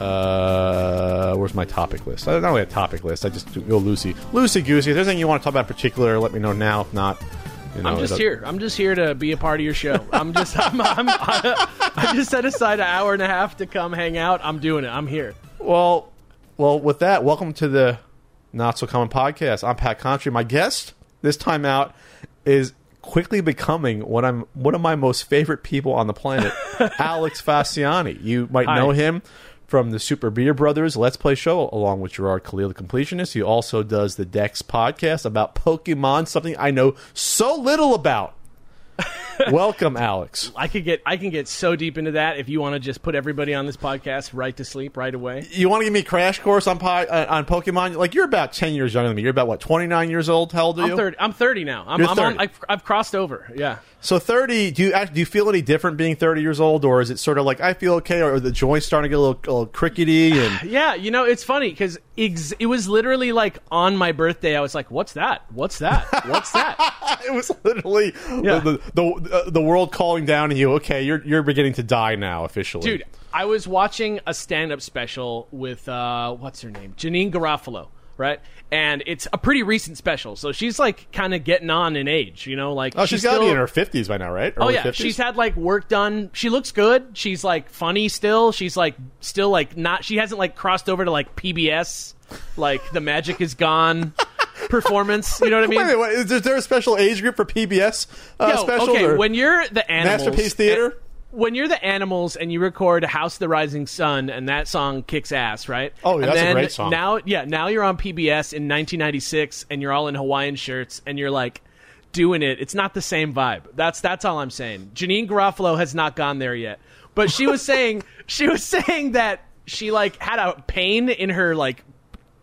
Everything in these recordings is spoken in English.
Uh, where's my topic list? I don't really have a topic list. I just go Lucy, Lucy goosey. If there's anything you want to talk about in particular, let me know now. If not, you know, I'm just here. I'm just here to be a part of your show. I'm just. I'm, I'm, I just set aside an hour and a half to come hang out. I'm doing it. I'm here. Well, well, with that, welcome to the Not So Common podcast. I'm Pat Contri. My guest this time out is quickly becoming one I'm one of my most favorite people on the planet, Alex Faciane. You might Hi. know him from the Super Beard Brothers Let's Play show, along with Jirard Khalil, the completionist. He also does the Dex podcast about Pokemon, something I know so little about. Welcome, Alex. I could get. I can get so deep into that if you want to just put everybody on this podcast right to sleep right away. You want to give me a crash course on po- uh, on Pokemon? Like you're about ten years younger than me. You're about what twenty nine years old. How old are you? I'm 30. I'm 30 now. I'm, You're I'm 30. on. I've, I've crossed over. Yeah. So thirty. Do you act- do you feel any different being thirty years old, or is it sort of like I feel okay, or the joints starting to get a little, a little crickety? And Yeah, you know, it's funny because ex- it was literally like on my birthday. I was like, "What's that? What's that? What's that?" it was literally Yeah. the the, the the world calling down to you. Okay, you're you're beginning to die now officially, Dude, I was watching a stand-up special with uh, what's her name, Janeane Garofalo, right? And it's a pretty recent special, so she's like kind of getting on in age, you know, like Oh, she's got to be in her fifties by now, right? Oh yeah, 50s? she's had like work done. She looks good. She's like funny still. She's like still like not. She hasn't like crossed over to like PBS, like the magic is gone performance. You know what I mean? Wait, wait, wait, is there a special age group for PBS uh, Yo, special? okay, when you're the animals, Masterpiece Theater? When you're the animals and you record House of the Rising Sun and that song kicks ass, right? Oh, and that's a then great song. Now, yeah, now you're on PBS in 1996 and you're all in Hawaiian shirts and you're like doing it. It's not the same vibe. That's that's all I'm saying. Janeane Garofalo has not gone there yet, but she was saying she was saying that she like had a pain in her like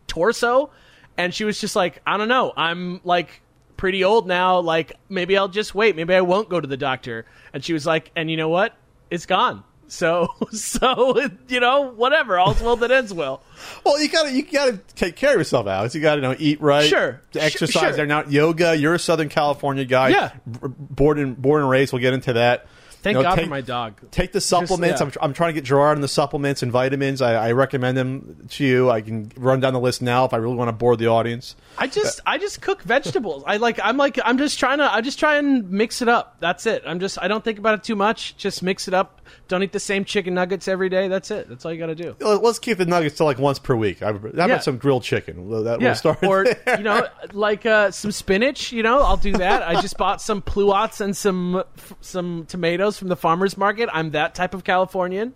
torso and she was just like i don't know i'm like pretty old now like maybe i'll just wait maybe i won't go to the doctor and she was like and you know what it's gone so so you know whatever all's well that ends well Well, you gotta you gotta take care of yourself, Alex. You gotta you know eat right, Sure. to exercise. sure. There now, yoga. You're a Southern California guy. Yeah. Born and born and raised. We'll get into that. Thank You know, god take- for my dog Take the supplements. yeah. I'm, I'm trying to get Jirard on the supplements and vitamins. I, I recommend them to you. I can run down the list now if I really want to bore the audience. i just i just cook vegetables i like i'm like i'm just trying to i just try and mix it up that's it i'm just i don't think about it too much just mix it up don't eat the same chicken nuggets every day that's it that's all you gotta do Let- Let's keep the nuggets to like once per week. How about Yeah. some grilled chicken? That Yeah, will start. or there. you know, like uh, some spinach. You know, I'll do that. I just bought some pluots and some f- some tomatoes from the farmers market. I'm that type of Californian.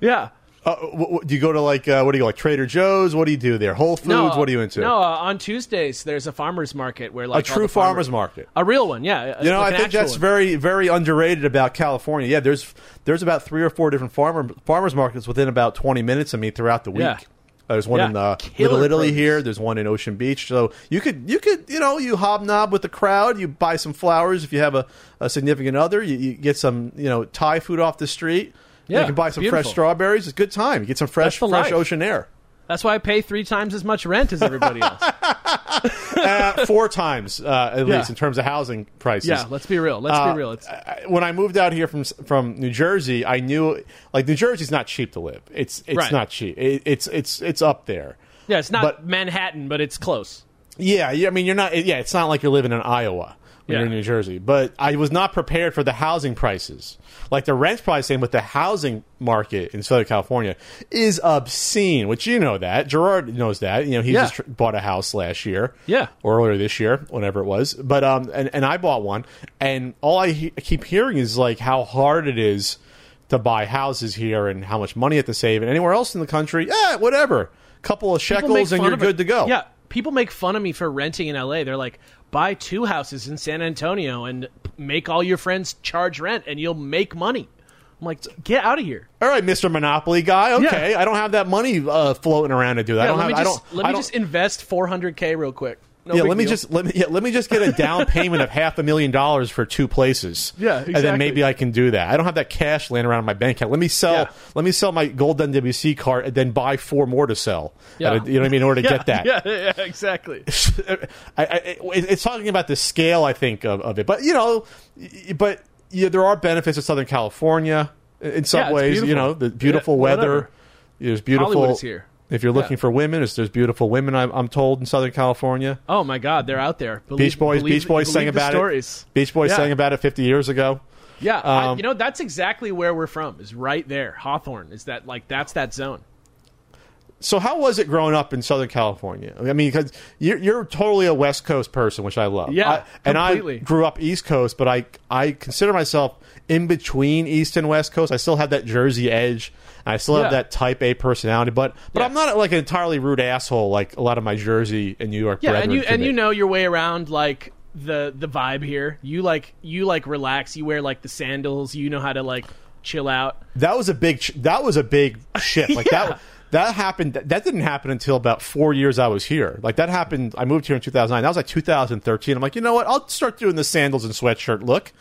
Yeah. Uh, do you go to like uh, what do you go like Trader Joe's? What do you do there? Whole Foods? No, what are you into? No, uh, on Tuesdays there's a farmers market where like a true the farmer- farmers market. a real one. Yeah, You know, like I think that's one. very, very underrated about California. Yeah, there's there's about three or four different farmer farmers markets within about 20 minutes of me throughout the week. Yeah. Uh, There's one Yeah, in uh, Little Italy produce. here. There's one in Ocean Beach. So you could you could you know you hobnob with the crowd. You buy some flowers if you have a, a significant other. You, you get some you know Thai food off the street. Yeah, you can buy some fresh strawberries. It's a good time. You get some fresh fresh life. ocean air. That's why I pay three times as much rent as everybody else. uh, four times uh, at Yeah. least in terms of housing prices. yeah, let's be real. Let's Uh, be real. It's, when I moved out here from from New Jersey, I knew like New Jersey's not cheap to live. It's it's Right. not cheap. It, it's it's it's up there. yeah, it's not but- Manhattan, but it's close. Yeah, yeah. I mean, you're not. Yeah, it's not like you're living in Iowa when Yeah. you're in New Jersey. But I was not prepared for the housing prices. Like the rent's probably the same, but the housing market in Southern California is obscene. Which you know that Jirard knows that. You know, he Yeah. just tr- bought a house last year. Yeah. or earlier this year, whenever it was. But um, and and I bought one, and all I he- keep hearing is like how hard it is to buy houses here and how much money you have to save. And anywhere else in the country, yeah, whatever. Couple of shekels and you're of it. good to go. Yeah, people make fun of me for renting in LA. They're like, buy two houses in San Antonio and make all your friends charge rent, and you'll make money. I'm like, get out of here. All right, Mr. Monopoly guy. Okay, I don't have that money uh, floating around to do that. I don't let have. me I don't. let I don't- just invest 400k real quick. No yeah, let me deal. just let me yeah, let me just get a down payment of half a million dollars for two places. Yeah, and then maybe I can do that. I don't have that cash laying around in my bank account. Let me sell. Yeah. Let me sell my gold NWC card and then buy four more to sell. Yeah. A- you know what I mean? In order to yeah, get that. Yeah, yeah, exactly. I, I, it- it's talking about the scale, I think, of, of it. But you know, but yeah, there are benefits of Southern California in some ways. You know, the beautiful weather, whatever. There's beautiful. Hollywood is here. If you're looking for women, there's, there's beautiful women. I'm, I'm told in Southern California. Oh my God, they're out there. Believe, Beach Boys. believe- Beach Boys believe sang the about stories. it. Beach Boys Yeah. sang about it 50 years ago. Yeah, I- Um, you know that's exactly where we're from. Is right there, Hawthorne. Is that like that's that zone? So how was it growing up in Southern California? I mean, because you're, you're totally a West Coast person, which I love. Yeah, I, and I grew up East Coast, but I I consider myself in between East and West Coast. I still have that Jersey edge. I still have Yeah. that Type A personality, but but Yeah. I'm not like an entirely rude asshole like a lot of my Jersey and New York. Yeah, and you and you know your way around like the the vibe here. You like you like relax. You wear like the sandals. You know how to like chill out. that was a big ch- that was a big shift. Like Yeah. that that happened. That didn't happen until about four years I was here. Like that happened. I moved here in 2009. That was like 2013. I'm like, you know what? I'll start doing the sandals and sweatshirt look.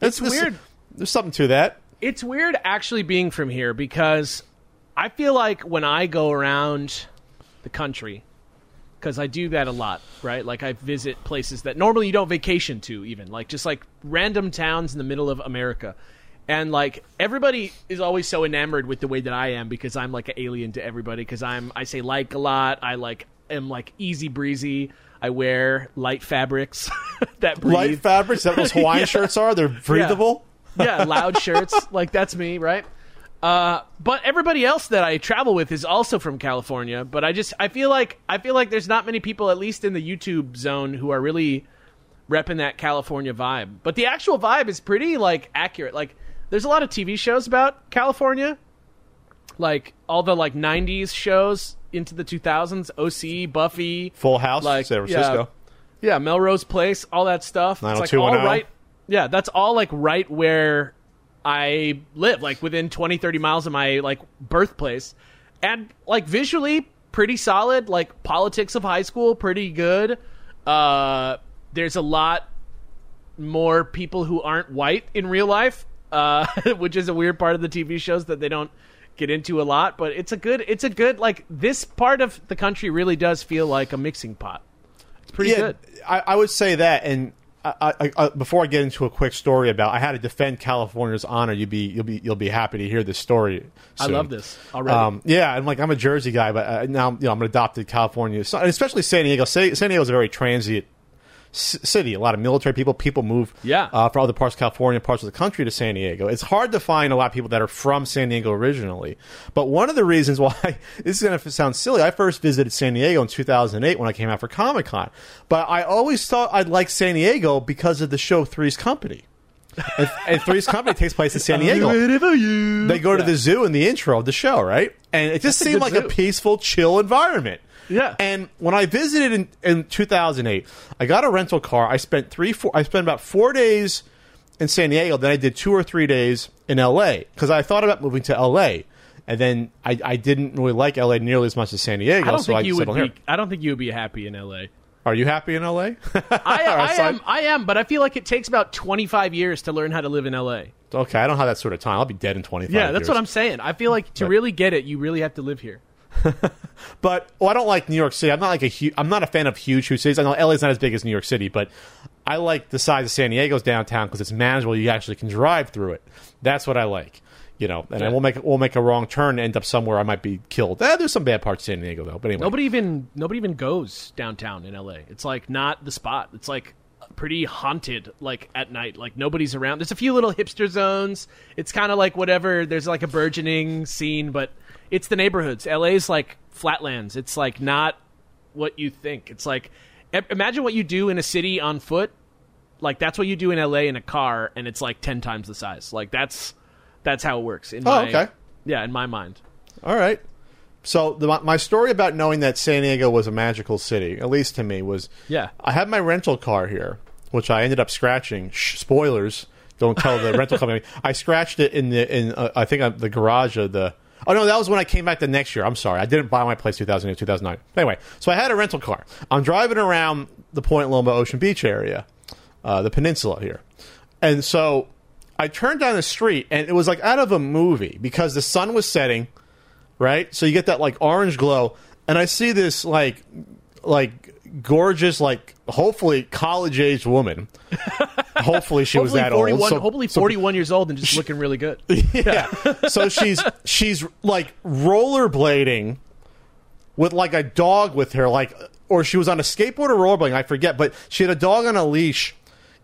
That's It's weird. There's something to that. It's weird actually being from here because I feel like when I go around the country, because I do that a lot, right? Like I visit places that normally you don't vacation to, even like just like random towns in the middle of America. And like everybody is always so enamored with the way that I am because I'm like an alien to everybody because I'm I say like a lot. I like am like easy breezy. I wear light fabrics that breathe. Light fabrics that those Hawaiian Yeah. shirts are. They're breathable. Yeah, loud shirts. Like that's me, right? Uh, but everybody else that I travel with is also from California. But I just I feel like I feel like there's not many people, at least in the YouTube zone, who are really repping that California vibe. But the actual vibe is pretty like accurate. Like there's a lot of TV shows about California, like all the like '90s shows into the 2000s. OC, Buffy, Full House, Like, San Francisco. yeah, Melrose Place, all that stuff. It's like all 90210. right. Yeah, that's all like right where I live, like within 20, 30 miles of my like birthplace. And like visually pretty solid, like politics of high school pretty good. Uh there's a lot more people who aren't white in real life, uh, which is a weird part of the TV shows that they don't get into a lot. But it's a good, it's a good like this part of the country really does feel like a mixing pot. It's pretty yeah, good. I, I would say that. And I, I, I, before I get into a quick story about, I had to defend California's honor. You'll be you'll be you'll be happy to hear this story. I love this already. Um, yeah, I'm like I'm a Jersey guy, but uh, now you know I'm an adopted California, and especially San Diego. San, San Diego is a very transient city. A lot of military people. People move Yeah. uh, from other parts of California, parts of the country to San Diego. It's hard to find a lot of people that are from San Diego originally. But one of the reasons why this is going to sound silly, I first visited San Diego in 2008 when I came out for Comic Con. But I always thought I'd like San Diego because of the show Three's Company. and, and Three's Company takes place in San Diego they go to the zoo in the intro of the show, right? And it just That's seemed good like zoo. a peaceful, chill environment. Yeah. And when I visited in, in 2008, I got a rental car. I spent three, four, I spent about four days in San Diego. Then I did two or three days in LA because I thought about moving to LA. And then I, I didn't really like LA nearly as much as San Diego. I don't so think I you would be. here. I don't think you would be happy in LA. Are you happy in LA? I, I I- am. I am, but I feel like it takes about 25 years to learn how to live in LA. okay, I don't have that sort of time. I'll be dead in 25 Yeah, that's years. what I'm saying. I feel like to But- really get it, you really have to live here. But well, I don't like New York City. I'm not like a hu- I'm not a fan of huge, huge cities. I know LA's not as big as New York City, but I like the size of San Diego's downtown because it's manageable. You actually can drive through it. That's what I like. You know, and Yeah. we'll make we'll make a wrong turn and end up somewhere I might be killed. Eh, there's some bad parts of San Diego though. But anyway, Nobody even nobody even goes downtown in LA. It's like not the spot. It's like pretty haunted like at night. Like nobody's around. There's a few little hipster zones. It's kind of like whatever. There's like a burgeoning scene, but it's the neighborhoods. LA's like flatlands. It's like not what you think. It's like imagine what you do in a city on foot. Like that's what you do in LA in a car and it's like 10 times the size. Like that's that's how it works in Oh, my okay. Yeah, in my mind. all right. So the, my- my story about knowing that San Diego was a magical city, at least to me, was Yeah. I had my rental car here, which I ended up scratching. Shh, spoilers. Don't tell the rental company. I scratched it in the in uh, I think uh, the garage of the. Oh no, that was when I came back the next year. I'm sorry, I didn't buy my place 2008, 2009. Anyway, so I had a rental car. I'm driving around the Point Loma Ocean Beach area, uh, the peninsula here, and so I turned down the street, and it was like out of a movie because the sun was setting, right? So you get that like orange glow, and I see this like like gorgeous, like hopefully college age woman hopefully she was that 41, old. So- hopefully so- 41 years old and just looking really good. yeah. so she's she's like rollerblading with like a dog with her, like, or she was on a skateboard or rollerblading, I forget, but she had a dog on a leash,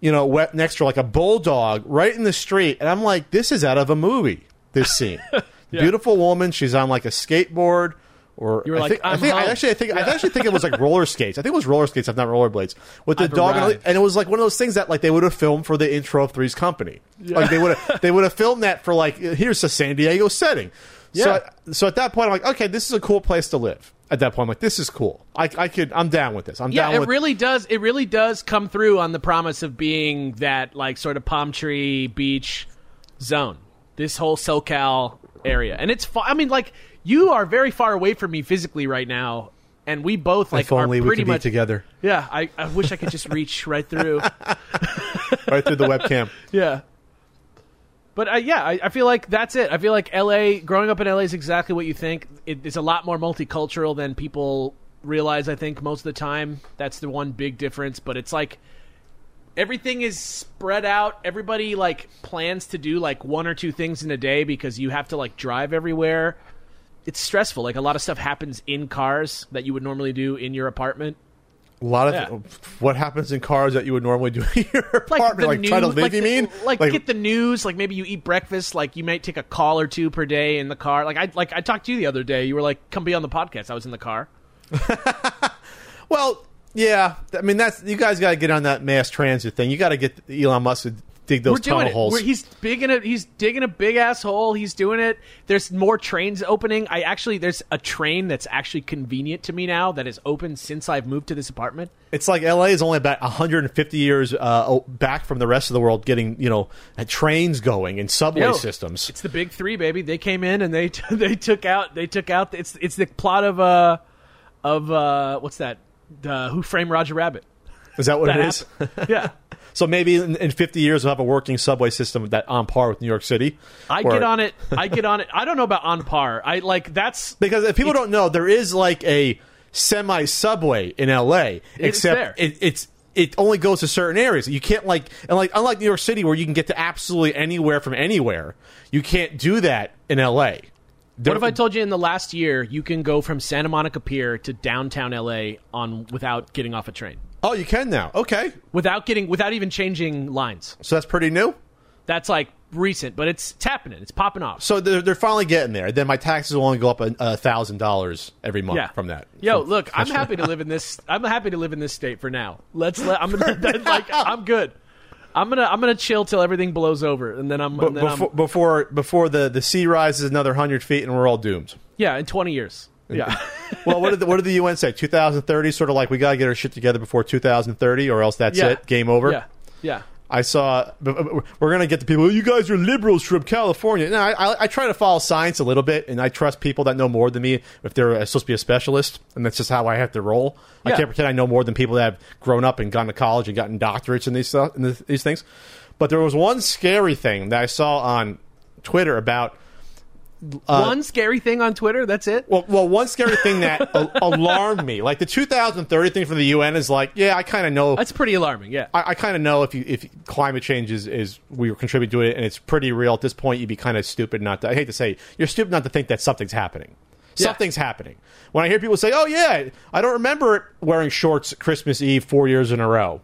you know, wet next to her, like a bulldog, right in the street, and I'm like, this is out of a movie. This scene, beautiful woman, she's on like a skateboard. Or You were I like, think, I "I'm think I actually I think I actually think it was like roller skates. I think it was roller skates, if not rollerblades, with the I've dog, on a- arrived. and it was like one of those things that like they would have filmed for the intro of Three's Company. Like they would have they would have filmed that for like here's the San Diego setting. So Yeah. so at that point I'm like, okay, this is a cool place to live. At that point, I'm like, this is cool. I, I could I'm down with this. I'm Yeah, down it with really does. It really does come through on the promise of being that like sort of palm tree beach zone. This whole SoCal area, and it's. Fa- I mean, like you are very far away from me physically right now, and we both like if only are we pretty could be much together Yeah, I, I wish I could just reach right through. right through the webcam. Yeah. But uh, yeah, I, I feel like that's it. I feel like LA, growing up in LA is exactly what you think. It, it's a lot more multicultural than people realize, I think, most of the time. That's the one big difference. But it's like everything is spread out. Everybody like plans to do like one or two things in a day because you have to like drive everywhere. It's stressful. Like a lot of stuff happens in cars that you would normally do in your apartment. A lot of Yeah. what happens in cars that you would normally do in your like apartment, the like news, try to live. like you the- mean like, get the news? Like maybe you eat breakfast. Like you might take a call or two per day in the car. Like I like I talked to you the other day. You were like, "Come be on the podcast." I was in the car. Well, yeah. I mean, that's you guys got to get on that mass transit thing. You got to get Elon Musk to dig those tunnel holes. We're, he's digging a he's digging a big ass hole. He's doing it. There's more trains opening. I actually there's a train that's actually convenient to me now that is open since I've moved to this apartment. It's like LA is only about 150 years uh, back from the rest of the world, getting you know trains going and subway Yo, systems. It's the big three, baby. They came in and they they took out they took out. It's it's the plot of uh of uh what's that? Uh, Who Framed Roger Rabbit? Is that what That it is? happened. yeah. So maybe in, in 50 years we'll have a working subway system that on par with New York City. I Or- get on it. I get on it. I don't know about on par. I like that's because if people don't know, there is like a semi subway in LA, except there. It, it's it only goes to certain areas. You can't like and like unlike New York City where you can get to absolutely anywhere from anywhere. You can't do that in LA. What if I told you in the last year you can go from Santa Monica Pier to downtown LA on without getting off a train, Oh, you can now. Okay, without getting without even changing lines? so that's pretty new. That's like recent, but it's, it's happening. It's popping off. So they're, they're finally getting there. Then my taxes will only go up a thousand dollars every month Yeah. from that. Yo, From- look, I'm happy to live in this. I'm happy to live in this state for now. Let's let. I'm gonna like. I'm good. I'm gonna. I'm gonna chill till everything blows over, and then I'm. But and then before, I'm before before the, the sea rises another hundred feet and we're all doomed. yeah, in 20 years. Yeah. well, what did the, what did the UN say? 2030, sort of like we got to get our shit together before 2030, or else that's Yeah. it, game over. yeah. Yeah. I saw we're gonna get the people. "Oh, You guys are liberals from California. No, I, I, I try to follow science a little bit, and I trust people that know more than me if they're uh, supposed to be a specialist, and that's just how I have to roll. I can't pretend I know more than people that have grown up and gone to college and gotten doctorates in these stuff, in these things. But there was one scary thing that I saw on Twitter about Uh, one scary thing on Twitter. That's it. well, well, one scary thing that alarmed me, like the 2030 thing from the UN, is like, yeah, I kind of know. That's pretty alarming. Yeah. I, I kind of know if you, if climate change is, is we are contributing to it, and it's pretty real at this point. You'd be kind of stupid not to. I hate to say, you're stupid not to think that something's happening. Yeah. Something's happening. When I hear people say, "Oh yeah, I don't remember wearing shorts Christmas Eve four years in a row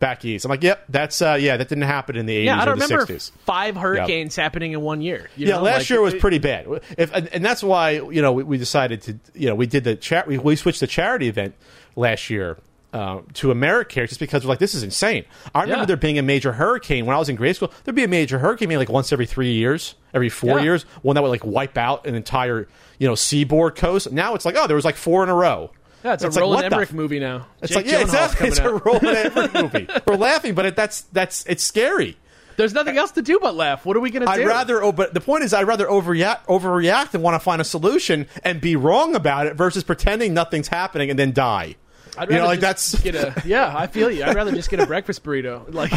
back east," I'm like, "Yep, that's uh, yeah, that didn't happen in the 80s Yeah, I don't the remember 60s." five hurricanes happening in one year. you Yeah, know? last Like, year was pretty bad. If and, and that's why you know we, we decided to you know we did the chat we, we switched the charity event last year uh, to AmeriCare just because we're like this is insane. I remember Yeah. there being a major hurricane when I was in grade school. There'd be a major hurricane maybe like once every three years, every four Yeah. years, one that would like wipe out an entire you know seaboard coast. Now it's like oh there was like four in a row. Yeah, it's, It's a like, Roland Emmerich f- movie now. It's Jake like yeah, Gyllenhaal's exactly. It's a. Roland Emmerich movie. We're laughing, but it, that's that's it's scary. There's nothing else to do but laugh. What are we going to do? I'd rather, oh, but the point is, I'd rather overreact, overreact and want to find a solution and be wrong about it versus pretending nothing's happening and then die. I'd you know, rather like that's. get a. Yeah, I feel you. I'd rather just get a breakfast burrito. Like,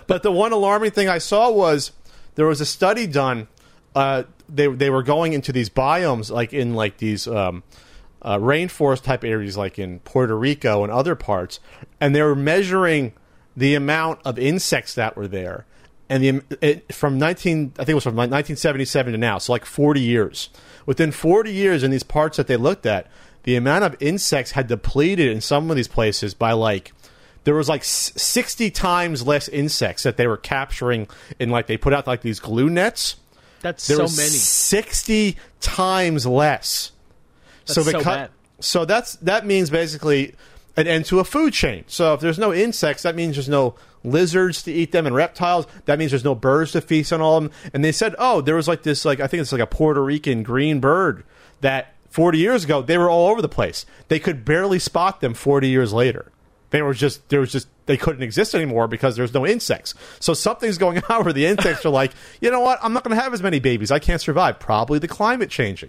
But the one alarming thing I saw was there was a study done. Uh, they they were going into these biomes, like in like these um, uh, rainforest type areas, like in Puerto Rico and other parts, and they were measuring the amount of insects that were there, and the it, from 19, I think it was from 1977 to now, so like 40 years. Within 40 years, in these parts that they looked at, the amount of insects had depleted in some of these places by like there was like 60 times less insects that they were capturing in like they put out like these glue nets That's there so many. 60 times less so they so so that's that means basically an end to a food chain. So if there's no insects that means there's no lizards to eat them and reptiles. That means there's no birds to feast on all of them and they said oh there was like this like i think it's like a puerto rican green bird that 40 years ago they were all over the place. They could barely spot them 40 years later they were just there was just they couldn't exist anymore because there's no insects. So something's going on where the insects are like, you know what? I'm not going to have as many babies. I can't survive. Probably the climate changing,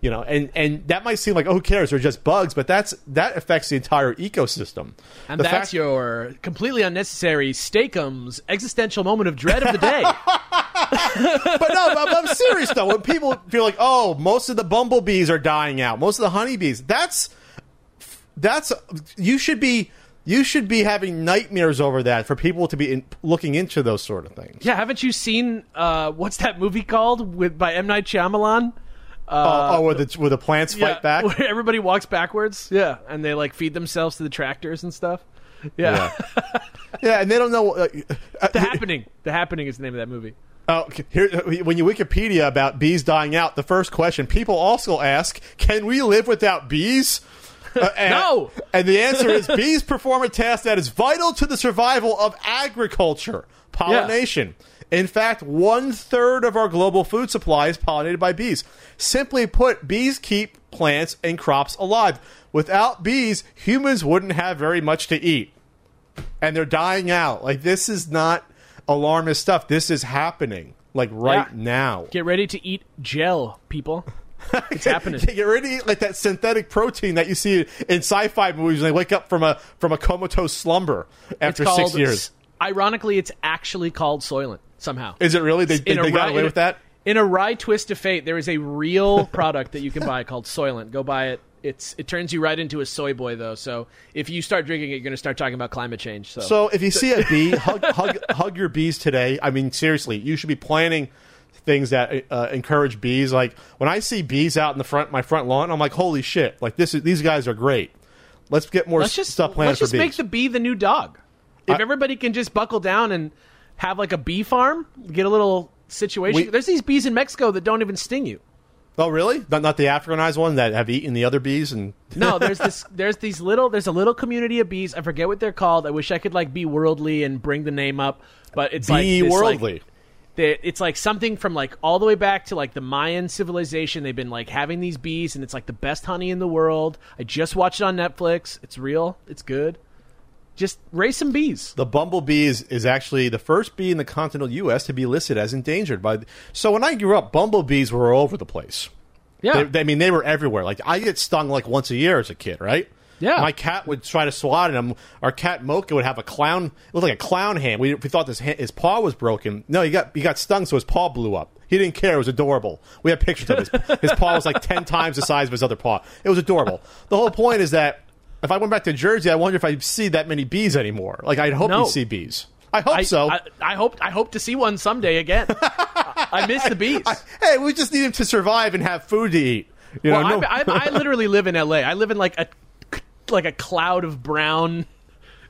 you know. And and that might seem like oh, who cares? They're just bugs, but that's that affects the entire ecosystem. And The that's fact- your completely unnecessary Steakums existential moment of dread of the day. but no, but I'm serious though. When people feel like, oh, most of the bumblebees are dying out, most of the honeybees, that's that's you should be you should be having nightmares over that for people to be in, looking into those sort of things. yeah, haven't you seen uh, what's that movie called with by M Night Shyamalan? oh, oh, where the where the plants fight back. where everybody walks backwards. Yeah, and they like feed themselves to the tractors and stuff. Yeah, Yeah. yeah, and they don't know. Uh, uh, the happening. The happening is the name of that movie. oh, here, when you Wikipedia about bees dying out, the first question people also ask: Can we live without bees? Uh, and, No! And the answer is bees perform a task that is vital to the survival of agriculture, pollination. In fact, one third of our global food supply is pollinated by bees. Simply put, bees keep plants and crops alive. Without bees, humans wouldn't have very much to eat. And they're dying out. Like, this is not alarmist stuff. This is happening, like, right Yeah. now. Get ready to eat gel, people. It's happening. Get ready to eat like that synthetic protein that you see in sci-fi movies when they wake up from a from a comatose slumber after it's six years. Ironically, it's actually called Soylent somehow. Is it really? They, they, in a they got away a- with that? In a wry twist of fate, there is a real product that you can buy called Soylent. Go buy it. It's it turns you right into a soy boy though. So if you start drinking it, you're going to start talking about climate change. So, So if you see a bee, hug, hug, hug your bees today. I mean, seriously, you should be planning things that uh, encourage bees. Like when I see bees out in the front, my front lawn, I'm like, holy shit! Like this is these guys are great. Let's get more let's just stuff planned let's just make the bee the new dog. If I- everybody can just buckle down and have like a bee farm, get a little situation. We- There's these bees in Mexico that don't even sting you. oh, really? Not, not the Africanized one that have eaten the other bees and No, there's this. There's these little. There's a little community of bees. I forget what they're called. I wish I could like be worldly and bring the name up, but it's like bee this, like- worldly. They- it's like something from like all the way back to like the Mayan civilization. They've been like having these bees, and it's like the best honey in the world. I just watched it on Netflix. It's real. It's good. Just raise some bees. The bumblebee is, is actually the first bee in the continental U.S. to be listed as endangered. By so when I grew up, bumblebees were all over the place. Yeah, They, I mean, they were everywhere. Like I get stung like once a year as a kid, right? Yeah. My cat would try to swat at him. Our cat Mocha would have a clown. It looked like a clown hand. We, we thought this hand, his paw was broken. No, he got he got stung, so his paw blew up. He didn't care. It was adorable. We have pictures of his his paw was like ten times the size of his other paw. It was adorable. The whole point is that if I went back to Jersey, I wonder if I'd see that many bees anymore. Like I'd hope No. you see bees. I hope I, so. I, I hope. I hope to see one someday again. I, I miss the bees. hey, we just need him to survive and have food to eat. You well, know, no- I, I, I literally live in LA. I live in like a like a cloud of brown,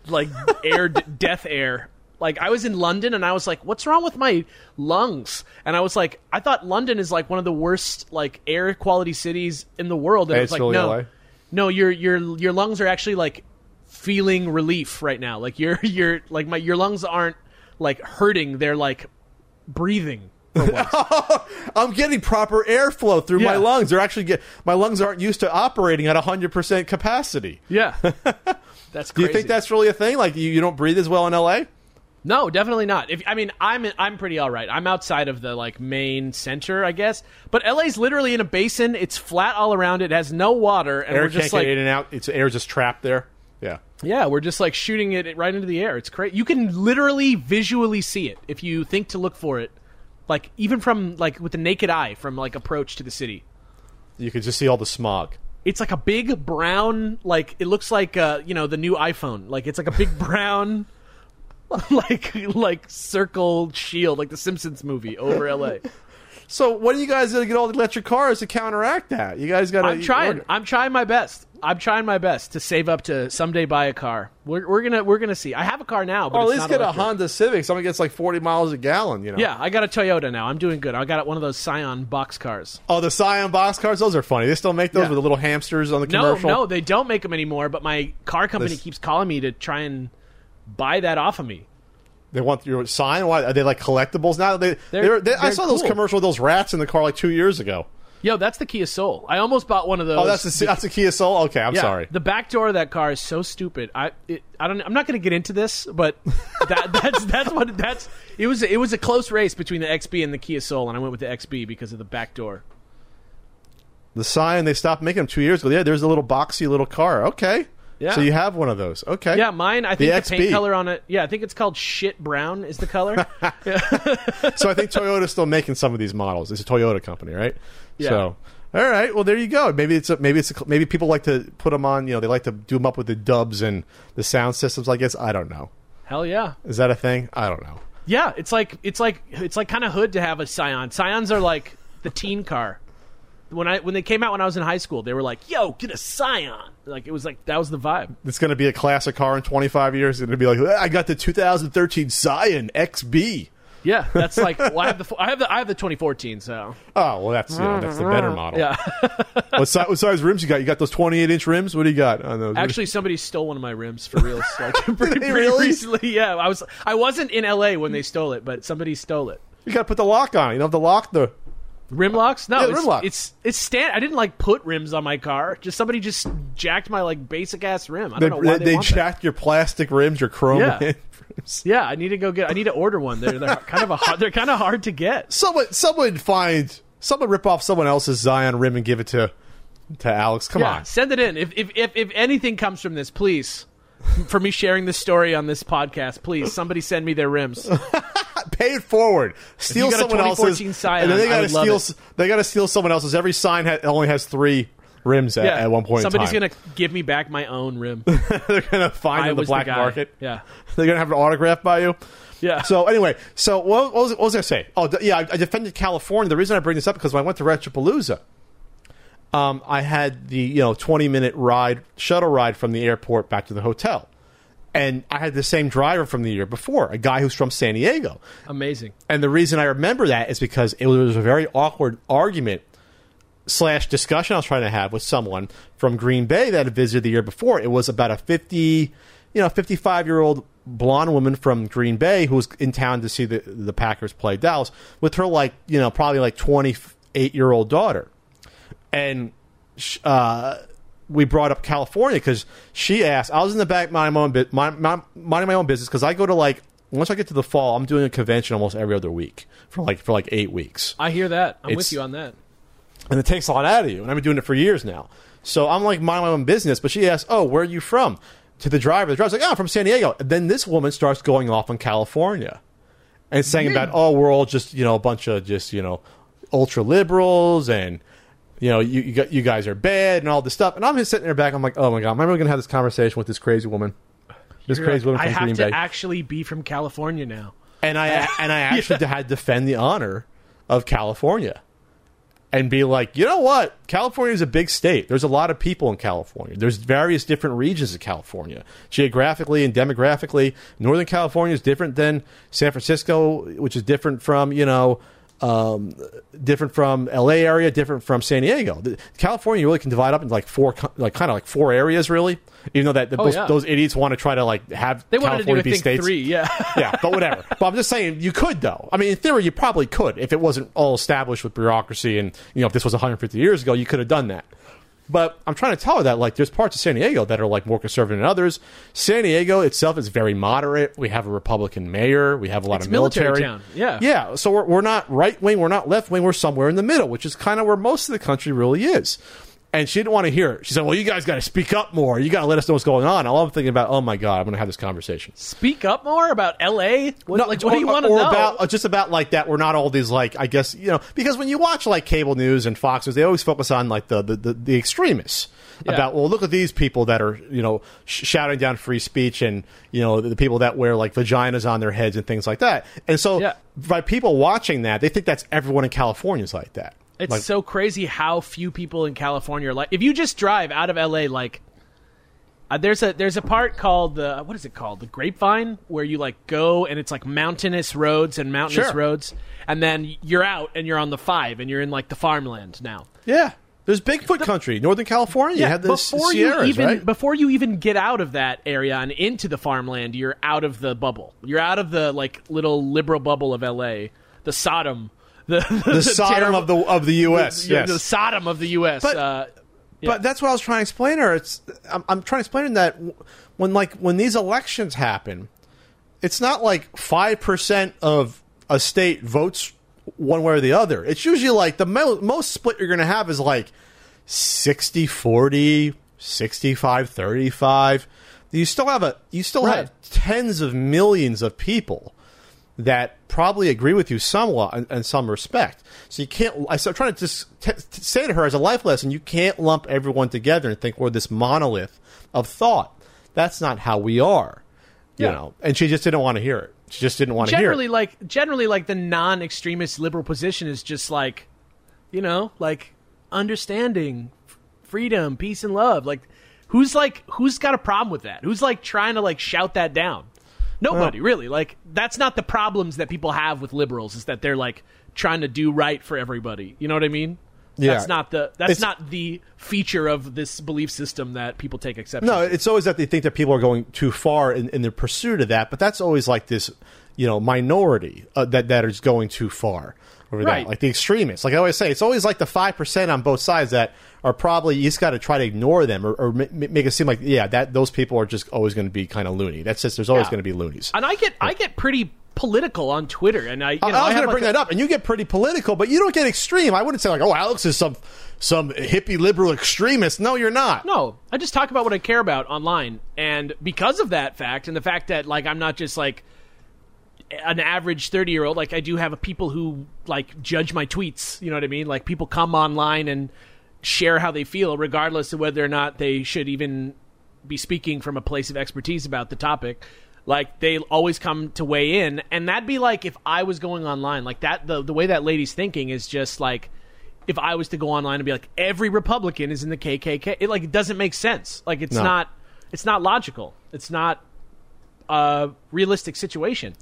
like air, death air. Like I was in London and I was like, "What's wrong with my lungs?" And I was like, "I thought London is like one of the worst like air quality cities in the world." And Hey, it was it's like, "No, LA. no, your your your lungs are actually like feeling relief right now. Like you're you're like my your lungs aren't like hurting; they're like breathing." I'm getting proper airflow through my lungs. They're actually get my lungs aren't used to operating at 100% capacity. yeah, that's Do you think that's really a thing? Like you, you don't breathe as well in LA? No, definitely not. If I mean, I'm I'm pretty all right. I'm outside of the like main center, I guess. But LA's literally in a basin. It's flat all around. It has no water, and Air we're can't just get like, in and out. It's air just trapped there. Yeah. yeah, we're just like shooting it right into the air. It's crazy. You can literally visually see it if you think to look for it, like even from like with the naked eye from like approach to the city. You could just see all the smog. It's like a big brown, like it looks like uh, you know the new iPhone. Like it's like a big brown like like circle shield, like the Simpsons movie over LA. So what are you guys gonna get all the electric cars to counteract that? You guys got to. I'm trying. I'm trying my best. I'm trying my best to save up to someday buy a car. We're, we're gonna we're gonna see. I have a car now, but Or at it's least get electric. a Honda Civic. Something gets like 40 miles a gallon. You know. Yeah, I got a Toyota now. I'm doing good. I got one of those Scion box cars. Oh, the Scion box cars. Those are funny. They still make those Yeah. with the little hamsters on the No, commercial. no, they don't make them anymore. But my car company This- keeps calling me to try and buy that off of me. They want your Scion. Why are they like collectibles now? They, They're- they're, they, I saw those cool. commercials with those rats in the car like two years ago. Yo, that's the Kia Soul. I almost bought one of those. Oh, that's the that's a Kia Soul. Okay, I'm Yeah, sorry. The back door of that car is so stupid. I it, I don't. I'm not going to get into this, but that that's that's what that's. It was it was a close race between the XB and the Kia Soul, and I went with the XB because of the back door. The Scion they stopped making them two years ago. Yeah, there's a little boxy little car. Okay. Yeah. So you have one of those. Okay. Yeah, mine. I think the, XB. paint color on it. Yeah, I think it's called shit brown. Is the color? so I think Toyota's still making some of these models. It's a Toyota company, right? Yeah. So, all right. Well, there you go. Maybe it's a, maybe it's a, maybe people like to put them on. You know, they like to do them up with the dubs and the sound systems. I guess I don't know. Hell yeah. Is that a thing? I don't know. Yeah, it's like it's like it's like kind of hood to have a Scion. Scions are like the teen car. When I when they came out when I was in high school, they were like, "Yo, get a Scion!" Like it was like that was the vibe. It's going to be a classic car in 25 years. It's going to be like, I got the 2013 Scion XB. Yeah, that's like well, I have the I have the I have the 2014. So Oh, well, that's you know, that's the better model. yeah, What, si- what size rims you got? You got those 28 inch rims? What do you got on those? actually, somebody stole one of my rims for real. Like pretty really? recently. Yeah, I was I wasn't in LA when they stole it, but somebody stole it. you got to put the lock on. You don't have to lock the. Rim locks? No, Yeah, the it's, rim lock. it's it's stand. I didn't like put rims on my car. Just somebody just jacked my like basic ass rim. I don't know why they, they, want that. jacked your plastic rims, your chrome Yeah. rims. Yeah, I need to go get. I need to order one. They're, they're kind of a hard, they're kind of hard to get. Someone, someone find someone rip off someone else's Scion rim and give it to to Alex. Come Yeah, on. send it in. If, if if if anything comes from this, please, for me sharing this story on this podcast, please somebody send me their rims. Pay it forward. Steal you got a someone else's. 2014 Scion, and then they got to steal. They got to steal someone else's. Every Scion ha- only has three rims at, Yeah, at one point. somebody's in gonna give me back my own rim. They're gonna find I it on the black the market. Yeah, They're gonna have an autograph by you. yeah. So anyway, so what, what, was, what was I say? Oh, yeah, I, I defended California. The reason I bring this up because when I went to Retropalooza, um, I had the you know twenty minute ride shuttle ride from the airport back to the hotel, and I had the same driver from the year before, a guy who's from San Diego. amazing. And the reason I remember that is because it was a very awkward argument slash discussion I was trying to have with someone from Green Bay that had visited the year before. It was about a fifty, you know, fifty five year old blonde woman from Green Bay who was in town to see the the Packers play Dallas with her like you know probably like twenty eight year old daughter, and. Uh, we brought up California because she asked. I was in the back minding my own, my, my, minding my own business because I go to like once I get to the fall, I'm doing a convention almost every other week for like for like eight weeks, I hear that. I'm It's- with you on that. and it takes a lot out of you. And I've been doing it for years now, so I'm like minding my own business. But she asked, "Oh, where are you from?" To the driver, the driver's like, "Oh, I'm from San Diego." And then this woman starts going off on California and saying about, "Oh, we're all just you know a bunch of just you know ultra liberals and." You know, you you, got, you guys are bad and all this stuff, and I'm just sitting there back. I'm like, oh my god, am I really gonna have this conversation with this crazy woman? This You're crazy like, woman I have Green to Bay. actually be from California now. and I and I actually had to defend the honor of California and be like, you know what? California is a big state. There's a lot of people in California. There's various different regions of California, geographically and demographically. Northern California is different than San Francisco, which is different from you know. Um, different from LA area, different from San Diego. The, California you really can divide up into like four, like kind of like four areas, really. Even though that Oh, those, yeah. those idiots want to try to like have They California to do, be states three. Yeah. yeah, but whatever. but I'm just saying you could though. I mean, in theory, you probably could if it wasn't all established with bureaucracy and you know if this was 150 years ago, you could have done that. But I'm trying to tell her that like there's parts of San Diego that are like more conservative than others. San Diego itself is very moderate. We have a Republican mayor. We have a lot It's of military military. town. Yeah. yeah. So we're, we're not right wing. We're not left wing. We're somewhere in the middle, which is kind of where most of the country really is. And she didn't want to hear it. She said, "Well, you guys got to speak up more. You got to let us know what's going on." All I'm thinking about, oh my god, I'm going to have this conversation. Speak up more about L.A. What, No, like, what do you want to or know? about uh, just about like that? We're not all these like I guess you know because when you watch like cable news and Fox News, they always focus on like the the, the, the extremists Yeah. about well, look at these people that are you know sh- shouting down free speech and you know the people that wear like vaginas on their heads and things like that. And so Yeah. by people watching that, they think that's everyone in California is like that. It's Like, so crazy how few people in California are like. If you just drive out of LA, like uh, there's a there's a part called the what is it called the Grapevine where you like go and it's like mountainous roads and mountainous Sure. roads, and then you're out and you're on the five and you're in like the farmland now. yeah. There's Bigfoot country, Northern California. you have the before Sierras, you even right? before you even get out of that area and into the farmland, you're out of the bubble. You're out of the like little liberal bubble of LA, the Sodom, the the Sodom terrible- of the of the U.S. yeah, yes. the Sodom of the U.S. But- uh, But that's what I was trying to explain her. It's I'm, I'm trying to explain that when like when these elections happen, it's not like five percent of a state votes one way or the other. It's usually like the mo- most split you're going to have is like 60 40, 65 35. You still have a you still Right. have tens of millions of people that probably agree with you somewhat in, in some respect. So you can't. I am trying to just t- t- say to her as a life lesson: you can't lump everyone together and think we're this monolith of thought. That's not how we are. You Yeah. know, and she just didn't want to hear it. She just didn't want to hear generally like generally like the non-extremist liberal position is just like you know like understanding f- freedom peace and love like who's like who's got a problem with that who's like trying to like shout that down nobody really. Like that's not the problems that people have with liberals is that they're like trying to do right for everybody. You know what i mean? Yeah. that's not the that's It's- not the feature of this belief system that people take exception No, to. it's always that they think that people are going too far in, in their pursuit of that, but that's always like this, you know, minority uh, that that is going too far over Right. that. Like the extremists. Like I always say, it's always like the five percent on both sides that are probably you just got to try to ignore them or, or ma- make it seem like yeah that those people are just always going to be kind of loony. That's just there's always Yeah. going to be loonies. and i get i get pretty political on twitter and i you I, know, I was going to like bring a- that up, and you get pretty political, but you don't get extreme. I wouldn't say like, oh, Alex is some some hippie liberal extremist. No, you're not. No, I just talk about what I care about online, and because of that fact, and the fact that like I'm not just like an average 30 year old, like I do have people who like judge my tweets. You know what I mean? Like people come online and share how they feel, regardless of whether or not they should even be speaking from a place of expertise about the topic. Like they always come to weigh in, and that'd be like if I was going online, like that. The the way that lady's thinking is just like if I was to go online and be like every Republican is in the KKK, it like it doesn't make sense. Like it's No. not it's not logical. It's not a realistic situation.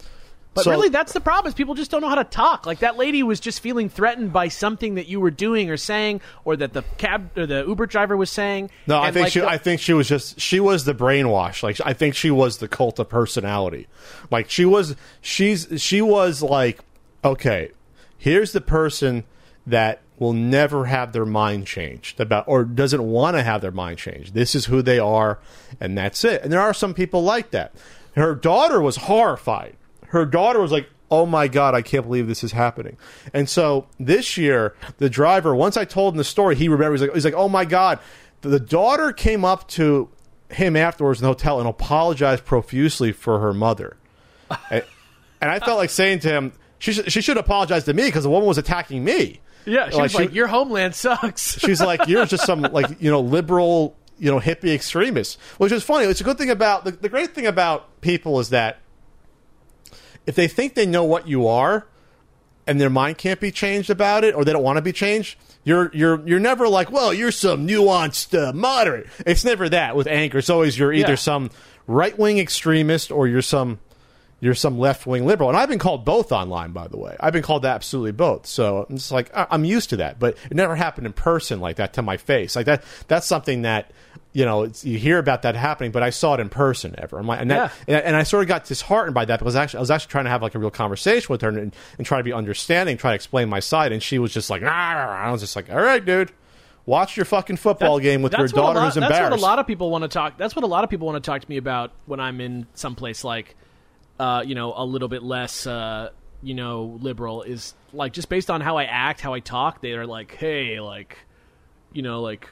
But So- really, that's the problem. Is people just don't know how to talk. Like that lady was just feeling threatened by something that you were doing or saying, or that the cab or the Uber driver was saying. No, I think like, she. the- I think she was just. She was the brainwash. Like I think she was the cult of personality. Like she was. She's. She was like, okay, here's the person that will never have their mind changed about, or doesn't want to have their mind changed. This is who they are, and that's it. And there are some people like that. Her daughter was horrified. Her daughter was like, oh my god i can't believe this is happening. And so this year the driver once i told him the story he remembers he's like, he's like oh my god. The daughter came up to him afterwards in the hotel and apologized profusely for her mother. And, and i felt like saying to him she, sh- she should apologize to me because the woman was attacking me. Yeah, she like, was she- "Your homeland sucks." she's like you're just some like you know liberal you know hippie extremist. Which is funny. It's a good thing about the, the great thing about people is that if they think they know what you are and their mind can't be changed about it or they don't want to be changed you're you're you're never like well you're some nuanced uh, moderate. It's never that with anger. It's always you're either Yeah. some right-wing extremist or you're some you're some left-wing liberal. And i've been called both online by the way. I've been called absolutely both. So i'm just like i'm used to that. But it never happened in person like that to my face. Like that that's something that you know it's, you hear about that happening but i saw it in person ever I'm like, and, that, and, and i sort of got disheartened by that because actually i was actually trying to have like a real conversation with her and, and try to be understanding try to explain my side and she was just like "Ah," i was just like all right dude watch your fucking football game with your That's daughter lot- who's embarrassed That's what a lot of people want to talk. That's what a lot of people want to talk to me about when I'm in someplace like, uh, you know, a little bit less, uh, you know, liberal. Is like just based on how I act, how I talk. They are like, hey, like, you know, like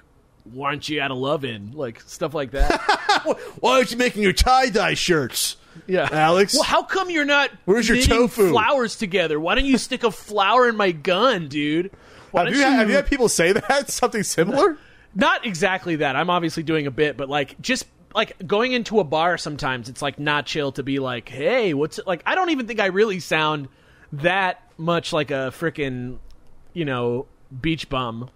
why aren't you out of love in like stuff like that. Why aren't you making your tie dye shirts? yeah, Alex? Well, how come you're not? Where's your tofu? Flowers together. Why don't you stick a flower in my gun, dude? Why Have don't you, have you had people say that? Something similar? not exactly that. I'm obviously doing a bit, but like just like going into a bar sometimes it's like not chill to be like, "Hey, what's like?" I don't even think I really sound that much like a freaking, you know, beach bum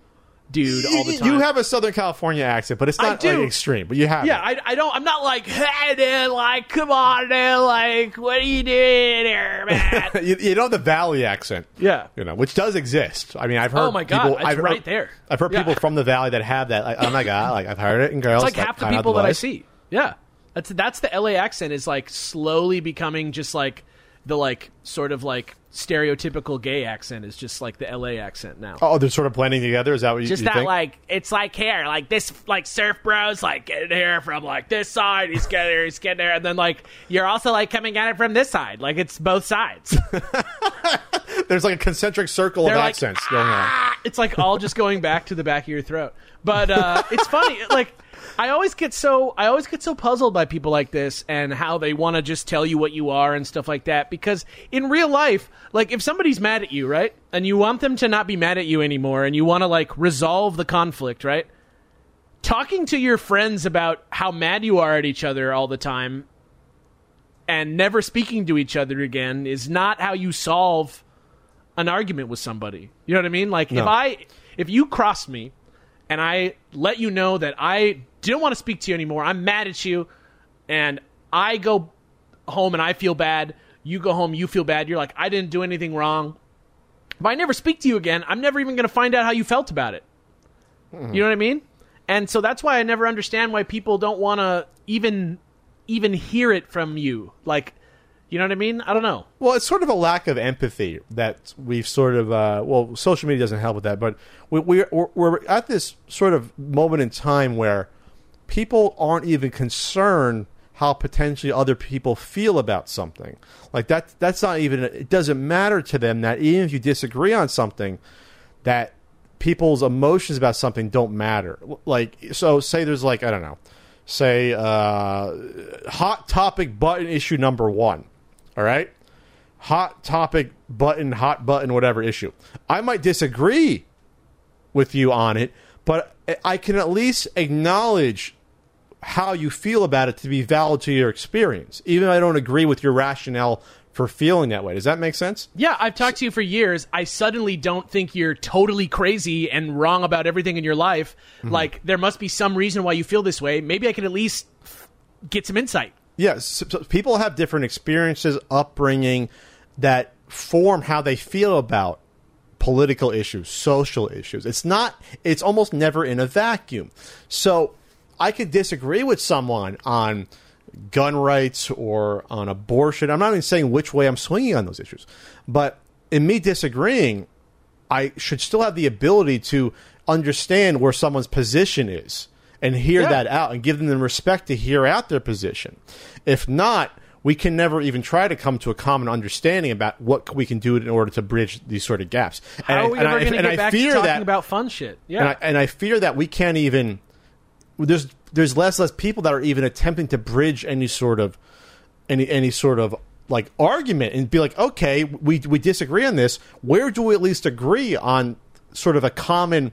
dude all the time. You have a Southern California accent, but it's not like, extreme. But you have yeah. I, I don't. I'm not like, hey, dude, like, come on, dude, like, what are you doing here, man? you, you know the Valley accent. yeah. You know, which does exist. I mean, I've heard. Oh my God, people, it's I've heard, right there. I've heard Yeah. people from the Valley that have that. Like, oh my god, like I've heard it in girls. It's like half the people that I see. Yeah, that's that's the LA accent is like slowly becoming just like the like sort of like stereotypical gay accent is just like the LA accent now. Oh, they're sort of blending together. Is that what you, just you that think? like it's like here like this like surf bros like getting here from like this side he's getting here he's getting there and then like you're also like coming at it from this side like it's both sides There's like a concentric circle of They're like, accents going on. "Ah!" it's like all just going back to the back of your throat. But uh, it's funny, like I always get so I always get so puzzled by people like this and how they want to just tell you what you are and stuff like that. Because in real life, like if somebody's mad at you, right, and you want them to not be mad at you anymore, and you want to like resolve the conflict, right? Talking to your friends about how mad you are at each other all the time and never speaking to each other again is not how you solve an argument with somebody. You know what I mean? Like No. if I if you cross me and I let you know that I didn't want to speak to you anymore, I'm mad at you and I go home and I feel bad, you go home, you feel bad, you're like I didn't do anything wrong. If I never speak to you again, I'm never even going to find out how you felt about it. You know what I mean? And so that's why I never understand why people don't want to even even hear it from you. Like, you know what I mean? I don't know. Well, it's sort of a lack of empathy that we've sort of. Uh, well, social media doesn't help with that, but we, we're, we're we're at this sort of moment in time where people aren't even concerned how potentially other people feel about something. Like that. That's not even. It doesn't matter to them that even if you disagree on something, that people's emotions about something don't matter. Like, so say there's like I don't know, say uh, hot topic button issue number one. All right, hot topic button, hot button, whatever issue. I might disagree with you on it, but I can at least acknowledge how you feel about it to be valid to your experience, even if I don't agree with your rationale for feeling that way. Does that make sense? Yeah, I've talked to you for years. I suddenly don't think you're totally crazy and wrong about everything in your life. Mm-hmm. Like, there must be some reason why you feel this way. Maybe I can at least get some insight. Yes, so- so people have different experiences, upbringing that form how they feel about political issues, social issues. It's not it's almost never in a vacuum. So, I could disagree with someone on gun rights or on abortion. I'm not even saying which way I'm swinging on those issues. But in me disagreeing, I should still have the ability to understand where someone's position is and hear Yeah. that out and give them the respect to hear out their position. If not, we can never even try to come to a common understanding about what we can do in order to bridge these sort of gaps. How and are we I, ever going to get I back to talking that, about fun shit? Yeah. and I, and I fear that we can't even. There's there's less less people that are even attempting to bridge any sort of any any sort of like argument and be like, okay, we we disagree on this. Where do we at least agree on sort of a common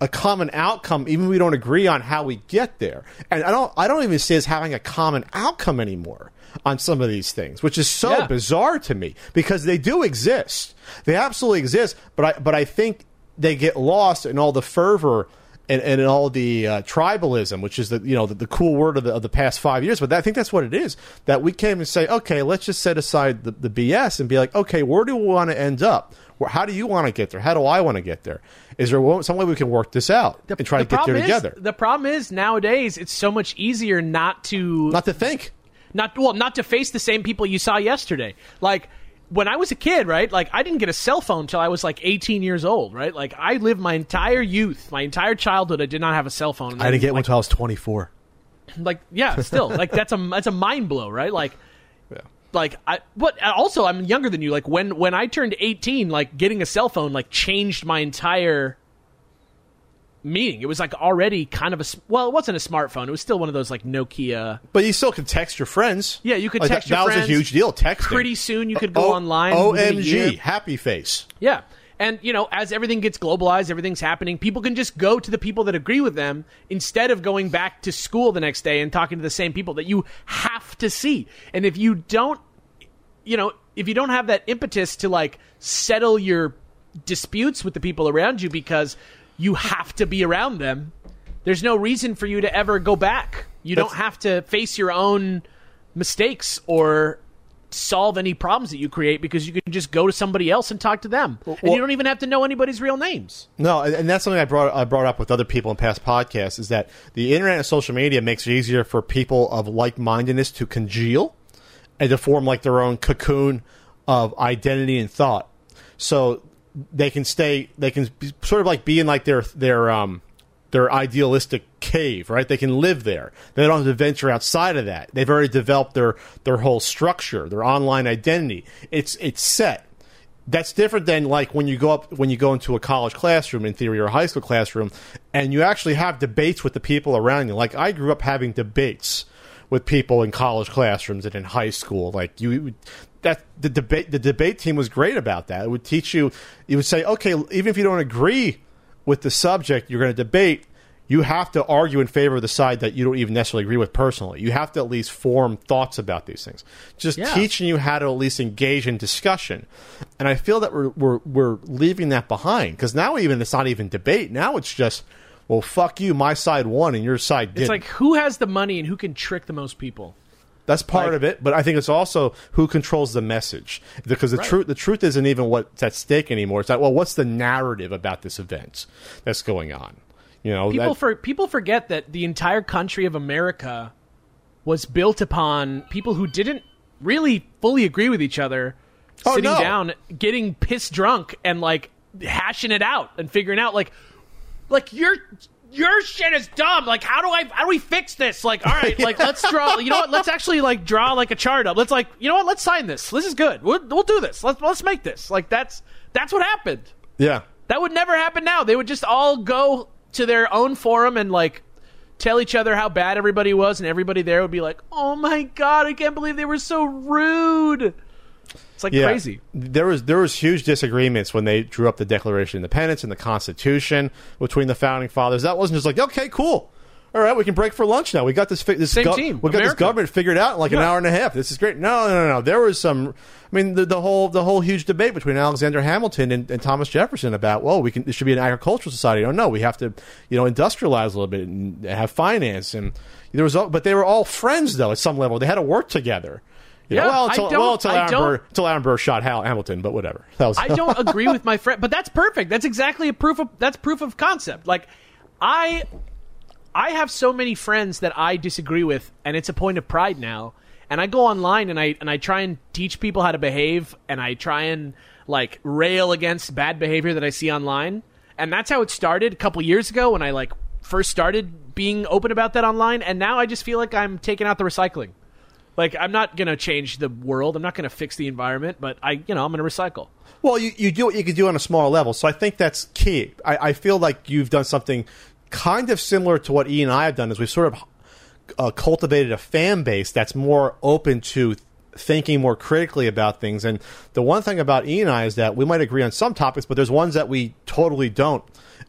a common outcome, even if we don't agree on how we get there? And I don't I don't even see us having a common outcome anymore on some of these things, which is so Yeah. bizarre to me because they do exist. They absolutely exist, but I but I think they get lost in all the fervor and, and all the uh, tribalism, which is the you know the, the cool word of the, of the past five years. But I think that's what it is. That we came and say, okay, let's just set aside the, the BS and be like, okay, where do we want to end up? Where, how do you want to get there? How do I want to get there? Is there some way we can work this out and try to get there is- together? The problem is nowadays it's so much easier not to Not to think. not well not to face the same people you saw yesterday like when i was a kid right like i didn't get a cell phone until i was like 18 years old right? Like i lived my entire youth my entire childhood i did not have a cell phone. I didn't get one like, until I was twenty four. like yeah still. Like that's a that's a mind blow right? Like like I but also I'm younger than you. Like when when I turned 18 like getting a cell phone like changed my entire meeting. It was like already kind of a well, it wasn't a smartphone. It was still one of those like Nokia. But you still can text your friends. Yeah, you could Like, text that, your that friends. was a huge deal. Text. Pretty soon you could go O- online. within a year. OMG, happy face. Yeah. And, you know, as everything gets globalized, everything's happening, people can just go to the people that agree with them instead of going back to school the next day and talking to the same people that you have to see. And if you don't, you know, if you don't have that impetus to, like, settle your disputes with the people around you because you have to be around them, there's no reason for you to ever go back. You don't have to face your own mistakes or solve any problems that you create because you can just go to somebody else and talk to them, and well- you don't even have to know anybody's real names. No, and and that's something I brought I brought up with other people in past podcasts is that the internet and social media makes it easier for people of like mindedness to congeal and to form like their own cocoon of identity and thought. So they can stay they can sort of like be in like their their um their idealistic cave, right? They can live there. They don't have to venture outside of that. They've already developed their their whole structure, their online identity. It's it's set that's different than like when you go up when you go into a college classroom in theory or a high school classroom and you actually have debates with the people around you like i grew up having debates with people in college classrooms and in high school like you that the debate the debate team was great about that it would teach you it would say okay even if you don't agree with the subject you're going to debate you have to argue in favor of the side that you don't even necessarily agree with personally. You have to at least form thoughts about these things. Just Yeah. teaching you how to at least engage in discussion. And I feel that we're we're, we're leaving that behind because now even it's not even debate. Now it's just well, fuck you, my side won and your side didn't. It's like who has the money and who can trick the most people. That's part Like- of it, but I think it's also who controls the message because the Right. truth the truth isn't even what's at stake anymore. It's like, well, what's the narrative about this event that's going on? You know, People that- for people forget that the entire country of America was built upon people who didn't really fully agree with each other, Oh, sitting no. down, getting pissed drunk, and like hashing it out and figuring out like, like your your shit is dumb. Like, how do I how do we fix this? Like, all right, like let's draw. You know what? Let's actually like draw like a chart up. Let's like, you know what? Let's sign this. This is good. We'll we'll do this. Let's let's make this. Like that's that's what happened. yeah. That would never happen now. They would just all go to their own forum and like tell each other how bad everybody was, and everybody there would be like, "Oh my god, I can't believe they were so rude." It's like Yeah. crazy. There was there was huge disagreements when they drew up the Declaration of Independence and the Constitution between the founding fathers. That wasn't just like okay, cool. All right, we can break for lunch now. We got this. Fi- this Same team, We got this government figured out in like an hour and a half. This is great. No, no, no, no. There was some. I mean, the, the whole the whole huge debate between Alexander Hamilton and, and Thomas Jefferson about well, we can. This should be an agricultural society. Oh no, we have to, you know, industrialize a little bit and have finance. And there was, all, but they were all friends though at some level. They had to work together. You Yeah, well, I until, don't- well, until I Aaron, don't- Burr, until Aaron Burr shot Hal Hamilton, but whatever. That was I don't agree with my friend, but that's perfect. That's exactly a proof of that's proof of concept. Like I I have so many friends that I disagree with and it's a point of pride now. And I go online and I and I try and teach people how to behave and I try and like rail against bad behavior that I see online. And that's how it started a couple years ago when I like first started being open about that online and now I just feel like I'm taking out the recycling. Like I'm not to change the world. I'm not to fix the environment, but I, you know, I'm to recycle. Well, you, you do what you can do on a smaller level. So I think that's key. I, I feel like you've done something kind of similar to what E and I have done, is we've sort of uh, cultivated a fan base that's more open to thinking more critically about things. And the one thing about E and I is that we might agree on some topics, but there's ones that we totally don't,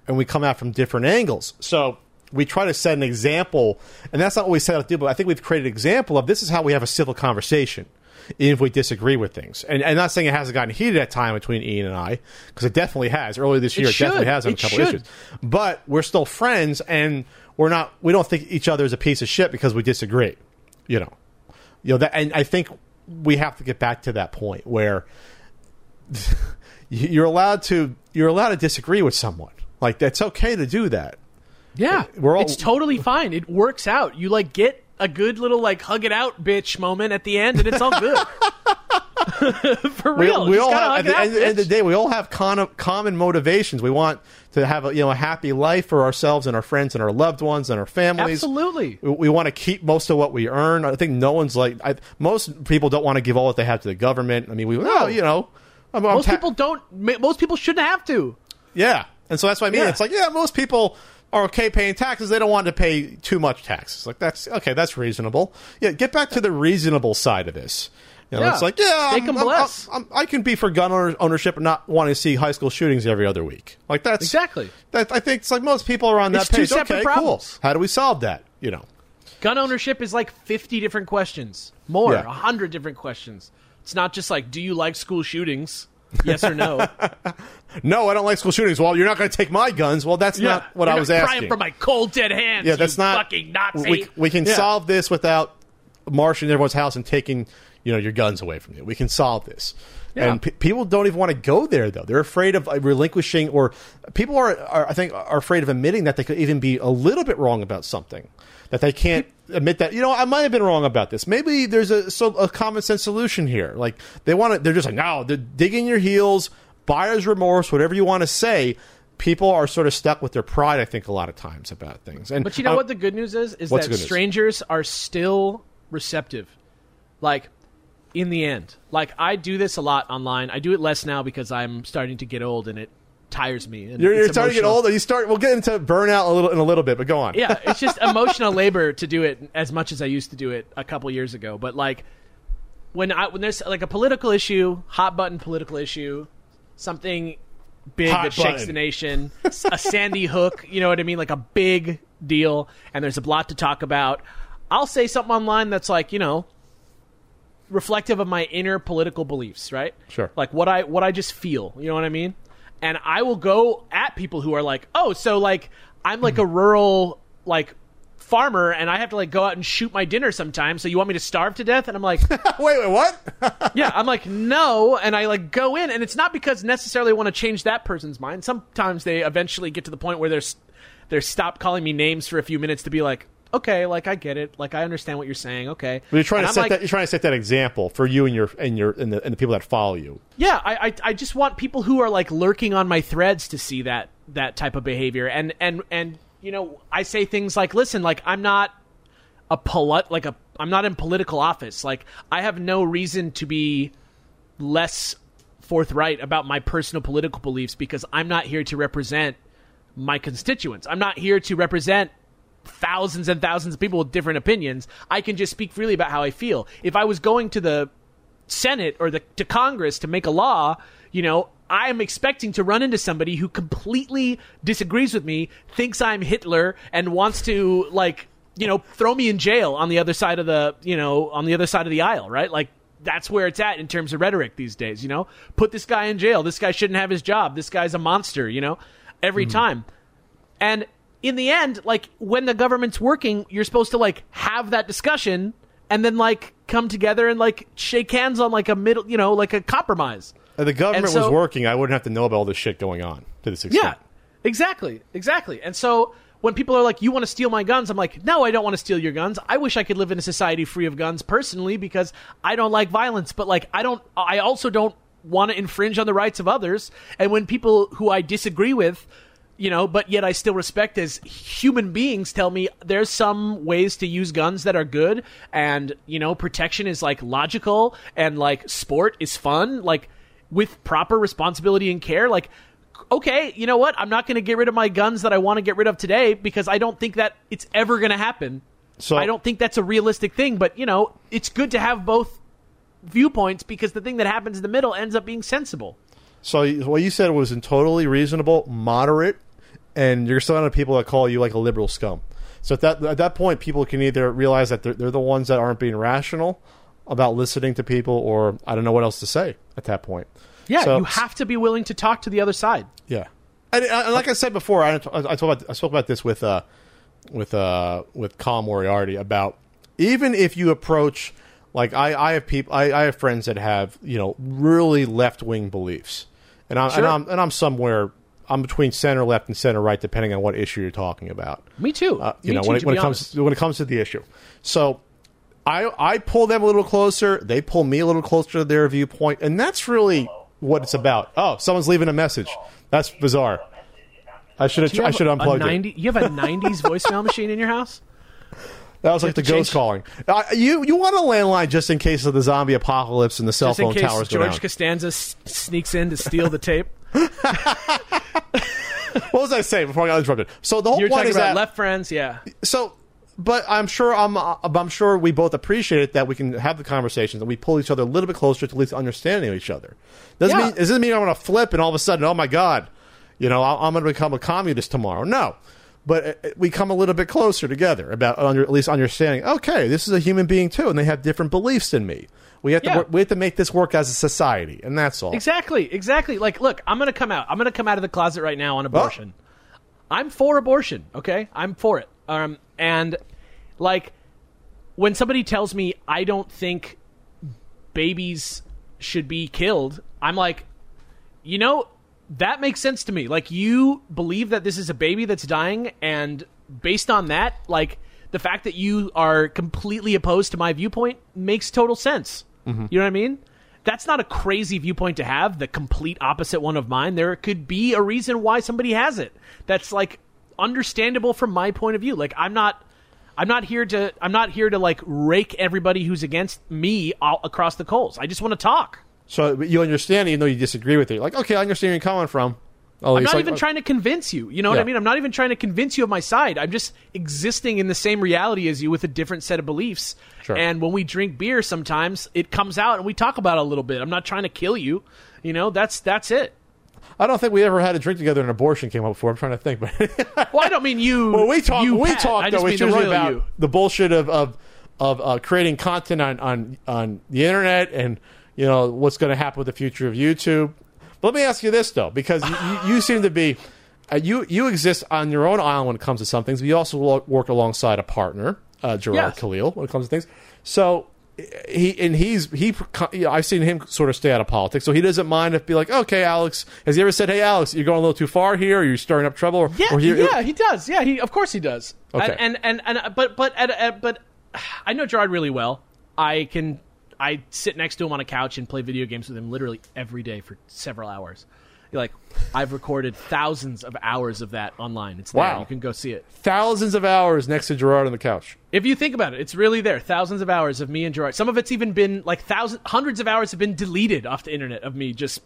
and we come at from different angles. So we try to set an example, and that's not what we set out to do. But I think we've created an example of this is how we have a civil conversation even if we disagree with things. And, and not saying it hasn't gotten heated at time between Ian and I, because it definitely has. Earlier this year, it, should. definitely has on a couple should. issues. But we're still friends, and we're not. We don't think each other is a piece of shit because we disagree. You know, you know that. And I think we have to get back to that point where you're allowed to you're allowed to disagree with someone. Like that's okay to do that. Yeah, We're all- it's totally fine. It works out. You like get a good little like hug it out bitch moment at the end, and it's all good. For we, real, we Just all have, at the out, end, end of the day we all have con- common motivations we want to have a you know a happy life for ourselves and our friends and our loved ones and our families Absolutely. we, we want to keep most of what we earn i think no one's like I, most people don't want to give all that they have to the government i mean we no you know I'm, I'm Most ta- people don't. Most people shouldn't have to. yeah and so that's what i mean Yeah. it's like yeah most people are okay paying taxes. They don't want to pay too much taxes. Like that's okay. That's reasonable. Yeah, get back to the reasonable side of this. You know, Yeah. it's like yeah, I'm- I'm-. I'm- i can be for gun owner- ownership and not wanting to see high school shootings every other week. Like that's Exactly. That I think it's like most people are on It's that two page. separate okay, problems. cool. How do we solve that? You know. Gun ownership is like 50 different questions. More, Yeah. a 100 different questions. It's not just like, do you like school shootings? Yes or no? No, I don't like school shootings. Well, you're not going to take my guns. Well, that's not what You're I was asking. Crying for my cold dead hands. yeah, that's you not fucking Nazi. We, we can Yeah. solve this without marching everyone's house and taking you know your guns away from you. We can solve this. Yeah. And pe people don't even want to go there though. They're afraid of uh, relinquishing, or people are, are, I think, are afraid of admitting that they could even be a little bit wrong about something. That they can't admit that you know I might have been wrong about this. Maybe there's a so a common sense solution here. Like they want to, they're just like no, they're digging your heels, buyer's remorse, whatever you want to say. People are sort of stuck with their pride. I think a lot of times about things. And But you know uh, what the good news is? Is that good news? strangers are still receptive. Like, in the end. Like, I do this a lot online. I do it less now because I'm starting to get old and it tires me. And You're, you're starting to get older. You start. We'll get into burnout a little in a little bit, but go on. yeah, it's just emotional labor to do it as much as I used to do it a couple years ago. But like when I when there's like a political issue, hot button political issue, something big Hot that shakes the nation, a Sandy Hook, you know what I mean, like a big deal, and there's a lot to talk about. I'll say something online that's like you know reflective of my inner political beliefs, right? Sure. Like what I what I just feel, you know what I mean? And I will go at people who are like, "Oh, so like I'm like a rural like farmer and I have to like go out and shoot my dinner sometimes, so you want me to starve to death?" And I'm like, wait, wait, what? yeah, I'm like, no, and I like go in, and it's not because necessarily I want to change that person's mind. Sometimes they eventually get to the point where they're they're stop calling me names for a few minutes to be like, okay, like I get it, like I understand what you're saying, okay. But you're trying And to I'm set like, that. You're trying to set that example for you and your and your and the, and the people that follow you. Yeah, I, I I just want people who are like lurking on my threads to see that that type of behavior, and and and you know, I say things like, listen, like I'm not a polit like a I'm not in political office. Like I have no reason to be less forthright about my personal political beliefs because I'm not here to represent my constituents. I'm not here to represent thousands and thousands of people with different opinions. I can just speak freely about how I feel. If I was going to the Senate or the to Congress to make a law, you know, I am expecting to run into somebody who completely disagrees with me, thinks I'm Hitler, and wants to like, you know, throw me in jail on the other side of the, you know, on the other side of the aisle, right? Like that's where it's at in terms of rhetoric these days, you know? Put this guy in jail. This guy shouldn't have his job. This guy's a monster, you know? Every hmm. time. And in the end, like when the government's working, you're supposed to like have that discussion and then like come together and like shake hands on like a middle, you know, like a compromise. If the government so- was working, I wouldn't have to know about all this shit going on to this extent. Yeah, exactly, exactly. And so when people are like, "You want to steal my guns?" I'm like, "No, I don't want to steal your guns. I wish I could live in a society free of guns personally because I don't like violence, but like I don't I also don't want to infringe on the rights of others. And when people who I disagree with you know, but yet I still respect as human beings tell me there's some ways to use guns that are good and, you know, protection is like logical and like sport is fun, like with proper responsibility and care, like okay, you know what? I'm not going to get rid of my guns that I want to get rid of today because I don't think that it's ever going to happen. So- I don't think that's a realistic thing, but you know, it's good to have both viewpoints because the thing that happens in the middle ends up being sensible. So what you said was in totally reasonable, moderate, and you're surrounded by people that call you like a liberal scum. So at that at that point, people can either realize that they're, they're the ones that aren't being rational about listening to people, or I don't know what else to say at that point. Yeah, So- you have to be willing to talk to the other side. Yeah, and, and like I said before, I, I, talk about, I spoke about this with uh, with uh, with Colin Moriarty about even if you approach like I, I have people I, I have friends that have you know really left wing beliefs, and I'm, Sure. and I'm and I'm somewhere I'm between center left and center right depending on what issue you're talking about. Me too. Uh, you Me know too, when it, when it comes when it comes to the issue. So I I pull them a little closer. They pull me a little closer to their viewpoint, and that's really what it's about. Oh, someone's leaving a message. That's bizarre. I should have You I should unplugged it. 90 You have a '90s voicemail machine in your house? That was like the ghost change- calling. Uh, you you want a landline just in case of the zombie apocalypse and the cell Just in phone case towers go George. Costanza s- sneaks in to steal the tape. What was I saying before I got interrupted? So the whole You're point talking is about that left friends, yeah. so but i'm sure I'm, uh, I'm sure we both appreciate it that we can have the conversations and we pull each other a little bit closer to at least understanding each other doesn't Yeah. mean doesn't mean i'm going to flip and all of a sudden oh my god you know I- i'm going to become a communist tomorrow no but uh, we come a little bit closer together about under, at least understanding okay this is a human being too and they have different beliefs than me we have to Yeah. work, we have to make this work as a society and that's all Exactly, exactly. Like, look, I'm going to come out. I'm going to come out of the closet right now on abortion. I'm for abortion, okay? I'm for it. Um, and, like, when somebody tells me I don't think babies should be killed, I'm like, you know, that makes sense to me. Like, you believe that this is a baby that's dying, and based on that, like, the fact that you are completely opposed to my viewpoint makes total sense. Mm-hmm. You know what I mean? That's not a crazy viewpoint to have, the complete opposite one of mine. There could be a reason why somebody has it. That's like understandable from my point of view. Like I'm not I'm not here to I'm not here to like rake everybody who's against me all across the coals. I just want to talk. so you understand even though you disagree with it like okay i understand where you're coming from oh, I'm not like, even oh, trying to convince you. You know what I mean? I'm not even trying to convince you of my side. I'm just existing in the same reality as you with a different set of beliefs. Sure. And when we drink beer, sometimes it comes out and we talk about it a little bit. I'm not trying to kill you. You know, that's that's it. I don't think we ever had a drink together and abortion came up before. I'm trying to think, but Well, I don't mean you. well, we talk. You, we Pat. talk though. It's usually about you. the bullshit of of of uh, creating content on on on the internet and you know what's going to happen with the future of YouTube. But let me ask you this though, because you, you, you seem to be. Uh, you you exist on your own island when it comes to some things, but you also wo- work alongside a partner, uh, Jirard Yes. Khalil, when it comes to things. So he and he's he. You know, I've seen him sort of stay out of politics, so he doesn't mind if be like, okay, Alex. Has he ever said, hey, Alex, you're going a little too far here? Or you're stirring up trouble? Or, Yeah, or he- yeah, he does. Yeah, he of course he does. Okay. And and and, and but but at, at, but I know Jirard really well. I can I sit next to him on a couch and play video games with him literally every day for several hours. You're like I've recorded thousands of hours of that online. It's there. Wow. You can go see it. thousands of hours next to Jirard on the couch. If you think about it, it's really there. Thousands of hours of me and Jirard. Some of it's even been like thousands, hundreds of hours have been deleted off the internet of me just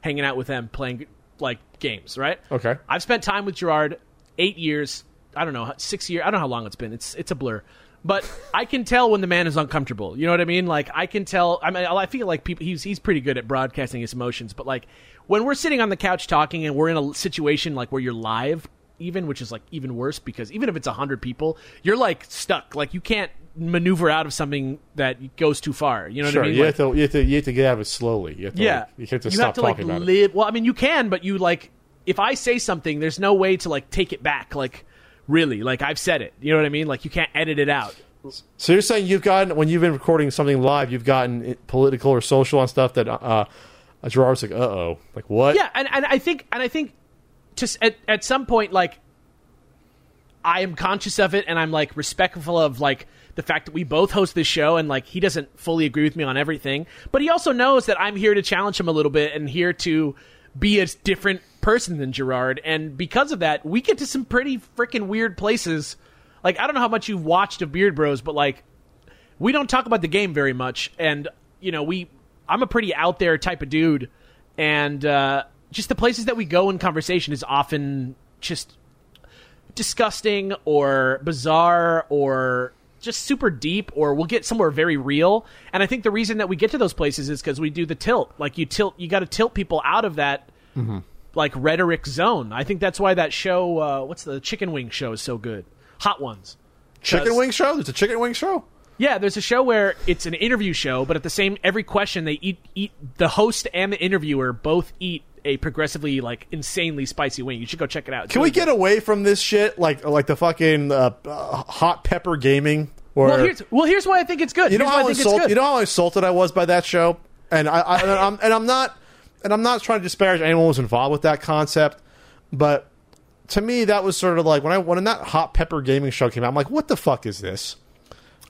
hanging out with them playing like games. Right? Okay. I've spent time with Jirard eight years. I don't know six years. I don't know how long it's been. It's it's a blur. But I can tell when the man is uncomfortable. You know what I mean? Like I can tell. I mean, I feel like people. He's he's pretty good at broadcasting his emotions. But like when we're sitting on the couch talking and we're in a situation like where you're live, even which is like even worse because even if it's a hundred people, you're like stuck. Like you can't maneuver out of something that goes too far. You know Sure, what I mean? you, Like- have to, you, have to, you have to get out of it slowly. You have to, yeah, like, you have to you stop have to like talking about it. live. Well, I mean, you can, but you like if I say something, there's no way to like take it back. Like really, like I've said it. You know what I mean? Like you can't edit it out. So you're saying you've gotten when you've been recording something live, you've gotten political or social on stuff that uh, uh, Jirard's like, uh oh, like what? Yeah, and, and I think and I think just at at some point like I am conscious of it and I'm like respectful of like the fact that we both host this show and like he doesn't fully agree with me on everything, but he also knows that I'm here to challenge him a little bit and here to be a different person than Jirard and because of that, we get to some pretty freaking weird places. Like I don't know how much you've watched of Beard Bros, but like we don't talk about the game very much and you know we i'm a pretty out there type of dude and uh, just the places that we go in conversation is often just disgusting or bizarre or just super deep or we'll get somewhere very real and i think the reason that we get to those places is because we do the tilt like you tilt you got to tilt people out of that like rhetoric zone i think that's why that show uh, what's the chicken wing show is so good hot ones Chicken wing show. There's a chicken wing show. yeah, there's a show where it's an interview show, but at the same every question they eat eat the host and the interviewer both eat a progressively like insanely spicy wing. You should go check it out. It's Can we really get good. away from this shit, like like the fucking uh, uh, hot pepper gaming? Or Well, here's well here's why I think it's good. you know here's how I think it's insulted you know how insulted I was by that show, and I, I and I'm and I'm not and I'm not trying to disparage anyone who was involved with that concept, but to me that was sort of like when I when that hot pepper gaming show came out, I'm like, what the fuck is this?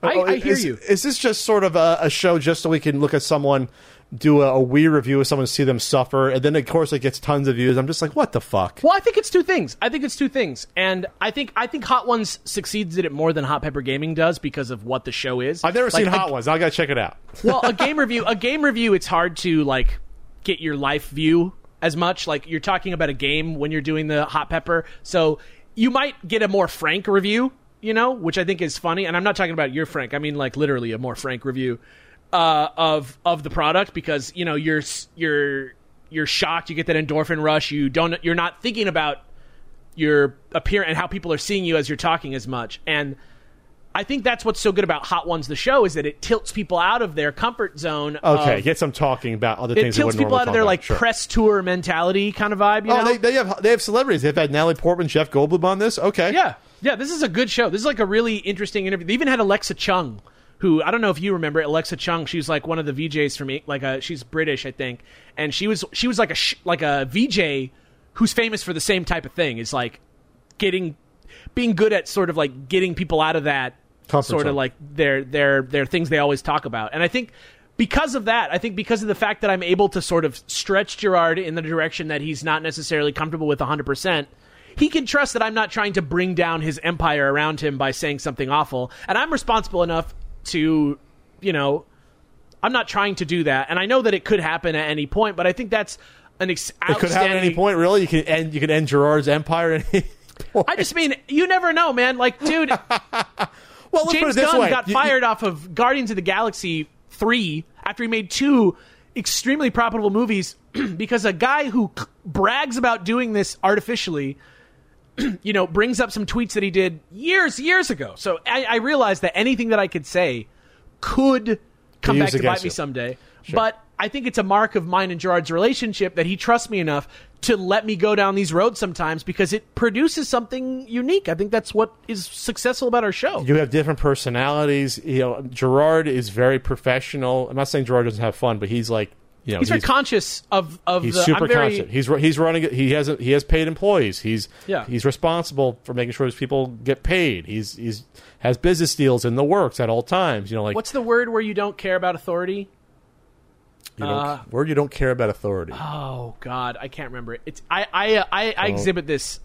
I- I hear is, you. Is this just sort of a, a show just so we can look at someone do a, a weird review of someone see them suffer, and then of course it gets tons of views? I'm just like, what the fuck? Well, I think it's two things. I think it's two things, and I think I think Hot Ones succeeds at it more than Hot Pepper Gaming does because of what the show is. I've never Like, seen a- Hot Ones. I gotta check it out. well, a game review, a game review, it's hard to like get your life view as much. Like you're talking about a game when you're doing the hot pepper, so you might get a more frank review, you know, which I think is funny. And I'm not talking about your frank; I mean like literally a more frank review uh, of of the product because you know you're you're you're shocked, you get that endorphin rush, you don't you're not thinking about your appearance and how people are seeing you as you're talking as much. And I think that's what's so good about Hot Ones, the show, is that it tilts people out of their comfort zone. Okay, of, get some talking about other it things. they tilts people out of their about. like Sure. press tour mentality kind of vibe. You Oh, know? they, they have they have celebrities. They've had Natalie Portman, Jeff Goldblum on this. Okay, Yeah, yeah. This is a good show. This is like a really interesting interview. They even had Alexa Chung, who I don't know if you remember Alexa Chung. She was like one of the VJs for me. Like a, she's British, I think, and she was she was like a sh- like a VJ who's famous for the same type of thing. Is like getting being good at sort of like getting people out of that Comfort sort zone. of like their their their things they always talk about. And I think because of that, I think because of the fact that I'm able to sort of stretch Jirard in the direction that he's not necessarily comfortable with 100%, he can trust that I'm not trying to bring down his empire around him by saying something awful. And I'm responsible enough to, you know, I'm not trying to do that. And I know that it could happen at any point, but I think that's an ex- it could happen at any point. Really, you can end you can end Jirard's empire at any point. I just mean, you never know, man. Like, dude, well, let's put James it this Gunn way. got You- you- fired off of Guardians of the Galaxy 3 after he made two extremely profitable movies because a guy who c- brags about doing this artificially you know brings up some tweets that he did years years ago so I, I realized that anything that i could say could come Be back used to bite against me you. someday but i think it's a mark of mine and jirard's relationship that he trusts me enough to let me go down these roads sometimes because it produces something unique i think that's what is successful about our show you have different personalities. You know, Jirard is very professional. I'm not saying Jirard doesn't have fun, but he's like, you know, He's very conscious of of He's the. super I'm very, conscious. He's he's running. it- He has a, he has paid employees. He's Yeah. He's responsible for making sure his people get paid. He's he's has business deals in the works at all times. You know, like What's the word where you don't care about authority? You uh, word you don't care about authority. Oh God, I can't remember it. It's I I uh, I, I exhibit this.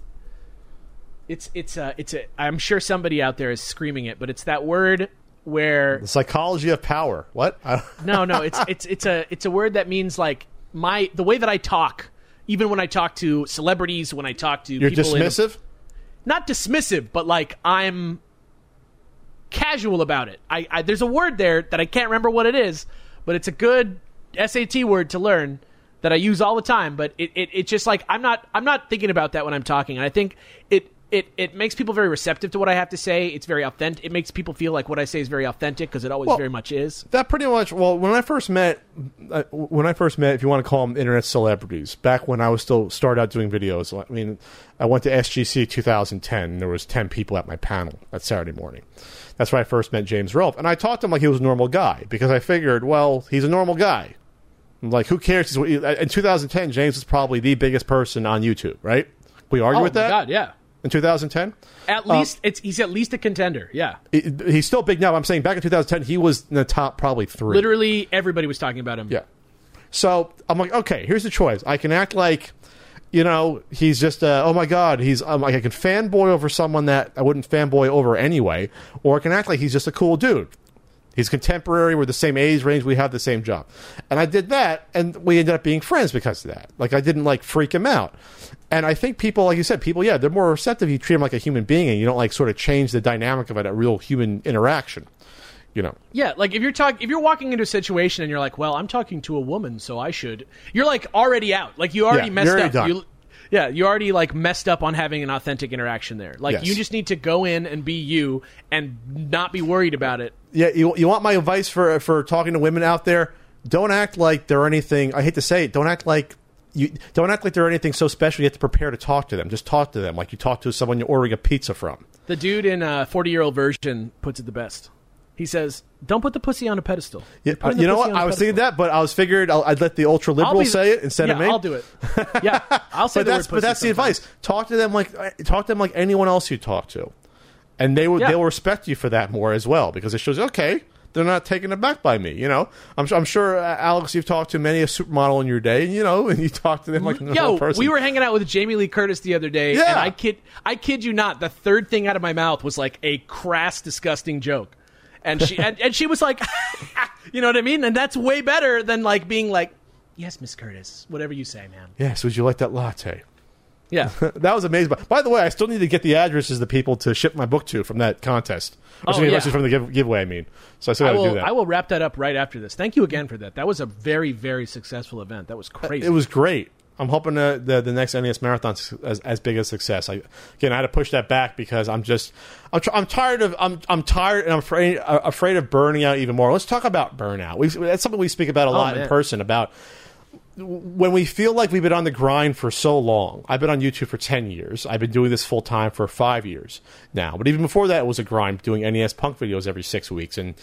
It's it's uh it's a. I'm sure somebody out there is screaming it, but it's that word where the psychology of power. What? No no it's it's it's a it's a word that means like my the way that I talk. Even when I talk to celebrities, when I talk to you're people in a- dismissive. not dismissive, but like I'm casual about it. I, I there's a word there that I can't remember what it is, but it's a good SAT word to learn that I use all the time. But it, it it's just like I'm not I'm not thinking about that when I'm talking, and I think it. It, it makes people very receptive to what I have to say. It's very authentic. It makes people feel like what I say is very authentic because it always Well- very much is. That pretty much. Well, when I first met, uh, when I first met, if you want to call them internet celebrities, back when I was still started out doing videos. I mean, I went to SGC 2010. And there was 10 people at my panel that Saturday morning. That's where I first met James Rolfe, and I talked to him like he was a normal guy because I figured, well, he's a normal guy. Like, who cares? In 2010, James was probably the biggest person on YouTube, right? We argue Oh with my that god, yeah. in 2010. At least it's he's at least a contender. Yeah, It- he's still big now. I'm saying back in 2010, he was in the top probably three. literally everybody was talking about him. Yeah. So I'm like, okay, here's the choice. I can act like, you know, he's just, uh, oh my god, he's. I'm like, I can fanboy over someone that I wouldn't fanboy over anyway, or I can act like he's just a cool dude. He's contemporary. We're the same age range. We have the same job, and I did that, and we ended up being friends because of that. Like I didn't like freak him out, and I think people, like you said, people, yeah, they're more receptive. You treat them like a human being, and you don't like sort of change the dynamic of it, a real human interaction. You know, Yeah, like if you're talking, if you're walking into a situation and you're like, "Well, I'm talking to a woman, so I should," you're like already out. Like you already Yeah, messed you're already up. You, yeah, you already like messed up on having an authentic interaction there. Like Yes. you just need to go in and be you and not be worried about it. yeah, you, you want my advice for for talking to women out there? Don't act like they're anything. I hate to say it. Don't act like you don't act like they're anything so special. You have to prepare to talk to them. Just talk to them like you talk to someone you're ordering a pizza from. The dude in uh, a 40 year old Virgin puts it the best. He says, "Don't put the pussy on a pedestal." Yeah, You're you know what? I was thinking that, but I was figured I'll, I'd let the ultra liberal be- say it instead yeah, of me. I'll do it. Yeah, I'll say but the that's but that's the advice. Talk to them like talk to them like anyone else you talk to, and they will Yeah. they'll respect you for that more as well because it shows okay they're not taken aback by me. You know, I'm I'm sure uh, Alex, you've talked to many a supermodel in your day, and you know, and you talk to them like a Yo, person. we were hanging out with Jamie Lee Curtis the other day, Yeah. and I kid, I kid you not, the third thing out of my mouth was like a crass, disgusting joke, and she and, and she was like, you know what I mean, and that's way better than like being like, yes, Miss Curtis, whatever you say, man. Yes, would you like that latte? Yeah. that was amazing. By the way, I still need to get the addresses of the people to ship my book to from that contest. Or Oh, yeah. from the give, giveaway, I mean. So I still got to do that. I will wrap that up right after this. Thank you again for that. That was a very, very successful event. That was uh, crazy. It was great. I'm hoping the the, the next NES marathon as as big a success. I again I had to push that back because I'm just I'm, tr- I'm tired of I'm I'm tired and I'm afraid uh, afraid of burning out even more. Let's talk about burnout. We that's something we speak about a lot in Oh, person about when we feel like we've been on the grind for so long. I've been on YouTube for 10 years. I've been doing this full time for 5 years now. But even before that it was a grind doing NES punk videos every 6 weeks and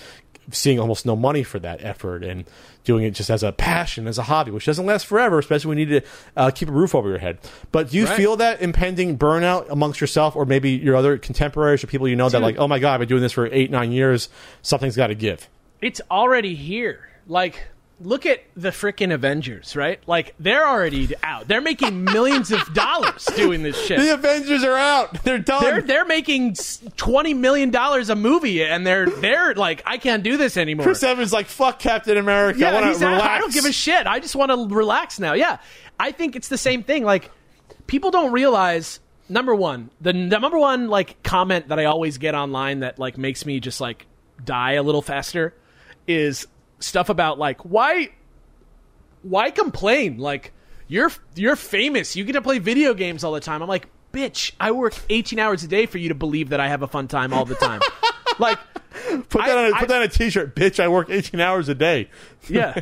seeing almost no money for that effort and doing it just as a passion, as a hobby, which doesn't last forever, especially when you need to uh, keep a roof over your head. But do you Right. feel that impending burnout amongst yourself or maybe your other contemporaries or people you know that like, oh my God, I've been doing this for eight, nine years. Something's got to give. it's already here. Like, look at the freaking Avengers, right? Like, they're already out. They're making millions of dollars doing this shit. The Avengers are out. They're done. They're they're making twenty million dollars a movie, and they're they're like, I can't do this anymore. Chris Evans like, fuck Captain America. I yeah, want to out. I don't give a shit. I just want to relax now. Yeah, I think it's the same thing. Like, people don't realize. Number one, the, the number one like comment that I always get online that like makes me just like die a little faster is stuff about like why why complain? Like you're you're famous. You get to play video games all the time. I'm like, bitch, I work 18 hours a day for you to believe that I have a fun time all the time. like, Put that, I- on a, I- put that on a t-shirt, bitch. I work 18 hours a day. yeah.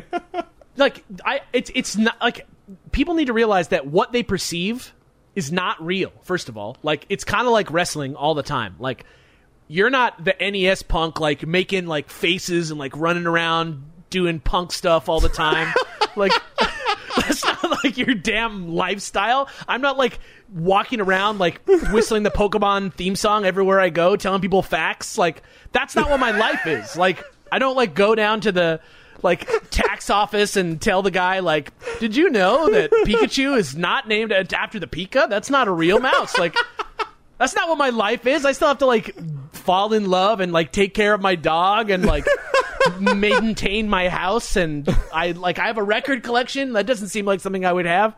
like I it's it's not like people need to realize that what they perceive is not real. First of all, like it's kind of like wrestling all the time. Like you're not the NES punk like making like faces and like running around doing punk stuff all the time. like that's not like your damn lifestyle. I'm not like walking around like whistling the Pokemon theme song everywhere I go, telling people facts. Like that's not what my life is. Like I don't like go down to the like tax office and tell the guy like, "Did you know that Pikachu is not named after the Pika? That's not a real mouse." Like that's not what my life is. I still have to like fall in love and like take care of my dog and like maintain my house and I like I have a record collection. That doesn't seem like something I would have.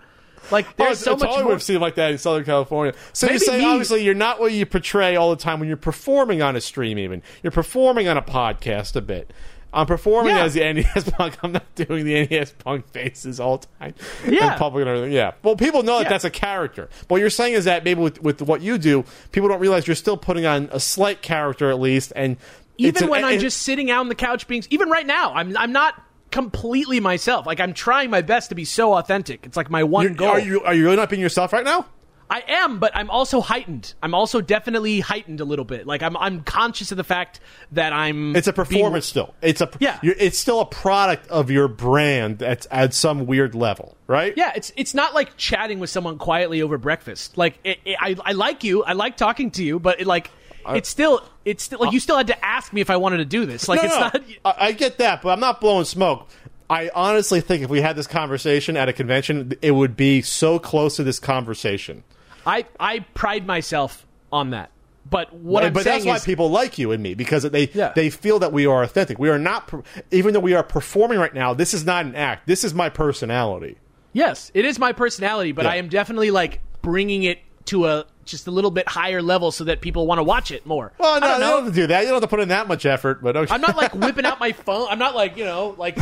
Like oh, there's oh, so it's much totally more. seemed like that in Southern California. So Maybe you're saying me- obviously you're not what you portray all the time when you're performing on a stream. Even you're performing on a podcast a bit. I'm performing Yeah. as the NES punk. I'm not doing the NES punk faces all the time Yeah. in public and everything. Yeah. Well, people know that Yeah. that's a character. But what you're saying is that maybe with, with what you do, people don't realize you're still putting on a slight character at least. And even an- when I'm and- just sitting out on the couch being even right now, I'm I'm not completely myself. Like I'm trying my best to be so authentic. It's like my one goal. are you are you really not being yourself right now? I am, but I'm also heightened. I'm also definitely heightened a little bit. Like I'm I'm conscious of the fact that I'm It's a being- performance still. It's a Yeah. You're, it's still a product of your brand that's at some weird level, right? Yeah, it's it's not like chatting with someone quietly over breakfast. Like it, it, I I like you, I like talking to you, but it, like it's still it's still like you still had to ask me if I wanted to do this. Like No, it's no, not. I, I get that, but I'm not blowing smoke. I honestly think if we had this conversation at a convention, it would be so close to this conversation. I I pride myself on that. But what I'm but saying that's why is, people like you and me because they Yeah. they feel that we are authentic. We are not, even though we are performing right now. This is not an act. This is my personality. yes, it is my personality, but Yeah. I am definitely like bringing it to a just a little bit higher level so that people want to watch it more. Well, I no, don't you don't have to do that. You don't have to put in that much effort. But okay. I'm not like whipping out my phone. I'm not like you know like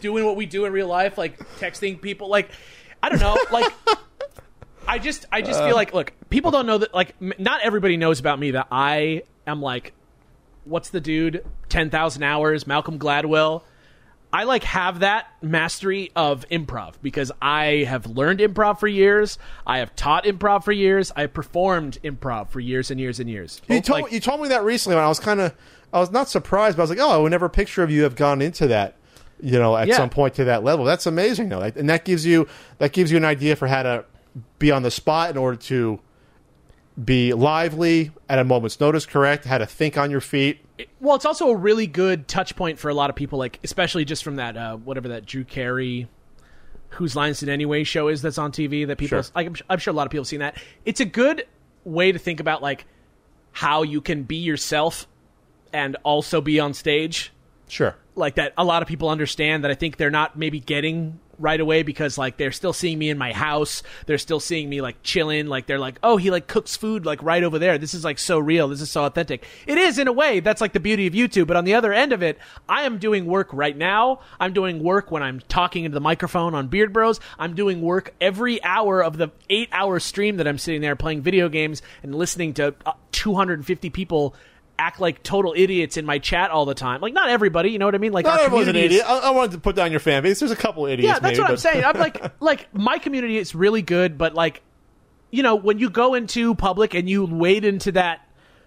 doing what we do in real life, like texting people. Like I don't know, like. I just, I just feel uh, like, look, people don't know that. Like, m- not everybody knows about me that I am like, what's the dude? Ten thousand hours, Malcolm Gladwell. I like have that mastery of improv because I have learned improv for years. I have taught improv for years. I have performed improv for years and years and years. You told like- you told me that recently, and I was kind of I was not surprised, but I was like, oh, I would never picture of you have gone into that, you know, at Yeah. some point to that level. That's amazing, though, and that gives you that gives you an idea for how to be on the spot in order to be lively at a moment's notice. Correct? How to think on your feet. Well, it's also a really good touch point for a lot of people, like especially just from that uh, whatever that Drew Carey, Whose Line Is It Anyway show is that's on TV that people Sure. like. I'm, I'm sure a lot of people have seen that. It's a good way to think about like how you can be yourself and also be on stage Sure. like that. A lot of people understand that. I think they're not maybe getting right away because like they're still seeing me in my house. They're still seeing me like chilling. Like they're like, oh, he like cooks food like right over there. This is like so real. This is so authentic. It is in a way. That's like the beauty of YouTube. But on the other end of it, I am doing work right now. I'm doing work when I'm talking into the microphone on Beard Bros. I'm doing work every hour of the eight hour stream that I'm sitting there playing video games and listening to uh, 250 people act like total idiots in my chat all the time. Like not everybody, you know what I mean? Like Not everyone's an idiot. I, I wanted to put down your fan base. There's a couple idiots. yeah, that's maybe, what I'm saying. I'm like, like my community is really good, but like, you know, when you go into public and you wade into that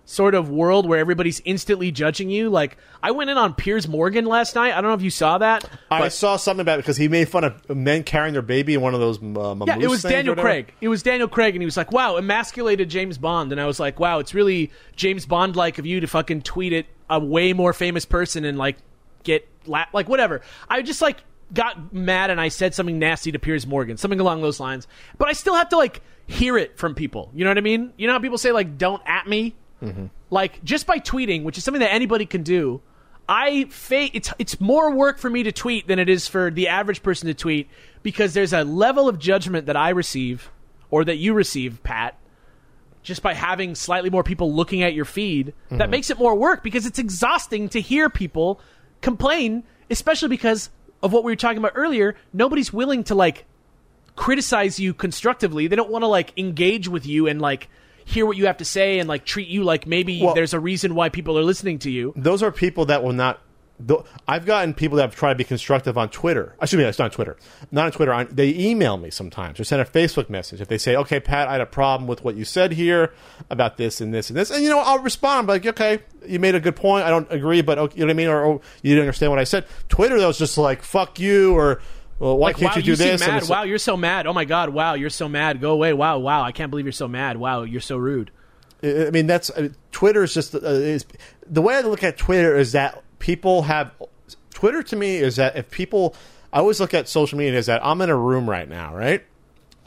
sort of world where everybody's instantly judging you, like I went in on Piers Morgan last night. I don't know if you saw that. I but- saw something about it because he made fun of men carrying their baby in one of those. Uh, Yeah, it was Daniel. Craig. It was Daniel Craig, and he was like, "Wow, emasculated James Bond," and I was like, "Wow, it's really James Bond like of you to fucking tweet at a way more famous person and like get la- like whatever." I just like got mad and I said something nasty to Piers Morgan, something along those lines. But I still have to like hear it from people. You know what I mean? You know how people say like, "Don't at me." Mm-hmm. Like just by tweeting, which is something that anybody can do. I fa- it's it's more work for me to tweet than it is for the average person to tweet because there's a level of judgment that I receive or that you receive, Pat, just by having slightly more people looking at your feed that mm-hmm. makes it more work because it's exhausting to hear people complain, especially because of what we were talking about earlier. Nobody's willing to like criticize you constructively. They don't want to like engage with you and like hear what you have to say and like treat you like maybe Well- there's a reason why people are listening to you. Those are people that will not. I've gotten people that have tried to be constructive on Twitter. Excuse me, it's not Twitter. Not on Twitter. On, they email me sometimes or send a Facebook message. If they say, "Okay, Pat, I had a problem with what you said here about this and this and this," and you know, I'll respond like, "Okay, you made a good point. I don't agree, but okay, you know what I mean, or, or you didn't understand what I said." Twitter, though, is just like, "Fuck you," or well, "Why Like, can't wow, you do seem this?" Mad. Wow, you're so mad. Oh my god. Wow, you're so mad. Go away. Wow, wow. I can't believe you're so mad. Wow, you're so rude. I I mean, that's uh, Twitter is just uh, is the way I look at Twitter is that people have Twitter to me is that if people I always look at social media as that I'm in a room right now, right?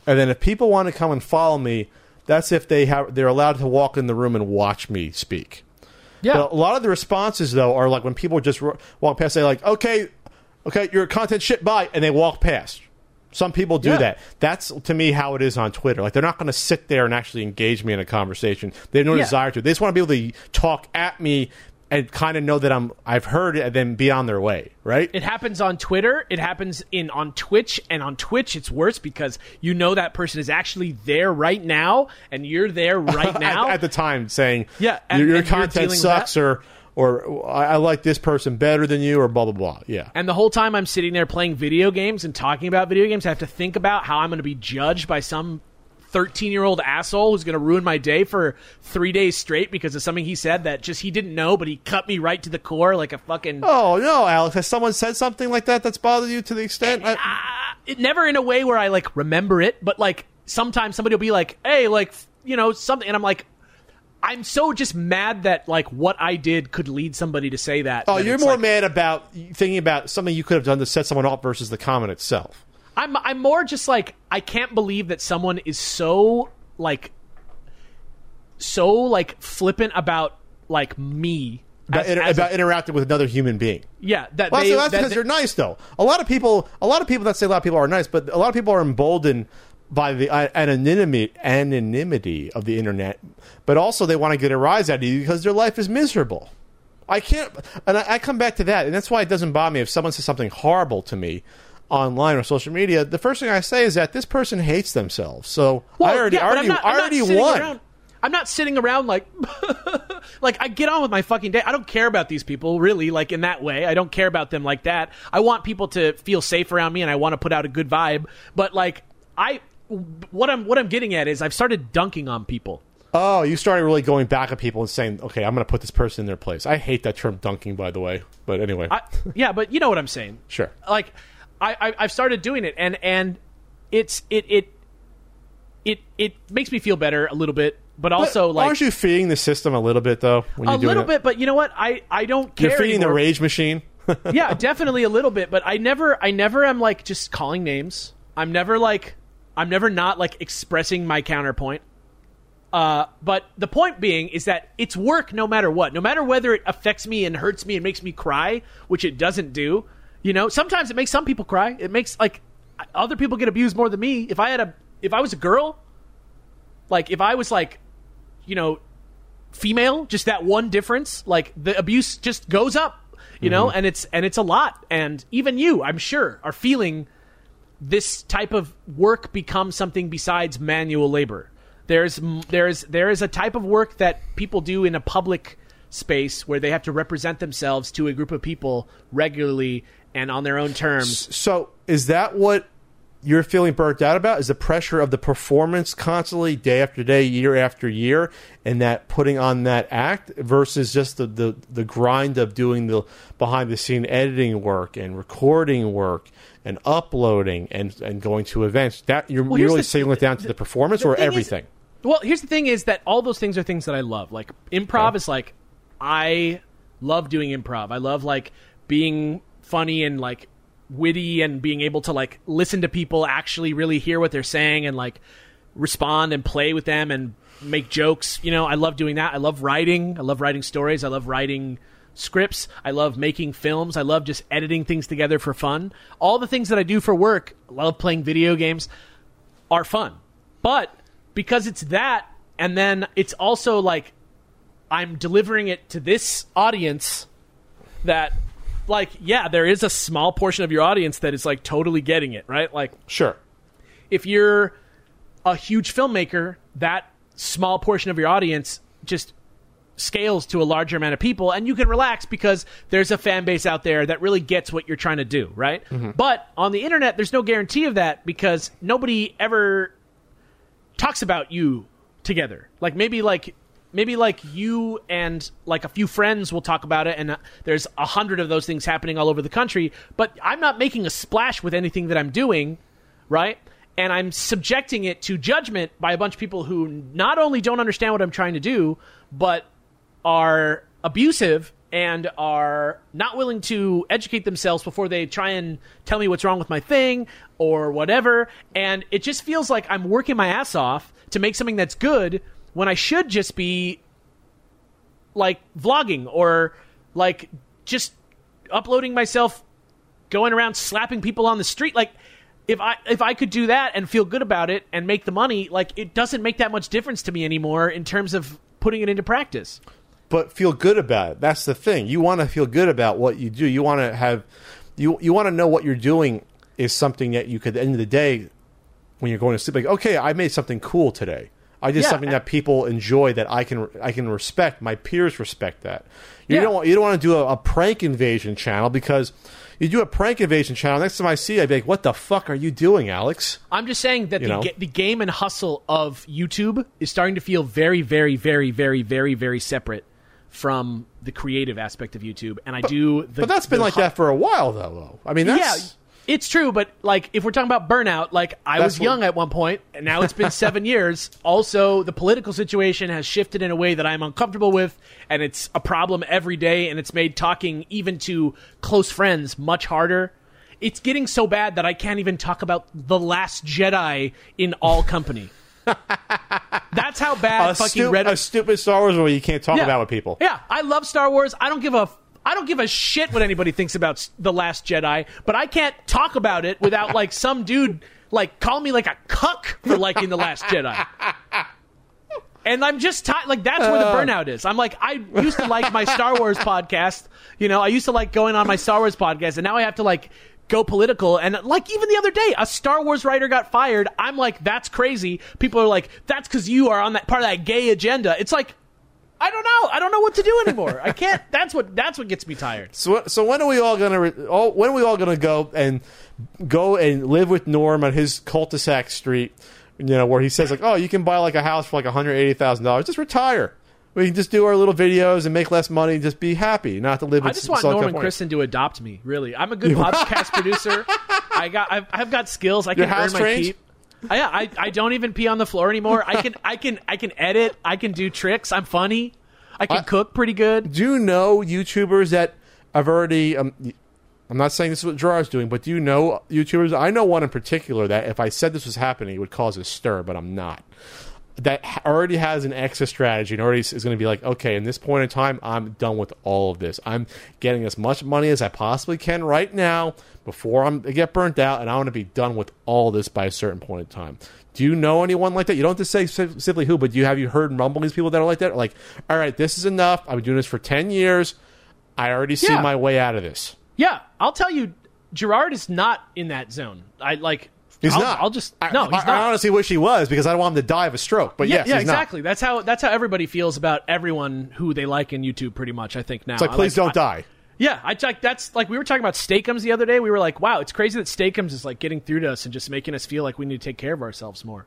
And then if people want to come and follow me, that's if they have they're allowed to walk in the room and watch me speak. Yeah. But a lot of the responses though are like when people just walk past, they like, okay, okay, your content shit, bye, and they walk past. Some people do Yeah. that. That's to me how it is on Twitter. Like they're not going to sit there and actually engage me in a conversation. They have no Yeah. desire to. They just want to be able to talk at me and kind of know that I'm I've heard it and then be on their way. Right? It happens on Twitter. It happens in on Twitch, and on Twitch it's worse because you know that person is actually there right now, and you're there right now. at, at the time saying, Yeah, and- your, your you're content sucks, or or I, I like this person better than you, or blah blah blah. Yeah. and the whole time I'm sitting there playing video games and talking about video games, I have to think about how I'm going to be judged by some 13 year old asshole who's going to ruin my day for three days straight because of something he said that just he didn't know, but he cut me right to the core like a fucking. Oh no, Alex! Has someone said something like that that's bothered you to the extent? I, uh, it never in a way where I like remember it, but like sometimes somebody will be like, "Hey, like you know something," and I'm like, I'm so just mad that like what I did could lead somebody to say that. oh, you're more like- mad about thinking about something you could have done to set someone off versus the comment itself. I'm I'm more just like I can't believe that someone is so like so like flippant about like me. About, as- inter- as a- interacting with another human being. yeah, that Well, they, so that's that because they- they're nice, though. A lot of people, a lot of people that say a lot of people are nice, but a lot of people are emboldened by the uh, anonymity anonymity of the internet. But also, they want to get a rise out of you because their life is miserable. I can't, and I, I come back to that, and that's why it doesn't bother me if someone says something horrible to me online or social media. The first thing I say is that this person hates themselves. So I already, yeah, already, I'm not, already won. Around, I'm not sitting around like, like I get on with my fucking day. I don't care about these people really, like in that way. I don't care about them like that. I want people to feel safe around me, and I want to put out a good vibe. But like, I, what I'm what I'm getting at is I've started dunking on people. Oh, you started really going back at people and saying, "Okay, I'm going to put this person in their place." I hate that term "dunking," by the way. But anyway, I, yeah, but you know what I'm saying. sure. Like, I, I I've started doing it, and and it's it it it it makes me feel better a little bit, but also But like aren't you feeding the system a little bit though? When a you're doing little it? bit. But you know what? I I don't care. You're feeding the rage machine. yeah, definitely a little bit, but I never I never am like just calling names. I'm never like I'm never not like expressing my counterpoint. Uh, but the point being is that it's work no matter what. No matter whether it affects me and hurts me and makes me cry, which it doesn't do. You know, sometimes it makes some people cry. It makes like other people get abused more than me. If I had a if I was a girl, like if I was like, you know, female, just that one difference, like the abuse just goes up, you know, and it's and it's a lot. And even you, I'm sure, are feeling this type of work becomes something besides manual labor. There's there's there is a type of work that people do in a public space where they have to represent themselves to a group of people regularly and on their own terms. So is that what you're feeling burnt out about? Is the pressure of the performance constantly, day after day, year after year, and that putting on that act versus just the the, the grind of doing the behind the scene editing work and recording work and uploading and and going to events? That you're Well, here's really the- sailing it down to the performance the or thing is- everything? Well, here's the thing: is that all those things are things that I love. Like improv Okay. is like I love doing improv. I love like being funny and like witty and being able to like listen to people actually really hear what they're saying and like respond and play with them and make jokes. You know, I love doing that. I love writing. I love writing stories. I love writing scripts. I love making films. I love just editing things together for fun. All the things that I do for work, love playing video games are fun. But because it's that, and then it's also like I'm delivering it to this audience that, like, yeah, there is a small portion of your audience that is like totally getting it, right? Like, Sure. if you're a huge filmmaker, that small portion of your audience just scales to a larger amount of people and you can relax because there's a fan base out there that really gets what you're trying to do, right? But on the internet there's no guarantee of that because nobody ever talks about you together. Like maybe like maybe like you and like a few friends will talk about it and uh, there's a hundred of those things happening all over the country, but I'm not making a splash with anything that I'm doing, right? And I'm subjecting it to judgment by a bunch of people who not only don't understand what I'm trying to do, but are abusive and are not willing to educate themselves before they try and tell me what's wrong with my thing or whatever. And it just feels like I'm working my ass off to make something that's good when I should just be like vlogging or like just uploading myself going around slapping people on the street like if I if I could do that and feel good about it and make the money like it doesn't make that much difference to me anymore in terms of putting it into practice. But feel good about it. That's the thing. You want to feel good about what you do. You want to have you you want to know what you're doing is something that you could at the end of the day when you're going to sleep like okay, I made something cool today. I did Yeah. something that people enjoy that I can I can respect. My peers respect that. You Yeah. don't want, you don't want to do a, a prank invasion channel because you do a prank invasion channel. Next time I see, you, I'd be like, "What the fuck are you doing, Alex?" I'm just saying that You the, ga- the game and hustle of YouTube is starting to feel very, very, very, very, very, very separate from the creative aspect of YouTube. And I do. The, But that's been like that for a while, though. though. I mean, that's Yeah, it's true. But like, if we're talking about burnout, like I That's was what- young at one point, and now it's been seven years. Also, the political situation has shifted in a way that I'm uncomfortable with, and it's a problem every day. And it's made talking even to close friends much harder. It's getting so bad that I can't even talk about the Last Jedi in all company. That's how bad a, fucking stu- Reddit. a stupid Star Wars movie you can't talk Yeah. about with people. Yeah, I love Star Wars. I don't give a I don't give a shit what anybody thinks about the Last Jedi, but I can't talk about it without like some dude like call me like a cuck for liking the Last Jedi. And I'm just ti like that's where the Uh. burnout is. I'm like I used to like my Star Wars podcast. You know, I used to like going on my Star Wars podcast, and now I have to like go political. And like even the other day, a Star Wars writer got fired. I'm like, that's crazy. People are like, that's because you are on that part of that gay agenda. It's like. I don't know. I don't know what to do anymore. I can't. That's what. That's what gets me tired. So, so when are we all gonna? All, when are we all gonna go and go and live with Norm on his cul-de-sac street? You know, where he says like, "Oh, you can buy like a house for like one hundred eighty thousand dollars. Just retire. We can just do our little videos and make less money and just be happy, not to live." I in just want Southern Norman California. Kristen to adopt me. Really, I'm a good podcast producer. I got. I've, I've got skills. I can earn my trained? keep. I, yeah, I, I don't even pee on the floor anymore. I can I can I can edit. I can do tricks. I'm funny. I can I- cook pretty good. Do you know YouTubers that have already? Um, I'm not saying this is what Jirard's doing, but do you know YouTubers? I know one in particular that if I said this was happening, it would cause a stir, but I'm not. That already has an exit strategy and already is going to be like, okay, in this point in time, I'm done with all of this. I'm getting as much money as I possibly can right now before I'm, I get burnt out, and I want to be done with all this by a certain point in time. Do you know anyone like that? You don't have to say specifically who, but do you have you heard rumblings people that are like that? Like, all right, this is enough. I've been doing this for ten years. I already see Yeah. my way out of this. Yeah, I'll tell you, Jirard is not in that zone. I like. He's I'll, not. I'll just I, no. He's I, not. I honestly wish he was because I don't want him to die of a stroke. But yeah, yes, yeah, he's not. exactly. That's how that's how everybody feels about everyone who they like in YouTube. Pretty much, I think now. It's like, I please don't die. Yeah, I like that's like we were talking about Steakums the other day. We were like, wow, it's crazy that Steakums is like getting through to us and just making us feel like we need to take care of ourselves more.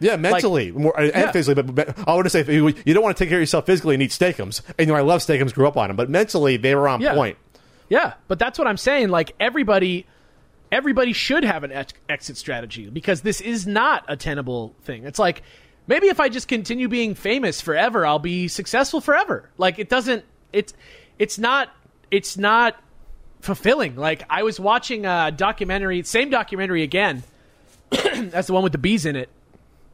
Yeah, mentally more, and Yeah. physically. But, but I want to say you, you don't want to take care of yourself physically and eat steakums. And you know, I love steakums, grew up on them, but mentally they were on Yeah. point. Yeah, but that's what I'm saying. Like everybody, everybody should have an ex- exit strategy because this is not a tenable thing. It's like maybe if I just continue being famous forever, I'll be successful forever. Like it doesn't. It's it's not. It's not fulfilling. Like I was watching a documentary, same documentary again. That's the one with the bees in it.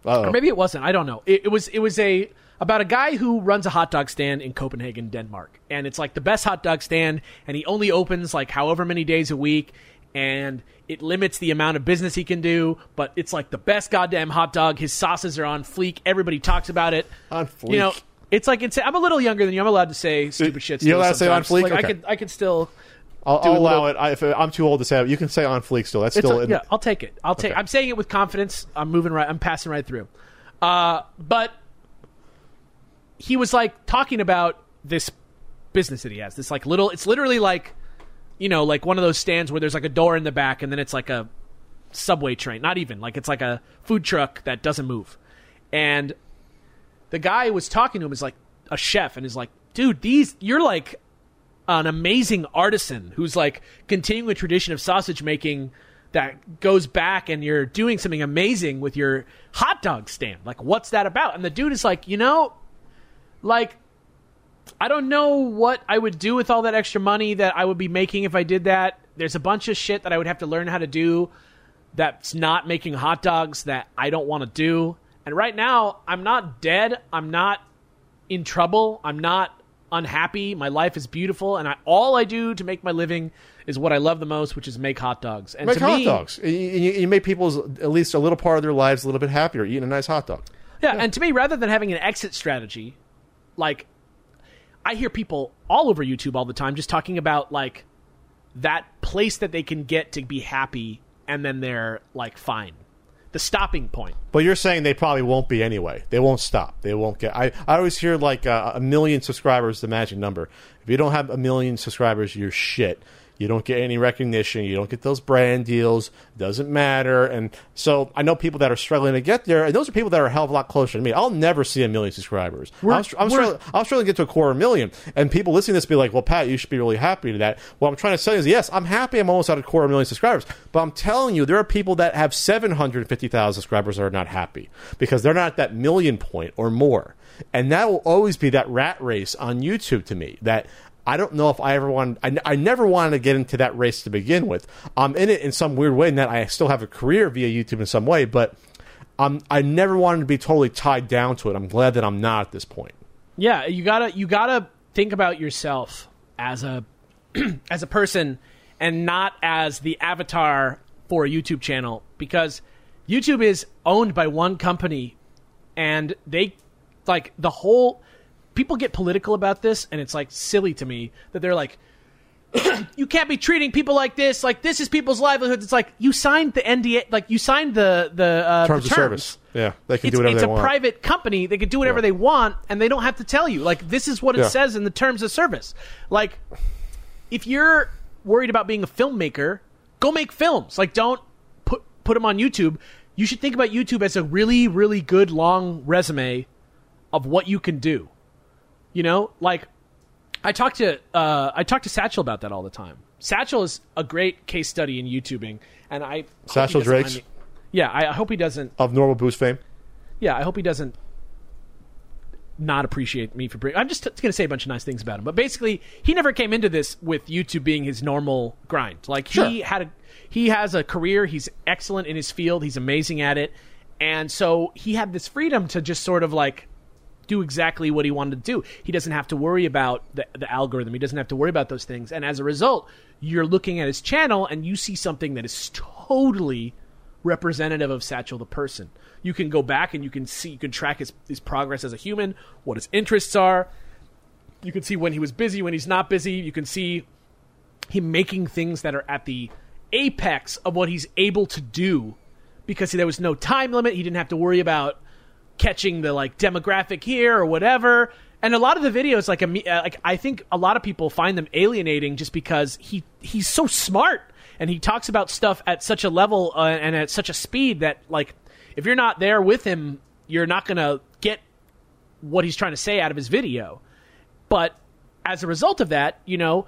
Uh-oh. Or maybe it wasn't. I don't know. It, it was it was a about a guy who runs a hot dog stand in Copenhagen, Denmark, and it's like the best hot dog stand, and he only opens like however many days a week, and it limits the amount of business he can do. But it's like the best goddamn hot dog. His sauces are on fleek. Everybody talks about it. On fleek. You know, it's like it's. I'm a little younger than you. I'm allowed to say stupid shit. You're allowed to say on fleek? Like, Okay. I could I could still. I'll, I'll allow little- it. I, if I'm too old to say it, you can say on fleek still. That's It's still a- in, yeah, I'll take it. I'll take. Okay. I'm saying it with confidence. I'm moving right. I'm passing right through. Uh, but he was like talking about this business that he has. This like little. It's literally like, you know, like one of those stands where there's like a door in the back, and then it's like a subway train. Not even like it's like a food truck that doesn't move. And the guy was talking to him is like a chef, and is like, dude, these you're like an amazing artisan who's like continuing a tradition of sausage making that goes back and you're doing something amazing with your hot dog stand. Like, what's that about? And the dude is like, you know, like, I don't know what I would do with all that extra money that I would be making if I did that. There's a bunch of shit that I would have to learn how to do that's not making hot dogs that I don't want to do. And right now, I'm not dead. I'm not in trouble. I'm not unhappy. My life is beautiful, and I, all I do to make my living is what I love the most, which is make hot dogs. And make hot me, dogs. You, you, make people's at least a little part of their lives a little bit happier eating a nice hot dog. Yeah, and to me, rather than having an exit strategy, like I hear people all over YouTube all the time just talking about like that place that they can get to be happy, and then they're like fine. The stopping point. But you're saying they probably won't be anyway. They won't stop. They won't get. I, I always hear like uh, a million subscribers the magic number. If you don't have a million subscribers, you're shit. You don't get any recognition. You don't get those brand deals. Doesn't matter. And so I know people that are struggling to get there, and those are people that are a hell of a lot closer to me. I'll never see a million subscribers. I'm, str- I'm, we're- struggling, I'm struggling to get to a quarter million. And people listening to this be like, well, Pat, you should be really happy to that. What I'm trying to say is, yes, I'm happy I'm almost at a quarter million subscribers. But I'm telling you, there are people that have 750,000 subscribers that are not happy because they're not at that million point or more. And that will always be that rat race on YouTube to me that I don't know if I ever wanted, I, I never wanted to get into that race to begin with. I'm in it in some weird way, in that I still have a career via YouTube in some way, but um, I never wanted to be totally tied down to it. I'm glad that I'm not at this point. Yeah, you gotta you gotta think about yourself as a as a person and not as the avatar for a YouTube channel because YouTube is owned by one company and they like the whole people get political about this and it's like silly to me that they're like you can't be treating people like this like this is people's livelihoods it's like you signed the NDA like you signed the the uh, Terms the of service. Yeah, they can it's, do whatever it's they a want. private company. They can do whatever Yeah. they want, and they don't have to tell you. Like this is what it Yeah. says in the terms of service. Like if you're worried about being a filmmaker, go make films. Like don't put put them on YouTube. You should think about YouTube as a really really good long resume of what you can do. You know, like I talk to uh, I talk to Satchel about that all the time. Satchel is a great case study in YouTubing, and I Satchel doesn't mind Drakes? me- Yeah, I hope he doesn't of normal boost fame. yeah, I hope he doesn't not appreciate me for bringing. I'm just t- going to say a bunch of nice things about him, but basically, he never came into this with YouTube being his normal grind. Like he had a he has a career. He's excellent in his field. He's amazing at it, And so he had this freedom to just sort of like do exactly what he wanted to do. He doesn't have to worry about the, the algorithm. He doesn't have to worry about those things. And as a result, you're looking at his channel and you see something that is totally representative of Satchel the person. You can go back and you can see, you can track his, his progress as a human, what his interests are. You can see when he was busy, when he's not busy. You can see him making things that are at the apex of what he's able to do because there was no time limit. He didn't have to worry about catching the like demographic here or whatever. And a lot of the videos, like, uh, like I think a lot of people find them alienating just because he he's so smart and he talks about stuff at such a level uh, and at such a speed that like if you're not there with him, you're not gonna get what he's trying to say out of his video. But as a result of that, you know,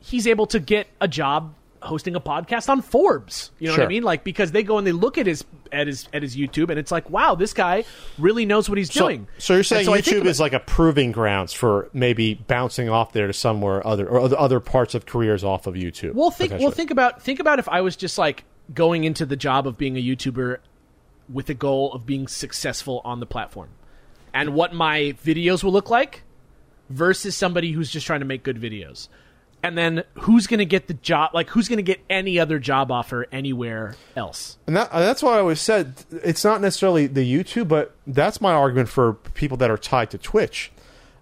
he's able to get a job hosting a podcast on Forbes. You know Sure. what I mean? Like because they go and they look at his at his at his YouTube and it's like, wow, this guy really knows what he's So, doing. so you're saying so YouTube is like a proving grounds for maybe bouncing off there to somewhere other or other, other parts of careers off of YouTube. Well, think well think about think about if I was just like going into the job of being a YouTuber with the goal of being successful on the platform, and what my videos will look like versus somebody who's just trying to make good videos. And then who's going to get the job? Like, who's going to get any other job offer anywhere else? And that, that's why I always said it's not necessarily the YouTube, but that's my argument for people that are tied to Twitch.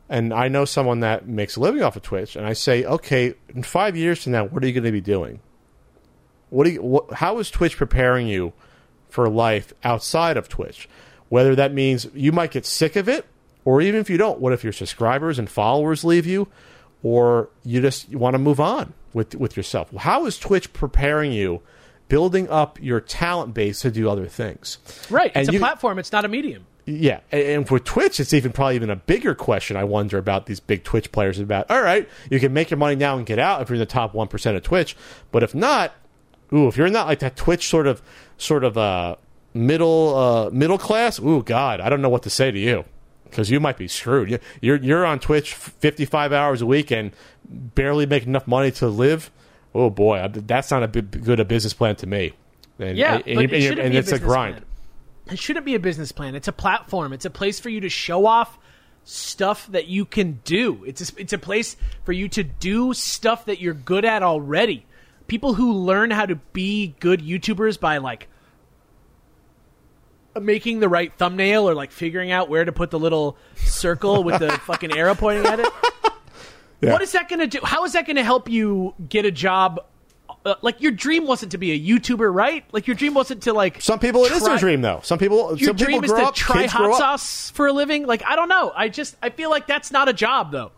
And I know someone that makes a living off of Twitch, and I say, okay, in five years from now, what are you going to be doing? What do you? How is Twitch preparing you for life outside of Twitch? Whether that means you might get sick of it, or even if you don't, what if your subscribers and followers leave you, or you just want to move on with with yourself? How is Twitch preparing you, building up your talent base to do other things? Right. And It's a platform. It's not a medium. Yeah, and, and for Twitch, it's even probably even a bigger question. I wonder about these big Twitch players. About all right, you can make your money now and get out if you're in the top one percent of Twitch, but if not, ooh, if you're not like that Twitch sort of sort of uh, middle uh, middle class, ooh, God, I don't know what to say to you because you might be screwed. You- You're you're on Twitch 55 hours a week and barely make enough money to live. Oh boy, that's not a good a business plan to me. And, Yeah, and, but it and be a it's a grind. plan. It shouldn't be a business plan. It's a platform. It's a place for you to show off stuff that you can do. It's a, it's a place for you to do stuff that you're good at already. People who learn how to be good YouTubers by like making the right thumbnail or like figuring out where to put the little circle with the fucking arrow pointing at it. Yeah. What is that going to do? How is that going to help you get a job? Uh, like your dream wasn't to be a YouTuber, right? Like your dream wasn't to like Some people it is their dream though. Some people Your some people dream is grow to up, try hot sauce for a living. Like I don't know. I just I feel like that's not a job though.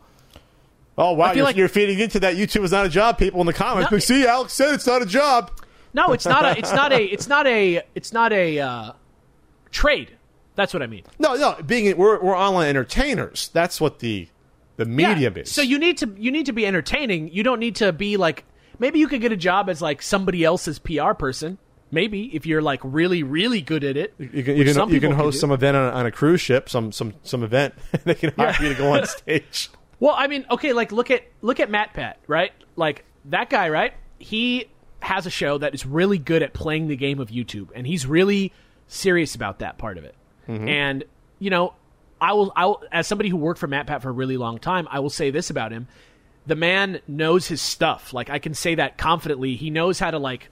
Oh wow, you're, like- you're feeding into that YouTube is not a job. People in the comments, No, but see, Alex said it's not a job. No, it's not a. It's not a. It's not a. It's not a uh, trade. That's what I mean. No, no, being we're we're online entertainers. That's what the the medium Yeah. is. So you need to you need to be entertaining. You don't need to be like maybe you could get a job as like somebody else's PR person. Maybe if you're like really really good at it. you can you can, you can host do. some event on a, on a cruise ship, some some some event. they can hire Yeah. you to go on stage. Well, I mean, okay, like look at look at MatPat, right? Like that guy, right? He has a show that is really good at playing the game of YouTube, and he's really serious about that part of it. Mm-hmm. And you know, I will, I will, as somebody who worked for MatPat for a really long time, I will say this about him: the man knows his stuff. Like I can say that confidently. He knows how to like,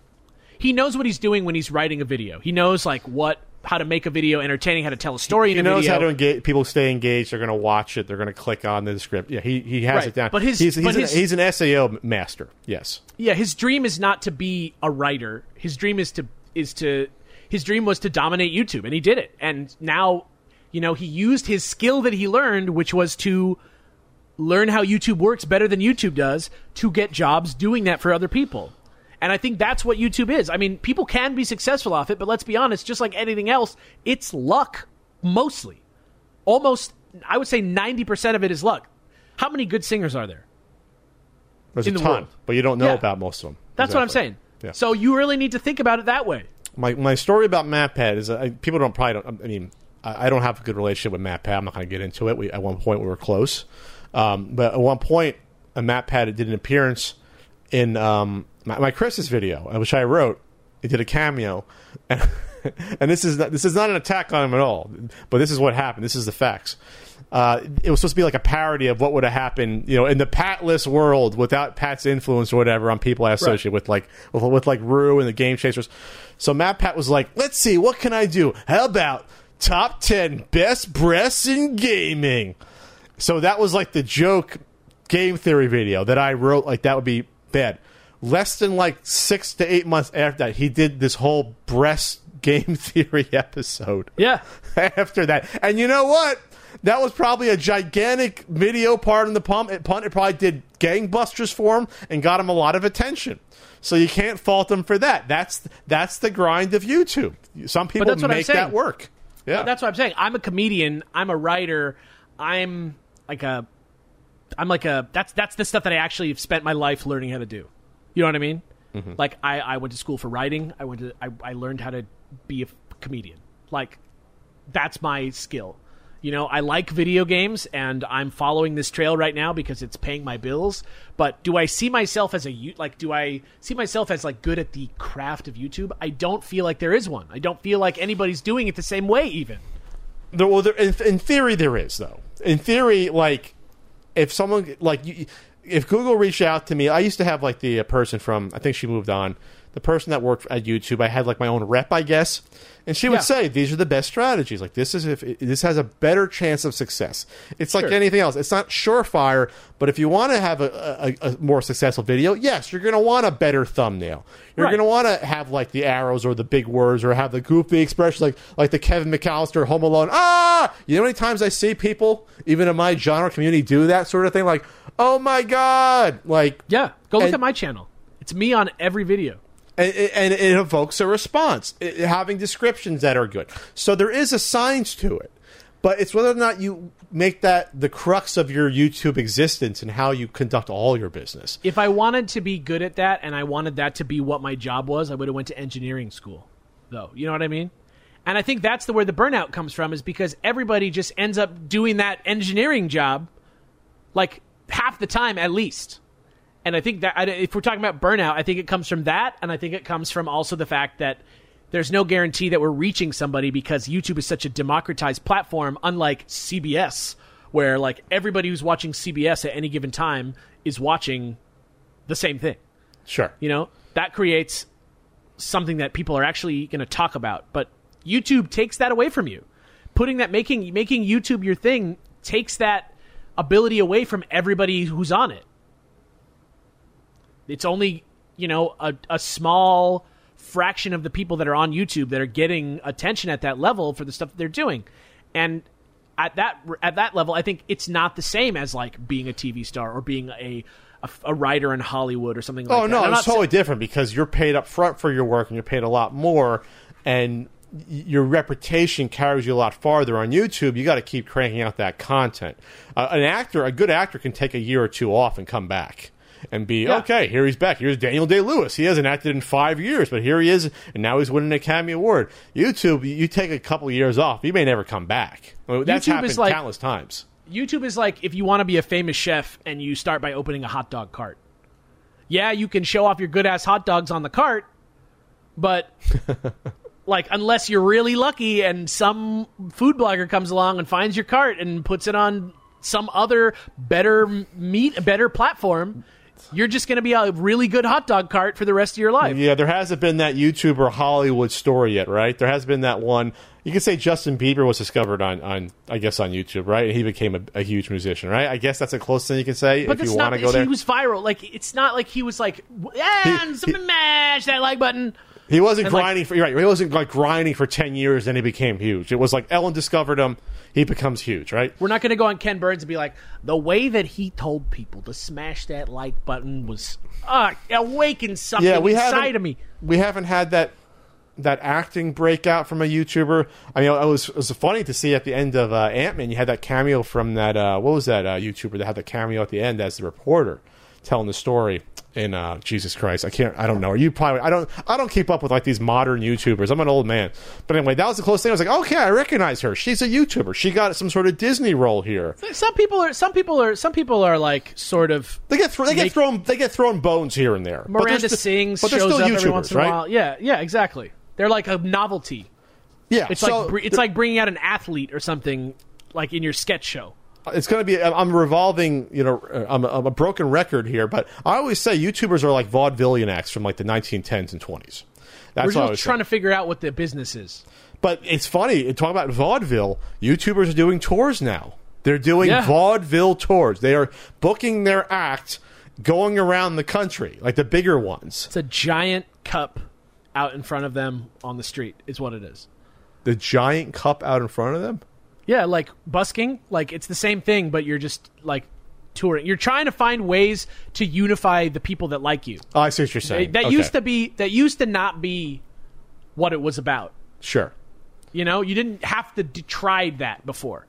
he knows what he's doing when he's writing a video. He knows like what how to make a video entertaining, how to tell a story in He a knows video. how to engage. People stay engaged. They're going to watch it. They're going to click on the script. Yeah, he he has Right. it down. But his- he's he's, but an, his- he's an SEO master. Yes. yeah his dream is not to be a writer his dream is to is to his dream was to dominate youtube and he did it. And now you know he used his skill that he learned which was to learn how youtube works better than youtube does to get jobs doing that for other people. And i think that's what youtube is. I mean people can be successful off it but let's be honest just like anything else it's luck mostly. Almost i would say 90% of it is luck. How many good singers are there? There's In a the ton, world. but you don't know Yeah. about most of them. that's what i'm saying. Yeah. so you really need to think about it that way my my story about MatPat is uh, people don't probably don't. I mean, I, I don't have a good relationship with MatPat. I'm not going to get into it. We, at one point, we were close, um, but at one point, a MatPat did an appearance in um, my, my Christmas video, uh, which I wrote. It did a cameo, and, and this is not, this is not an attack on him at all, but this is what happened. This is the facts. Uh, it was supposed to be like a parody of what would have happened, you know, in the Patless world without Pat's influence or whatever on people I associate with, like with, with like Rue and the Game Chasers. So MatPat was like, "Let's see, what can I do? How about top ten best breasts in gaming?" So that was like the joke game theory video that I wrote. Like that would be bad. Less than like six to eight months after that, he did this whole breast game theory episode Yeah. after that. And you know what? That was probably a gigantic video part in the pump. It, punt. it probably did gangbusters for him and got him a lot of attention. So you can't fault him for that. That's that's the grind of YouTube. Some people make that work. Yeah, That's what I'm saying. I'm a comedian. I'm a writer. I'm like a. I'm like a. That's that's the stuff that I actually have spent my life learning how to do. You know what I mean? Mm-hmm. Like I, I went to school for writing. I went to. I, I learned how to be a comedian. Like that's my skill. You know, I like video games and I'm following this trail right now because it's paying my bills. But do I see myself as a like do I see myself as like good at the craft of YouTube? I don't feel like there is one. I don't feel like anybody's doing it the same way even. There, well, there, in, in theory, there is though. In theory, like if someone like you, if Google reached out to me, I used to have like the uh, person from I think she moved on, the person that worked at YouTube. I had like my own rep, I guess, and she would Yeah. say these are the best strategies. Like this is if this has a better chance of success. It's like anything else. It's not surefire, but if you want to have a, a, a more successful video, yes, you're going to want a better thumbnail. You're Right. going to want to have like the arrows or the big words or have the goofy expression like like the Kevin McCallister Home Alone. Ah, you know how many times I see people even in my genre community do that sort of thing like, "Oh my god." Like Yeah, go look And- at my channel. It's me on every video. And, and it evokes a response, it- having descriptions that are good. So there is a science to it, but it's whether or not you make that the crux of your YouTube existence and how you conduct all your business. If I wanted to be good at that and I wanted that to be what my job was, I would have went to engineering school. Though, you know what I mean? And I think that's the where the burnout comes from is because everybody just ends up doing that engineering job like half the time at least. And I think that if we're talking about burnout, I think it comes from that, and I think it comes from also the fact that there's no guarantee that we're reaching somebody because YouTube is such a democratized platform, unlike CBS, where like everybody who's watching CBS at any given time is watching the same thing. Sure. You know, that creates something that people are actually going to talk about. But YouTube takes that away from you. Putting that making making YouTube your thing takes that ability away from everybody who's on it. It's only, you know, a, a small fraction of the people that are on YouTube that are getting attention at that level for the stuff that they're doing. And at that at that level, I think it's not the same as like being a TV star or being a a, a writer in Hollywood or something like Oh that. no, it's totally different because you're paid up front for your work and you're paid a lot more, and your reputation carries you a lot farther on YouTube. You got to keep cranking out that content. Uh, an actor, a good actor, can take a year or two off and come back and be Yeah. okay. Here he's back. Here's Daniel Day Lewis. He hasn't acted in five years, but here he is, and now he's winning an Academy Award. YouTube, you take a couple years off, you may never come back. I mean, that's YouTube happened is like- countless times. YouTube is like if you want to be a famous chef and you start by opening a hot dog cart. Yeah, you can show off your good ass hot dogs on the cart, but like unless you're really lucky and some food blogger comes along and finds your cart and puts it on some other better meat, better platform, you're just going to be a really good hot dog cart for the rest of your life. Yeah, there hasn't been that YouTuber Hollywood story yet, right? There has been that one. You could say Justin Bieber was discovered on, on I guess, on YouTube, right? And he became a, a huge musician, right? I guess that's a close thing you can say But if you want to go there. He was viral. Like it's not like he was like, and something mash that like button. He wasn't and, like- grinding for you're right. He wasn't like grinding for ten years, then he became huge. It was like Ellen discovered him, he becomes huge, right? We're not going to go on Ken Burns and be like, the way that he told people to smash that like button was uh, awakened something Yeah, we inside of me. we haven't had that that acting breakout from a YouTuber. I mean, it was it was funny to see at the end of uh, Ant Man, you had that cameo from that uh, what was that uh, YouTuber that had the cameo at the end as the reporter telling the story. In uh, Jesus Christ, I can't. I don't know. Are You probably. I don't. I don't keep up with like these modern YouTubers. I'm an old man. But anyway, that was the closest thing. I was like, okay, I recognize her. She's a YouTuber. She got some sort of Disney role here. Some people are. Some people are. Some people are like sort of. They get thro- they get thrown they get thrown bones here and there. But Miranda sti- sings but they're shows still up every once in a while. Yeah, yeah, exactly. They're like a novelty. Yeah, It's so like br- it's like bringing out an athlete or something like in your sketch show. It's going to be. I'm revolving. You know, I'm a, I'm a broken record here, but I always say YouTubers are like vaudevillian acts from like the 1910s and 20s. That's We're I just was trying to figure out what the business is. But it's funny. Talk about vaudeville. YouTubers are doing tours now. They're doing Yeah. vaudeville tours. They are booking their act, going around the country, like the bigger ones. It's a giant cup out in front of them on the street. Is what it is. The giant cup out in front of them. Yeah, like busking, like it's the same thing, but you're just like touring. You're trying to find ways to unify the people that like you. Oh, I see what you're saying. that Okay. used to be that used to not be what it was about. sure. You know, you didn't have to try that before.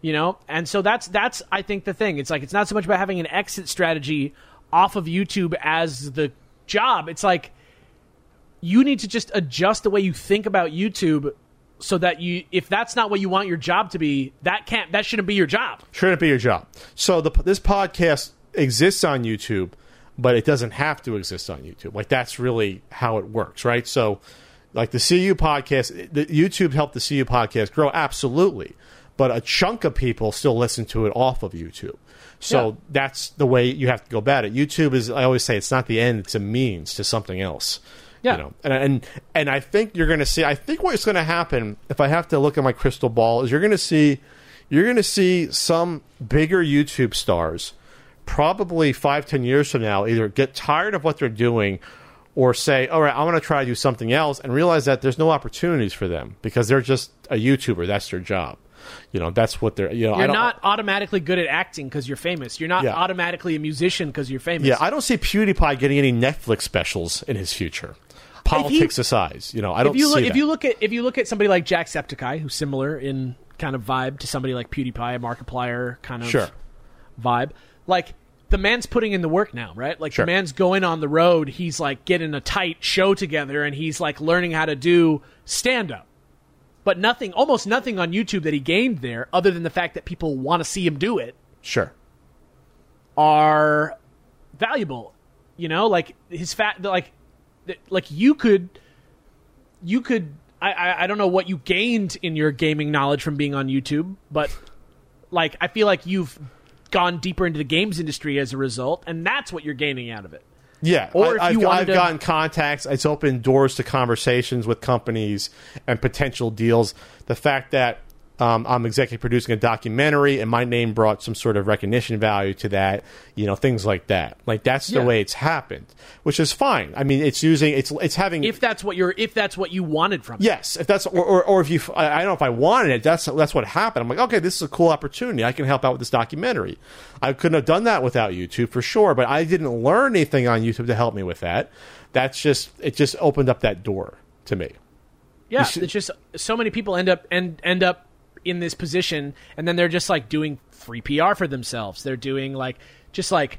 You know, and so that's that's I think the thing. It's like it's not so much about having an exit strategy off of YouTube as the job. It's like you need to just adjust the way you think about YouTube so that you if that's not what you want your job to be, that can't that shouldn't be your job. Shouldn't be your job. So the, this podcast exists on YouTube, but it doesn't have to exist on YouTube. Like that's really how it works, right? So, like the CU podcast, the YouTube helped the CU podcast grow, absolutely. But a chunk of people still listen to it off of YouTube. So Yeah. that's the way you have to go about it. YouTube is, I always say, it's not the end; it's a means to something else. Yeah. You know, and and and I think you're going to see. I think what's going to happen, if I have to look at my crystal ball, is you're going to see, you're going to see some bigger YouTube stars, probably five ten years from now, either get tired of what they're doing, or say, all right, I'm going to try to do something else, and realize that there's no opportunities for them because they're just a YouTuber. That's their job. You know, that's what they're. You know, I You're not automatically good at acting because you're famous. You're not Yeah. automatically a musician because you're famous. Yeah, I don't see PewDiePie getting any Netflix specials in his future. Politics aside, you know, I don't if you look, see if you look at if you look at somebody like Jacksepticeye, who's similar in kind of vibe to somebody like PewDiePie, Markiplier kind of Sure. vibe, like the man's putting in the work now, right? Like Sure. the man's going on the road. He's like getting a tight show together, and he's like learning how to do stand up. But nothing, almost nothing on YouTube that he gained there, other than the fact that people want to see him do it, sure. are valuable. You know, like his fat, like, like you could, you could. I, I I don't know what you gained in your gaming knowledge from being on YouTube, but like I feel like you've gone deeper into the games industry as a result, and that's what you're gaining out of it. Yeah, Or I, if I've, you wanted I've to- gotten contacts. It's opened doors to conversations with companies and potential deals. The fact that um, I'm executive producing a documentary and my name brought some sort of recognition value to that, you know, things like that. Like that's the Yeah. way it's happened, which is fine. I mean, it's using it's it's having If that's what you're, if that's what you wanted from it. Yes, if that's or, or, or if you, I I don't know if I wanted it. That's that's what happened. I'm like, okay, this is a cool opportunity. I can help out with this documentary. I couldn't have done that without YouTube for sure, but I didn't learn anything on YouTube to help me with that. That's just it. Just opened up that door to me. Yeah, should- it's just so many people end up end end up in this position, and then they're just like doing free PR for themselves. They're doing like just like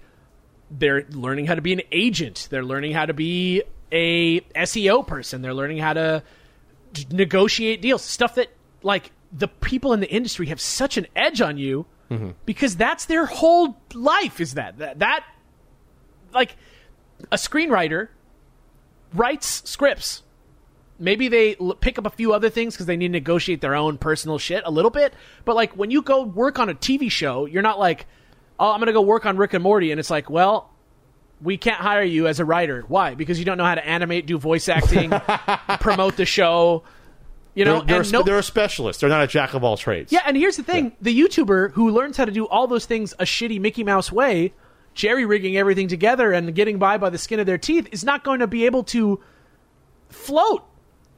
they're learning how to be an agent. They're learning how to be a SEO person. They're learning how to negotiate deals. Stuff that like the people in the industry have such an edge on you mm-hmm. because that's their whole life. Is that that that like a screenwriter writes scripts maybe they l- pick up a few other things because they need to negotiate their own personal shit a little bit. But like when you go work on a TV show, you're not like, oh, I'm gonna go work on Rick and Morty, and it's like, well, we can't hire you as a writer. Why? Because you don't know how to animate, do voice acting, promote the show. You know, They're, they're, a and spe- no, they're a specialist. They're not a jack of all trades. yeah, and here's the thing: the YouTuber who learns how to do all those things a shitty Mickey Mouse way, jerry rigging everything together and getting by by the skin of their teeth, is not going to be able to float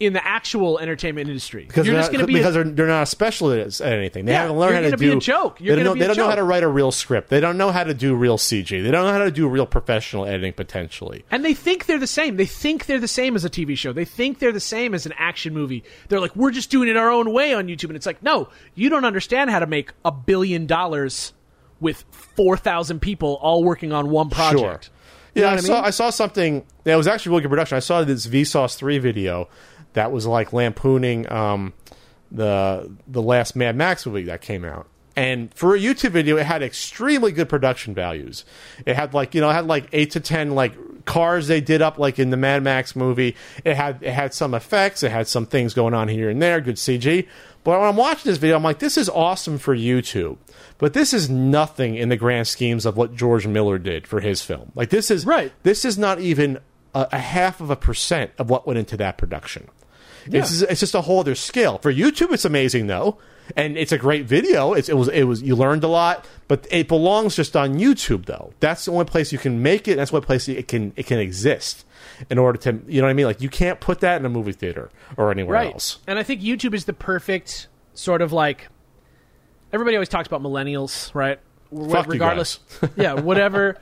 in the actual entertainment industry. Because, you're they're just not, going to be because a, they're, they're not a specialist at anything. They Yeah, haven't learned how to be do a joke. You're they don't, they a don't know how to write a real script. They don't know how to do real CG. They don't know how to do real professional editing potentially. and they think they're the same. They think they're the same as a TV show. They think they're the same as an action movie. They're like, we're just doing it our own way on YouTube, and it's like, no, you don't understand how to make a billion dollars with four thousand people all working on one project. Sure. You Yeah, know I, I saw? I saw something that was actually really good production. I saw this Vsauce three video that was like lampooning um, the the last Mad Max movie that came out, And for a YouTube video, it had extremely good production values. It had like you know, it had like eight to ten like cars they did up like in the Mad Max movie. It had it had some effects. It had some things going on here and there. Good CG. But when I'm watching this video, I'm like, this is awesome for YouTube. But this is nothing in the grand schemes of what George Miller did for his film. Like this is Right. This is not even a, a half of a percent of what went into that production. It's, it's just a whole other scale. For YouTube, it's amazing though, and it's a great video. It's, it was it was you learned a lot, but it belongs just on YouTube though. That's the only place you can make it. That's the only place it can it can exist in order to you know what I mean. Like you can't put that in a movie theater or anywhere right. else. And I think YouTube is the perfect sort of like everybody always talks about millennials, right? Fuck Regardless, yeah, whatever.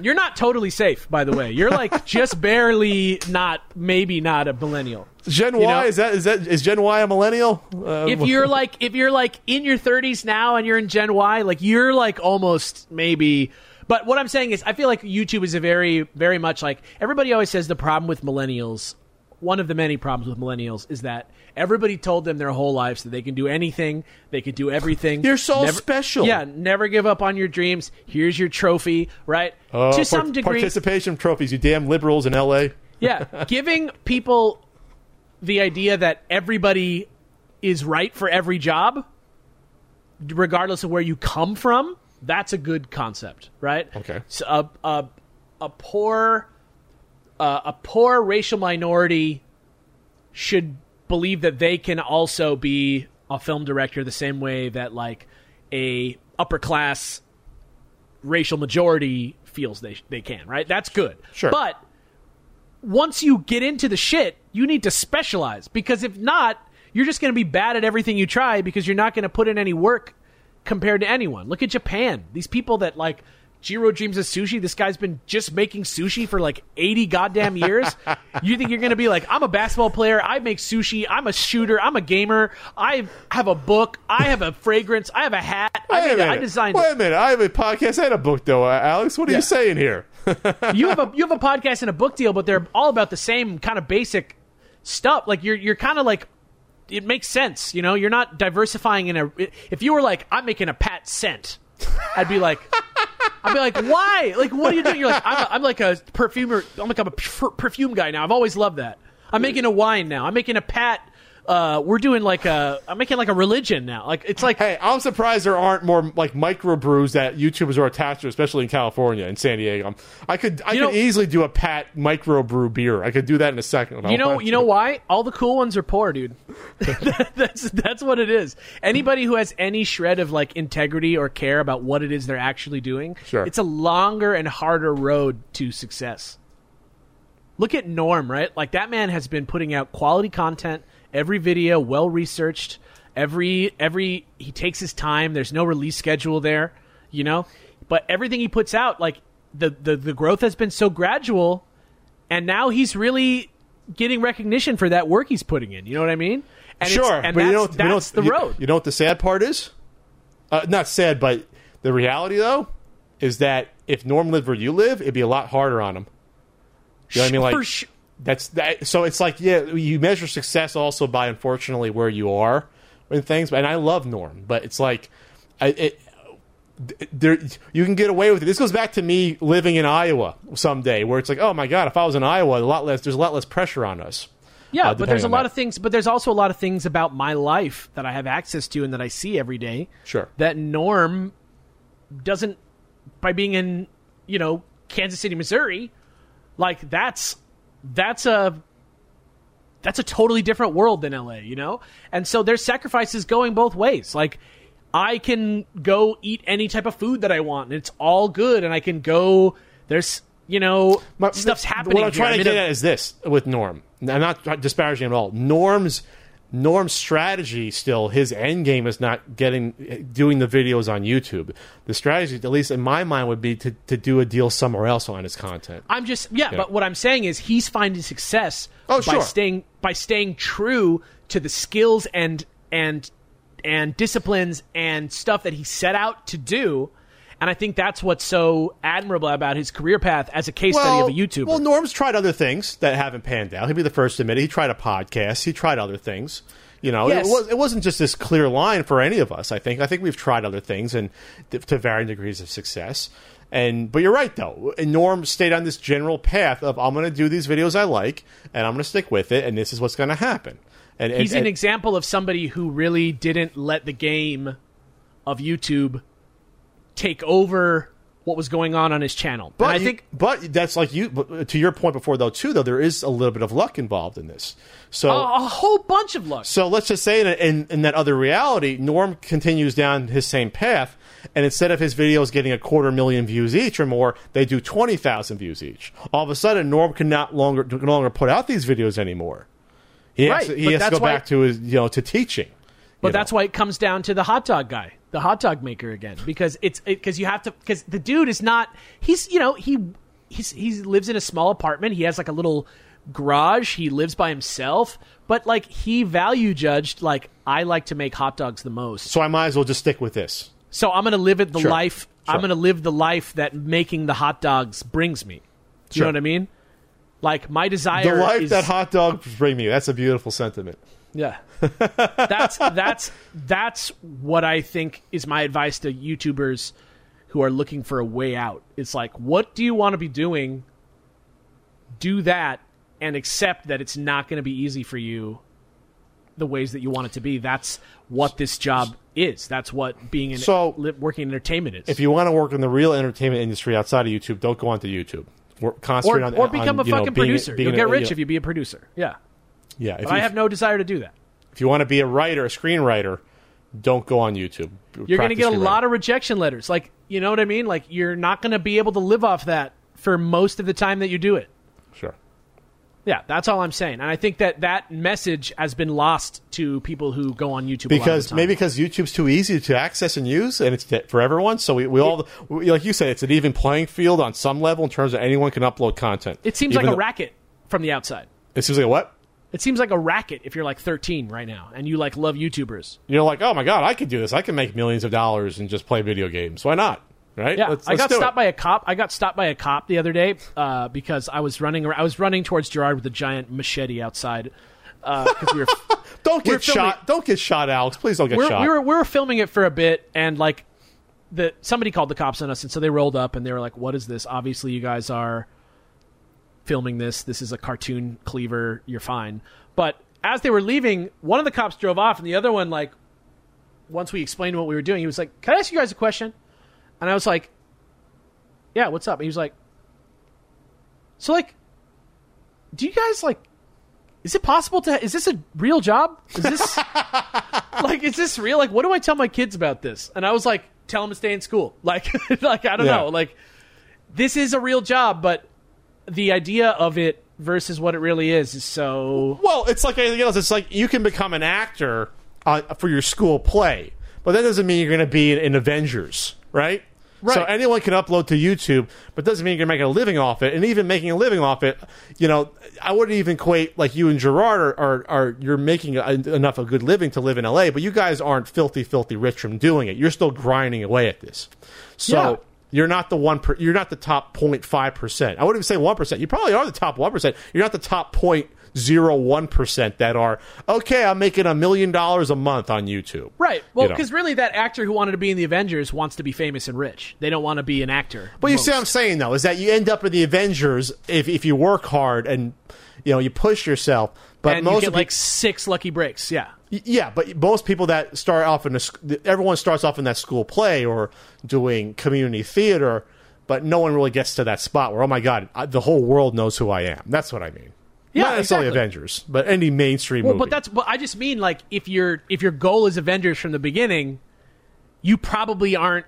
You're not totally safe, by the way. You're like just barely not, maybe not a millennial. Gen Y know- is that is that is Gen Y a millennial? Uh, If you're like, if you're like in your 30s now and you're in Gen Y, like you're like almost maybe. But what I'm saying is, I feel like YouTube is a very, very much like everybody always says the problem with millennials. One of the many problems with millennials is that everybody told them their whole lives that they can do anything, they could do everything. You're so Never- special. Yeah, never give up on your dreams. Here's your trophy, right? uh, to some degree, participation trophies. You damn liberals in L.A. yeah, giving people the idea that everybody is right for every job, regardless of where you come from, that's a good concept, right? Okay. So a a, a poor uh, a poor racial minority should believe that they can also be a film director the same way that like a upper class racial majority feels they they can, right? That's good. Sure. But once you get into the shit, you need to specialize because if not, you're just going to be bad at everything you try because you're not going to put in any work compared to anyone. Look at Japan. These people that like Jiro dreams of sushi. This guy's been just making sushi for like 80 goddamn years. you think you're going to be like, I'm a basketball player. I make sushi. I'm a shooter. I'm a gamer. I have a book. I have a fragrance. I have a hat. I, Wait a made it. minute. I designed Wait it. a minute. I have a podcast and a book, though. Uh, Alex, what are Yeah. you saying here? you have a you have a podcast and a book deal, but they're all about the same kind of basic stuff. Like you're you're kind of like it makes sense, you know. You're not diversifying in a. If you were like, I'm making a pat scent, I'd be like, I'd be like, why? Like, what are you doing? You're like, I'm, a, I'm like a perfumer. I'm like I'm a per- perfume guy now. I've always loved that. I'm making a wine now. I'm making a pat. Uh, we're doing like a. I'm making like a religion now. Like it's like Hey, I'm surprised there aren't more like microbrews that YouTubers are attached to, especially in California and San Diego. I could I could know- easily do a Pat microbrew beer. I could do that in a second. You know, you know why? All the cool ones are poor, dude. that's that's what it is. Anybody who has any shred of like integrity or care about what it is they're actually doing, Sure. it's a longer and harder road to success. Look at Norm, right? Like that man has been putting out quality content, every video well researched, every every he takes his time. There's no release schedule there, you know? But everything he puts out like the the, the growth has been so gradual and now he's really getting recognition for that work he's putting in. You know what I mean? And sure, and but that's, you know, you know- that's the you- road. You know what the sad part is? Uh, not sad, but the reality though is that if Norm lived where you live, it'd be a lot harder on him. You know what I mean? Like For sh- that's that. So it's like yeah, you measure success also by unfortunately where you are and things. And I love Norm, but it's like I, it. There, you can get away with it. This goes back to me living in Iowa someday, where it's like, oh my god, if I was in Iowa, a lot less. There's a lot less pressure on us. yeah, uh, but there's a lot that. of things. But there's also a lot of things about my life that I have access to and that I see every day. Sure. That Norm doesn't. By being in, you know, Kansas City, Missouri, like that's that's a that's a totally different world than LA, you know? And so there's sacrifices going both ways. Like I can go eat any type of food that I want and it's all good and I can go there's you know My- stuff's happening. What I'm here. trying to get at is this with Norm. I'm not disparaging at all. Norm's Norm's strategy still his end game is not getting doing the videos on YouTube. The strategy, at least in my mind, would be to, to do a deal somewhere else on his content. I'm just yeah, but what I'm saying is he's finding success Oh, by sure. staying by staying true to the skills and and and disciplines and stuff that he set out to do. And I think that's what's so admirable about his career path as a case study of a YouTuber. Well, Norm's tried other things that haven't panned out. He'd be the first to admit it. He tried a podcast. He tried other things. You know, Yes. it, was, it wasn't just this clear line for any of us. I think. I think we've tried other things and th- to varying degrees of success. And but you're right though. And Norm stayed on this general path of I'm going to do these videos I like, and I'm going to stick with it, and this is what's going to happen. And He's and, an example of somebody who really didn't let the game of YouTube take over what was going on on his channel. But and I you- think but that's like you. But uh, to your point before, though, too, though there is a little bit of luck involved in this. So, a, a whole bunch of luck. so let's just say in, in in that other reality, Norm continues down his same path, and instead of his videos getting a quarter million views each or more, they do twenty thousand views each. All of a sudden, Norm can not longer can no longer put out these videos anymore. He has, Right, he has to go why- back to his you know to teaching. But that's why it comes down to the hot dog guy, the hot dog maker again, because it's because you have to because the dude is not he's you know he he's he lives in a small apartment. He has like a little garage. He lives by himself, but like he value judged like I like to make hot dogs the most. So I might as well just stick with this. So I'm going to live it the Sure, life. sure. I'm going to live the life that making the hot dogs brings me. Do you Sure. know what I mean? Like my desire. The life is, that hot dogs bring me. That's a beautiful sentiment. Yeah. That's that's that's what I think is my advice to YouTubers who are looking for a way out. It's like, what do you want to be doing? Do that and accept that it's not going to be easy for you the ways that you want it to be. That's what this job is. That's what being in So- working in entertainment is. If you want to work in the real entertainment industry outside of YouTube, don't go onto YouTube. Work, concentrate or, on or become on, a you know, fucking being- producer. being You'll a- get rich you know, if you be a producer. Yeah. Yeah, if But you, I have no desire to do that. If you want to be a writer, a screenwriter, don't go on YouTube. You're going to get a lot of rejection letters. Like, you know what I mean? Like, you're not going to be able to live off that for most of the time that you do it. sure. Yeah, that's all I'm saying. And I think that that message has been lost to people who go on YouTube a lot of Because maybe because YouTube's too easy to access and use, and it's for everyone. So we, we all, we, like you said, it's an even playing field on some level in terms of anyone can upload content. it seems Even like a though- racket from the outside. It seems like a what? It seems like a racket if you're like 13 right now and you like love YouTubers. You're like, oh my god, I could do this. I can make millions of dollars and just play video games. Why not? Right? Yeah, Let's- I let's got do it. stopped by a cop. I got stopped by a cop the other day uh, because I was running. I was running towards Jirard with a giant machete outside because we were Don't we're get filming- shot. Don't get shot, Alex. Please don't get we're, shot. we were we were filming it for a bit, and like the somebody called the cops on us, and so they rolled up and they were like, "What is this? Obviously, you guys are filming this. This is a cartoon cleaver. You're fine." But as they were leaving, one of the cops drove off, and the other one, like, once we explained what we were doing, he was like, "Can I ask you guys a question?" And I was like, "Yeah, what's up?" And he was like, "So, like, do you guys like?" Is it possible to? Is this a real job? Is this like is this real like what do i tell my kids about this and i was like tell them to stay in school like like i don't Yeah. know like this is a real job but the idea of it versus what it really is is so Well, it's like anything else. It's like you can become an actor uh, for your school play, but that doesn't mean you're going to be in, in Avengers, right? Right. So anyone can upload to YouTube, but doesn't mean you're going to make a living off it. And even making a living off it, you know, I wouldn't even equate like you and Jirard are, are, are you're making a, enough a good living to live in LA, but you guys aren't filthy, filthy rich from doing it. You're still grinding away at this. So. You're not the one. Per, you're not the top 05 percent. I wouldn't even say one percent. You probably are the top one percent. You're not the top 0.01 percent that are okay. I'm making a million dollars a month on YouTube. right well You know. because really that actor who wanted to be in the avengers wants to be famous and rich they don't want to be an actor But you see what I'm saying though is that you end up in the Avengers if if you work hard and you know you push yourself. But and most you get of like peop- six lucky breaks yeah Yeah, but most people that start off in a, everyone starts off in that school play or doing community theater, but no one really gets to that spot where oh my god, I, the whole world knows who I am. That's what I mean. Yeah, Not necessarily exactly. Avengers, but any mainstream well movie. but that's but i just mean like if your if your goal is avengers from the beginning you probably aren't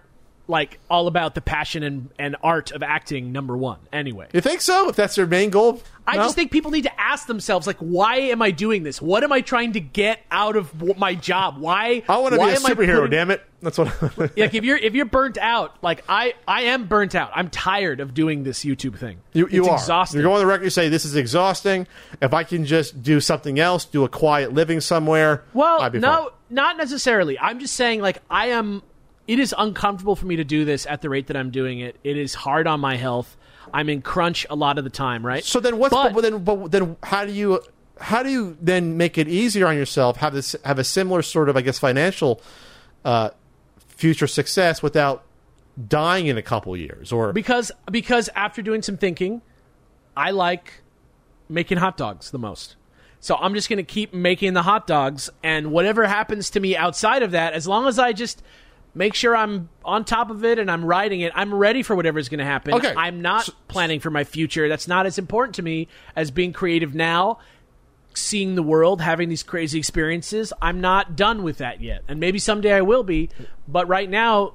like all about the passion and, and art of acting number one anyway you think so? If that's their main goal, I No? just think people need to ask themselves, like, why am I doing this? What am I trying to get out of my job? Why? I want to be a superhero. putting- damn it! That's what. Like, if you're if you're burnt out, like I I am burnt out. I'm tired of doing this YouTube thing. You, you it's are. exhausting. You're going on the record. You say this is exhausting. If I can just do something else, do a quiet living somewhere. Well, I'd be no, fine. not necessarily. I'm just saying, like, I am. It is uncomfortable for me to do this at the rate that I'm doing it. It is hard on my health. I'm in crunch a lot of the time, right? So then, what's But- but, then? But then, how do you? how do you then make it easier on yourself? Have this have a similar sort of I guess financial uh, future success without dying in a couple years or because because after doing some thinking, I like making hot dogs the most. So I'm just going to keep making the hot dogs and whatever happens to me outside of that as long as I just make sure I'm on top of it and I'm riding it, I'm ready for whatever's going to happen. Okay. I'm not planning for my future. That's not as important to me as being creative now seeing the world, having these crazy experiences. I'm not done with that yet, and maybe someday I will be. But right now,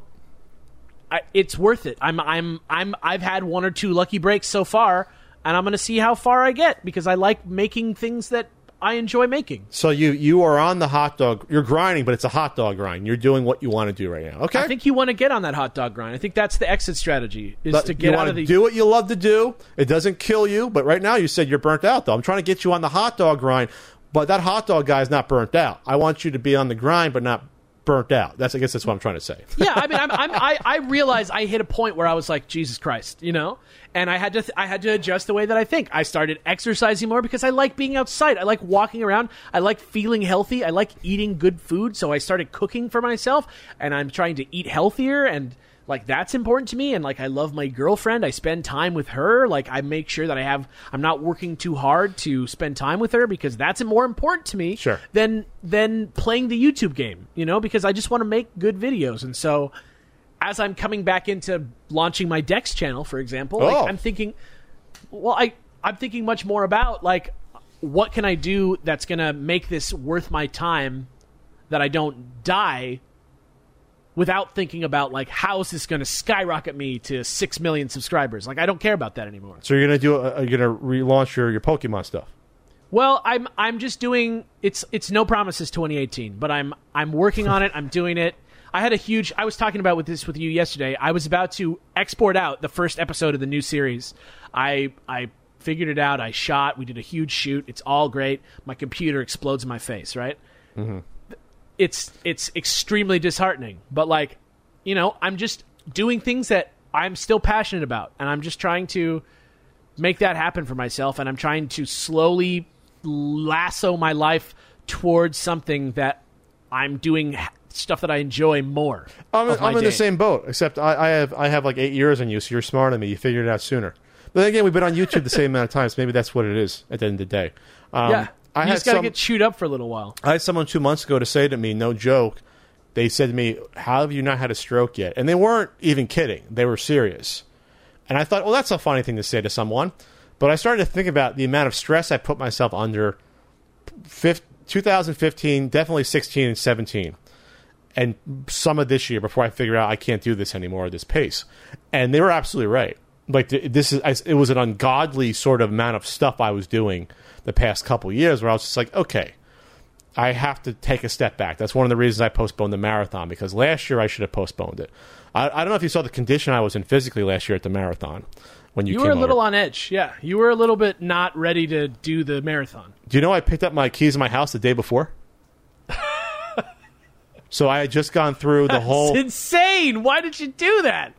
I, it's worth it. I'm I'm I'm I've had one or two lucky breaks so far, and I'm going to see how far I get because I like making things that I enjoy making. so you you are on the hot dog you're grinding but it's a hot dog grind you're doing what you want to do right now okay I think you want to get on that hot dog grind. I think that's the exit strategy is But to get out of the do what you love to do. It doesn't kill you, but right now you said you're burnt out. Though I'm trying to get you on the hot dog grind, but that hot dog guy is not burnt out. I want you to be on the grind, but not burnt out. That's I guess that's what I'm trying to say. yeah, I mean, I'm, I'm, I I realized I hit a point where I was like, Jesus Christ, you know, and I had to th- I had to adjust the way that I think. I started exercising more because I like being outside. I like walking around. I like feeling healthy. I like eating good food. So I started cooking for myself, and I'm trying to eat healthier and. Like that's important to me, and like I love my girlfriend. I spend time with her. Like I make sure that I have. I'm not working too hard to spend time with her because that's more important to me Sure. than than playing the YouTube game, you know, because I just want to make good videos. And so as I'm coming back into launching my Dex channel, for example, like, Oh. I'm thinking well, I I'm thinking much more about like what can I do that's going to make this worth my time that I don't die without thinking about like how is this going to skyrocket me to 6 million subscribers. Like I don't care about that anymore. So you're gonna do? A, you're gonna relaunch your your Pokemon stuff. Well, I'm I'm just doing it's it's no promises 2018, but I'm I'm working on it. I'm doing it. I had a huge I was talking about with this with you yesterday. I was about to export out the first episode of the new series. I I figured it out. I shot. We did a huge shoot. It's all great. My computer explodes in my face, right? Mm-hmm. It's it's extremely disheartening, but like, you know, I'm just doing things that I'm still passionate about and I'm just trying to make that happen for myself and I'm trying to slowly lasso my life towards something that I'm doing stuff that I enjoy more. I'm, I'm in the same boat, except I, I have I have like eight years on you, so you're smarter than me. You figured it out sooner. But then again, we've been on YouTube the same amount of times. Maybe that's what it is at the end of the day. Um, yeah. I you just got to get chewed up for a little while. I had someone two months ago to say to me, no joke, they said to me, How have you not had a stroke yet? And they weren't even kidding. They were serious. And I thought, well, that's a funny thing to say to someone. But I started to think about the amount of stress I put myself under fif- 2015, definitely 16 and 17, and some of this year before I figured out I can't do this anymore at this pace. And they were absolutely right. Like this is, it was an ungodly sort of amount of stuff I was doing the past couple years where I was just like, okay, I have to take a step back. That's one of the reasons I postponed the marathon because last year I should have postponed it. I, I don't know if you saw the condition I was in physically last year at the marathon when you, You were a little over. on edge. Yeah. You were a little bit not ready to do the marathon. Do you know I picked up my keys in my house the day before? so I had just gone through the whole. Insane. Why did you do that?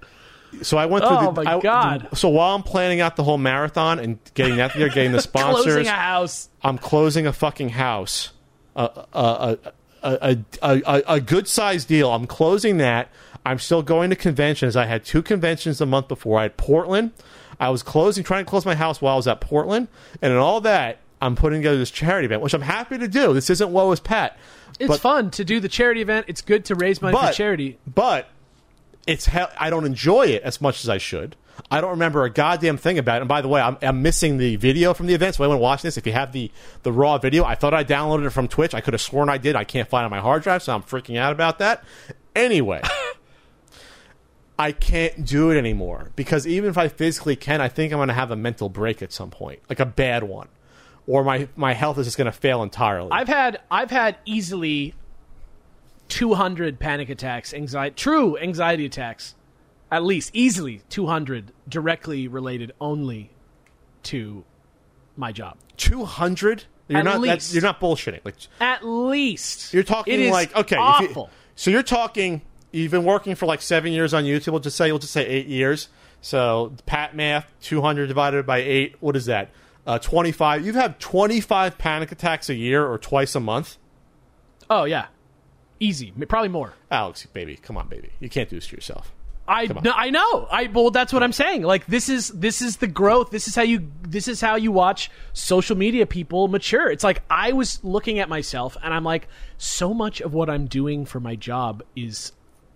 So I went through. Oh, the, my I- God. So while I'm planning out the whole marathon and getting that there, getting the sponsors, Closing a house. I'm closing a fucking house, a a a a, a, a, good sized deal. I'm closing that. I'm still going to conventions. I had two conventions a month before. I had Portland. I was closing, trying to close my house while I was at Portland, and in all that, I'm putting together this charity event, which I'm happy to do. This isn't woe is Pat. It's But- fun to do the charity event. It's good to raise money but for charity. But it's hell. I don't enjoy it as much as I should. I don't remember a goddamn thing about it. And by the way, I'm, I'm missing the video from the event. So anyone watching this, if you have the the raw video, I thought I downloaded it from Twitch. I could have sworn I did. I can't find it on my hard drive, so I'm freaking out about that. Anyway. I can't do it anymore because even if I physically can, I think I'm going to have a mental break at some point, like a bad one, or my my health is just going to fail entirely. I've had I've had easily 200 panic attacks, anxiety, true anxiety attacks, at least easily 200 directly related only to my job. Two hundred. You're At not. least. That's, you're not bullshitting. Like At least You're talking It is like okay, if you- awful. so you're talking. You've been working for like seven years on YouTube. We'll just say we'll just say eight years. So pat math, two hundred divided by eight. What is that? uh, 25. You've had 25 panic attacks a year or twice a month. Oh yeah, easy, probably more. Alex, baby, come on, baby. You can't do this to yourself. I no, I know. I well, that's what I'm saying. Like this is this is the growth. This is how you this is how you watch social media people mature. It's like I was looking at myself and I'm like, so much of what I'm doing for my job is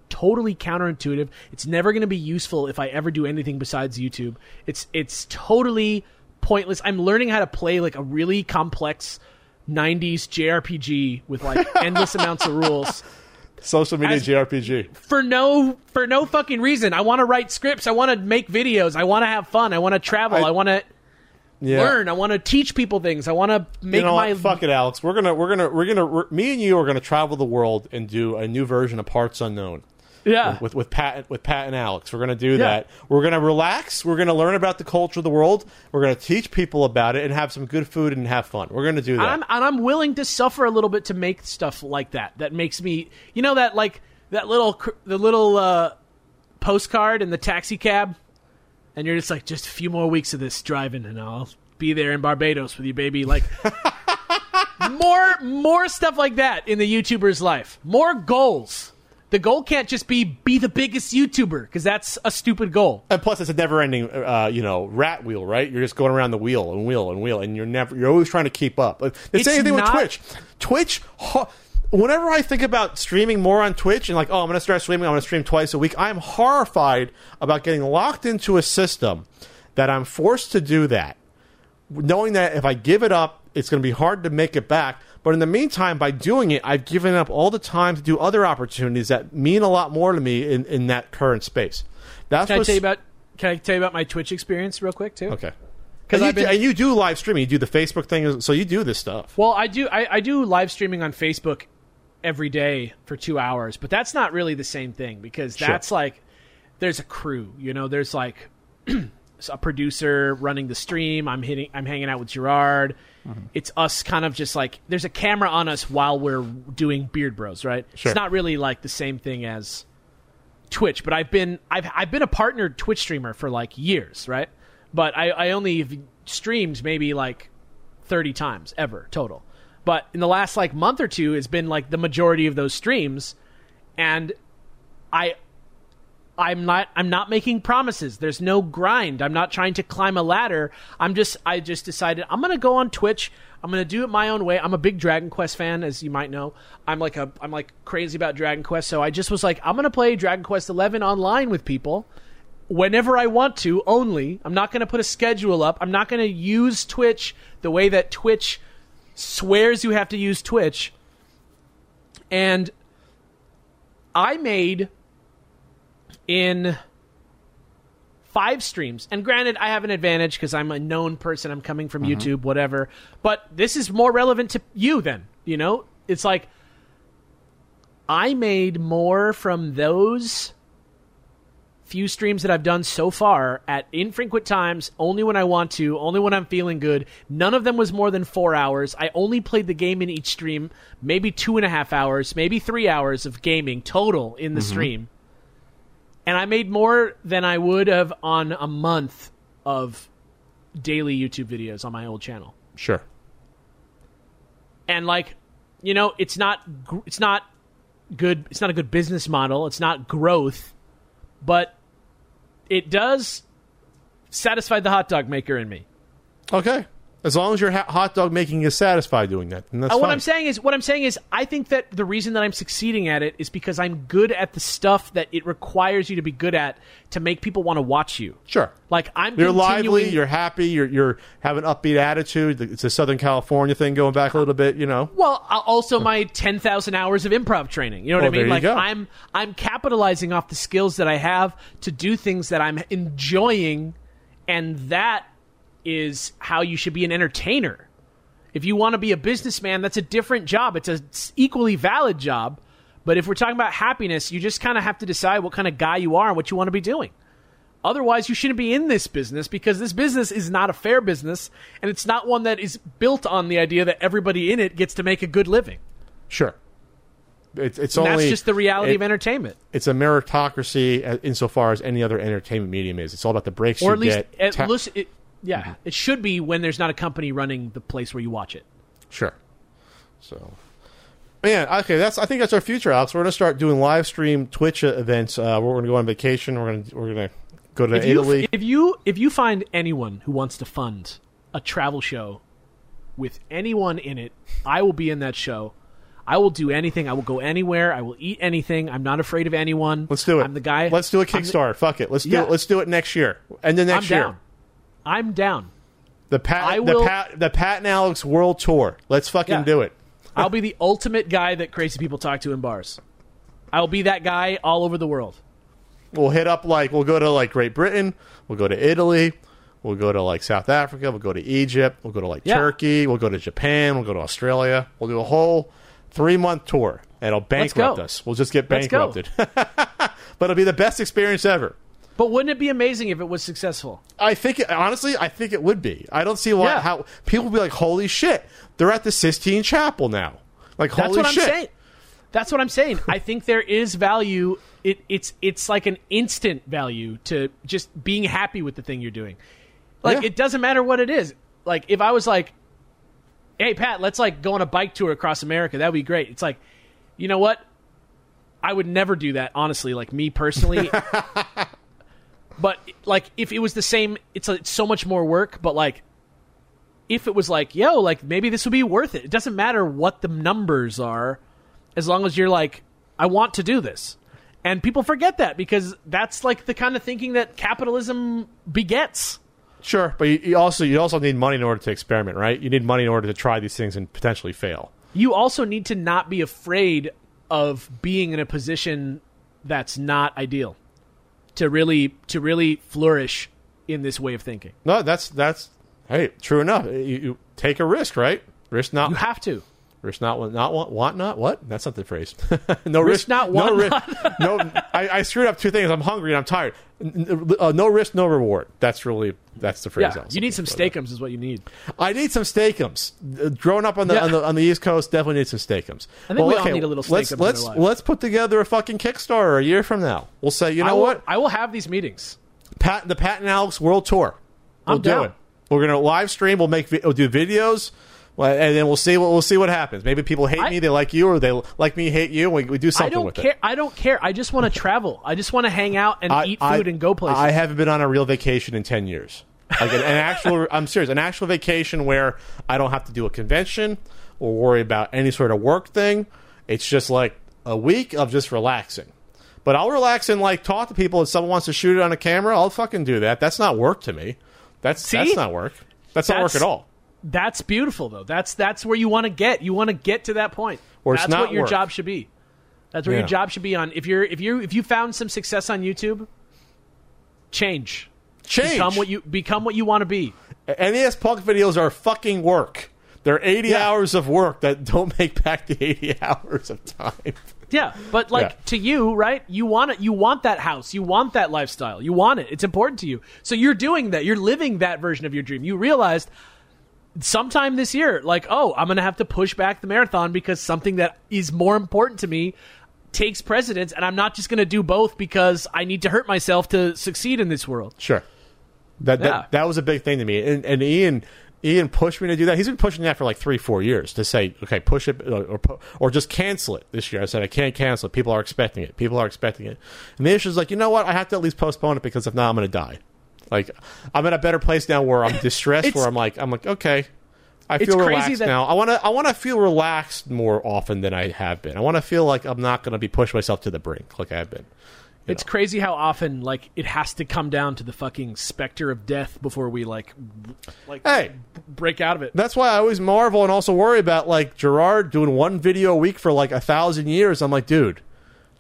totally counterintuitive. It's never going to be useful if I ever do anything besides YouTube. It's it's totally pointless. I'm learning how to play like a really complex 90s JRPG with like endless amounts of rules Social media As- JRPG. for no for no fucking reason. I want to write scripts. I want to make videos. I want to have fun. I want to travel. I- I, want to Yeah. learn. I want to teach people things. I want to make you know my? Fuck it, Alex. We're gonna we're gonna we're gonna we're, me and you are gonna travel the world and do a new version of Parts Unknown yeah. with with Pat with Pat and Alex. We're gonna do that. We're gonna relax. We're gonna learn about the culture of the world. We're gonna teach people about it and have some good food and have fun. We're gonna do that. and I'm and I'm willing to suffer a little bit to make stuff like that. That makes me, you know, that like that little the little uh, postcard in the taxi cab, and you're just like, just a few more weeks of this driving, and I'll be there in Barbados with you, baby. Like more more stuff like that in the YouTuber's life. More goals. The goal can't just be be the biggest YouTuber because that's a stupid goal. And plus, it's a never-ending, uh, you know, rat wheel, right? You're just going around the wheel and wheel and wheel, and you're never, you're always trying to keep up. Like, The same thing with Twitch. Twitch. Whenever I think about streaming more on Twitch and like, oh, I'm going to start streaming, I'm going to stream twice a week. I'm horrified about getting locked into a system that I'm forced to do that, knowing that if I give it up, it's going to be hard to make it back. But in the meantime, by doing it, I've given up all the time to do other opportunities that mean a lot more to me in, in that current space. That's Can I tell you about Can I tell you about my Twitch experience real quick too? Okay. 'Cause And you, been- do, and you do live streaming. You do the Facebook thing, so you do this stuff. Well, I do. I, I do live streaming on Facebook every day for two hours, but that's not really the same thing because Sure. that's like there's a crew. You know, there's like a producer running the stream. I'm hitting. I'm hanging out with Jirard. Mm-hmm. It's us kind of just like there's a camera on us while we're doing Beard Bros. Right? Sure. It's not really like the same thing as Twitch, but I've been I've I've been a partnered Twitch streamer for like years, right? But I, I only streamed maybe like thirty times ever total. But in the last like month or two, it's been like the majority of those streams, and I I'm not I'm not making promises. There's no grind. I'm not trying to climb a ladder. I'm just I just decided I'm going to go on Twitch. I'm going to do it my own way. I'm a big Dragon Quest fan as you might know. I'm like a I'm like crazy about Dragon Quest, so I just was like I'm going to play Dragon Quest 11 online with people whenever I want to only. I'm not going to put a schedule up. I'm not going to use Twitch the way that Twitch swears you have to use Twitch. And I made in five streams. And granted, I have an advantage because I'm a known person. I'm coming from mm-hmm. YouTube, whatever. But this is more relevant to you then. You know, it's like I made more from those few streams that I've done so far at infrequent times, only when I want to, only when I'm feeling good. None of them was more than four hours. I only played the game in each stream, maybe two and a half hours, maybe three hours of gaming total in the mm-hmm. stream. And I made more than I would have on a month of daily YouTube videos on my old channel Sure. and like you know it's not it's not good it's not a good business model it's not growth but it does satisfy the hot dog maker in me Okay. As long as your ha- hot dog making is satisfied doing that, then that's Uh, what fine. I'm saying is, what I'm saying is, I think that the reason that I'm succeeding at it is because I'm good at the stuff that it requires you to be good at to make people want to watch you. Sure. Like I'm, You're lively. You're happy. You're you're have an upbeat attitude. It's a Southern California thing going back a little bit. You know. Well, also my ten thousand hours of improv training. You know what Oh, I mean? Like go. I'm I'm capitalizing off the skills that I have to do things that I'm enjoying, and that is how you should be an entertainer. If you want to be a businessman, that's a different job. It's a s- equally valid job. But if we're talking about happiness, you just kind of have to decide what kind of guy you are and what you want to be doing. Otherwise, you shouldn't be in this business because this business is not a fair business, and it's not one that is built on the idea that everybody in it gets to make a good living. Sure. It's it's And only that's just the reality it- of entertainment. It's a meritocracy uh, insofar as any other entertainment medium is. It's all about the breaks Or you at least, get. at Ta- least, it, Yeah, it should be when there's not a company running the place where you watch it. Sure. So, man, okay, that's I think that's our future, Alex. We're gonna start doing live stream Twitch events. Uh, we're gonna go on vacation. We're gonna we're gonna go to If you, Italy. if you if you find anyone who wants to fund a travel show with anyone in it, I will be in that show. I will do anything. I will go anywhere. I will eat anything. I'm not afraid of anyone. Let's do it. I'm the guy. Let's do a I'm the- Kickstarter. Fuck it. Let's do Yeah. it. Let's do it next year. And then I'm next year. down. I'm down. The Pat I the Pat the Pat and Alex World Tour. Let's fucking Yeah. do it. I'll be the ultimate guy that crazy people talk to in bars. I'll be that guy all over the world. We'll hit up like we'll go to like Great Britain, we'll go to Italy, we'll go to like South Africa, we'll go to Egypt, we'll go to like Yeah. Turkey, we'll go to Japan, we'll go to Australia. We'll do a whole three month tour. And it'll bankrupt us. We'll just get bankrupted. but it'll be the best experience ever. But wouldn't it be amazing if it was successful? I think it, honestly, I think it would be. I don't see why Yeah. how people would be like, "Holy shit, they're at the Sistine Chapel now!" Like, That's holy what I'm saying. That's what I'm saying. I think there is value. It, it's it's like an instant value to just being happy with the thing you're doing. Like Yeah. it doesn't matter what it is. Like if I was like, "Hey Pat, let's like go on a bike tour across America," that'd be great. It's like, you know what? I would never do that, honestly. Like me personally. but like if it was the same, it's, it's so much more work. But like if it was like, yo, like maybe this would be worth it. It doesn't matter what the numbers are, as long as you're like, I want to do this. And people forget that because that's like the kind of thinking that capitalism begets. Sure, but you, you also you also need money in order to experiment, right? You need money in order to try these things and potentially fail. You also need to not be afraid of being in a position that's not ideal to really to really flourish in this way of thinking. No, that's that's hey, true enough. You, you take a risk, right? Risk not You have to. Risk not want not want, want not what? That's not the phrase. no Risk not, want no risk. no, I, I screwed up two things. I'm hungry and I'm tired. Uh, no risk, no reward. That's really that's the phrase. Yeah, you need some steakums is what you need. I need some steakums. Uh, Growing up on the, Yeah. on the on the East Coast, definitely need some steakums. I think we all need a little let's let's let's put together a fucking Kickstarter a year from now. We'll say, you I know will, what, I will have these meetings. Pat, the Pat and Alex World Tour. We'll I'm do down. it. We're gonna live stream. We'll make we'll do videos. Well, And then we'll see what we'll see what happens. Maybe people hate I- me, they like you, or they like me, hate you. We, we do I something don't with care. it. I don't care. I just want to travel. I just want to hang out and I- eat I- food and go places. I haven't been on a real vacation in ten years. Like an, an actual, I'm serious, an actual vacation where I don't have to do a convention or worry about any sort of work thing. It's just like a week of just relaxing. But I'll relax and like talk to people. If someone wants to shoot it on a camera, I'll fucking do that. That's not work to me. That's See? that's not work. That's, not work at all. That's beautiful though. That's that's where you want to get. You want to get to that point. Or it's that's not what your work. job should be. That's where Yeah. your job should be on. If you're if you if you found some success on YouTube, change. Change. Become what you become what you want to be. NES Punk videos are fucking work. They're 80 Yeah. hours of work that don't make back the 80 hours of time. Yeah, but like Yeah. to you, right? You want it. You want that house. You want that lifestyle. You want it. It's important to you. So you're doing that. You're living that version of your dream. You realized sometime this year, like, oh, I'm going to have to push back the marathon because something that is more important to me takes precedence, and I'm not just going to do both because I need to hurt myself to succeed in this world. Sure. That that, Yeah. that was a big thing to me. And, and Ian Ian pushed me to do that. He's been pushing that for like three, four years to say, okay, push it uh, or or, or just cancel it this year. I said, I can't cancel it. People are expecting it. People are expecting it. And the issue is like, you know what? I have to at least postpone it because if not, I'm going to die. Like, I'm in a better place now where I'm distressed, where I'm like, I'm like, okay, I feel crazy relaxed that- now. I want to, I want to feel relaxed more often than I have been. I want to feel like I'm not going to be pushing myself to the brink like I have been. You It's know. crazy how often like it has to come down to the fucking specter of death before we like b- like Hey, break out of it. That's why I always marvel and also worry about like Jirard doing one video a week for like a thousand years. I'm like, dude,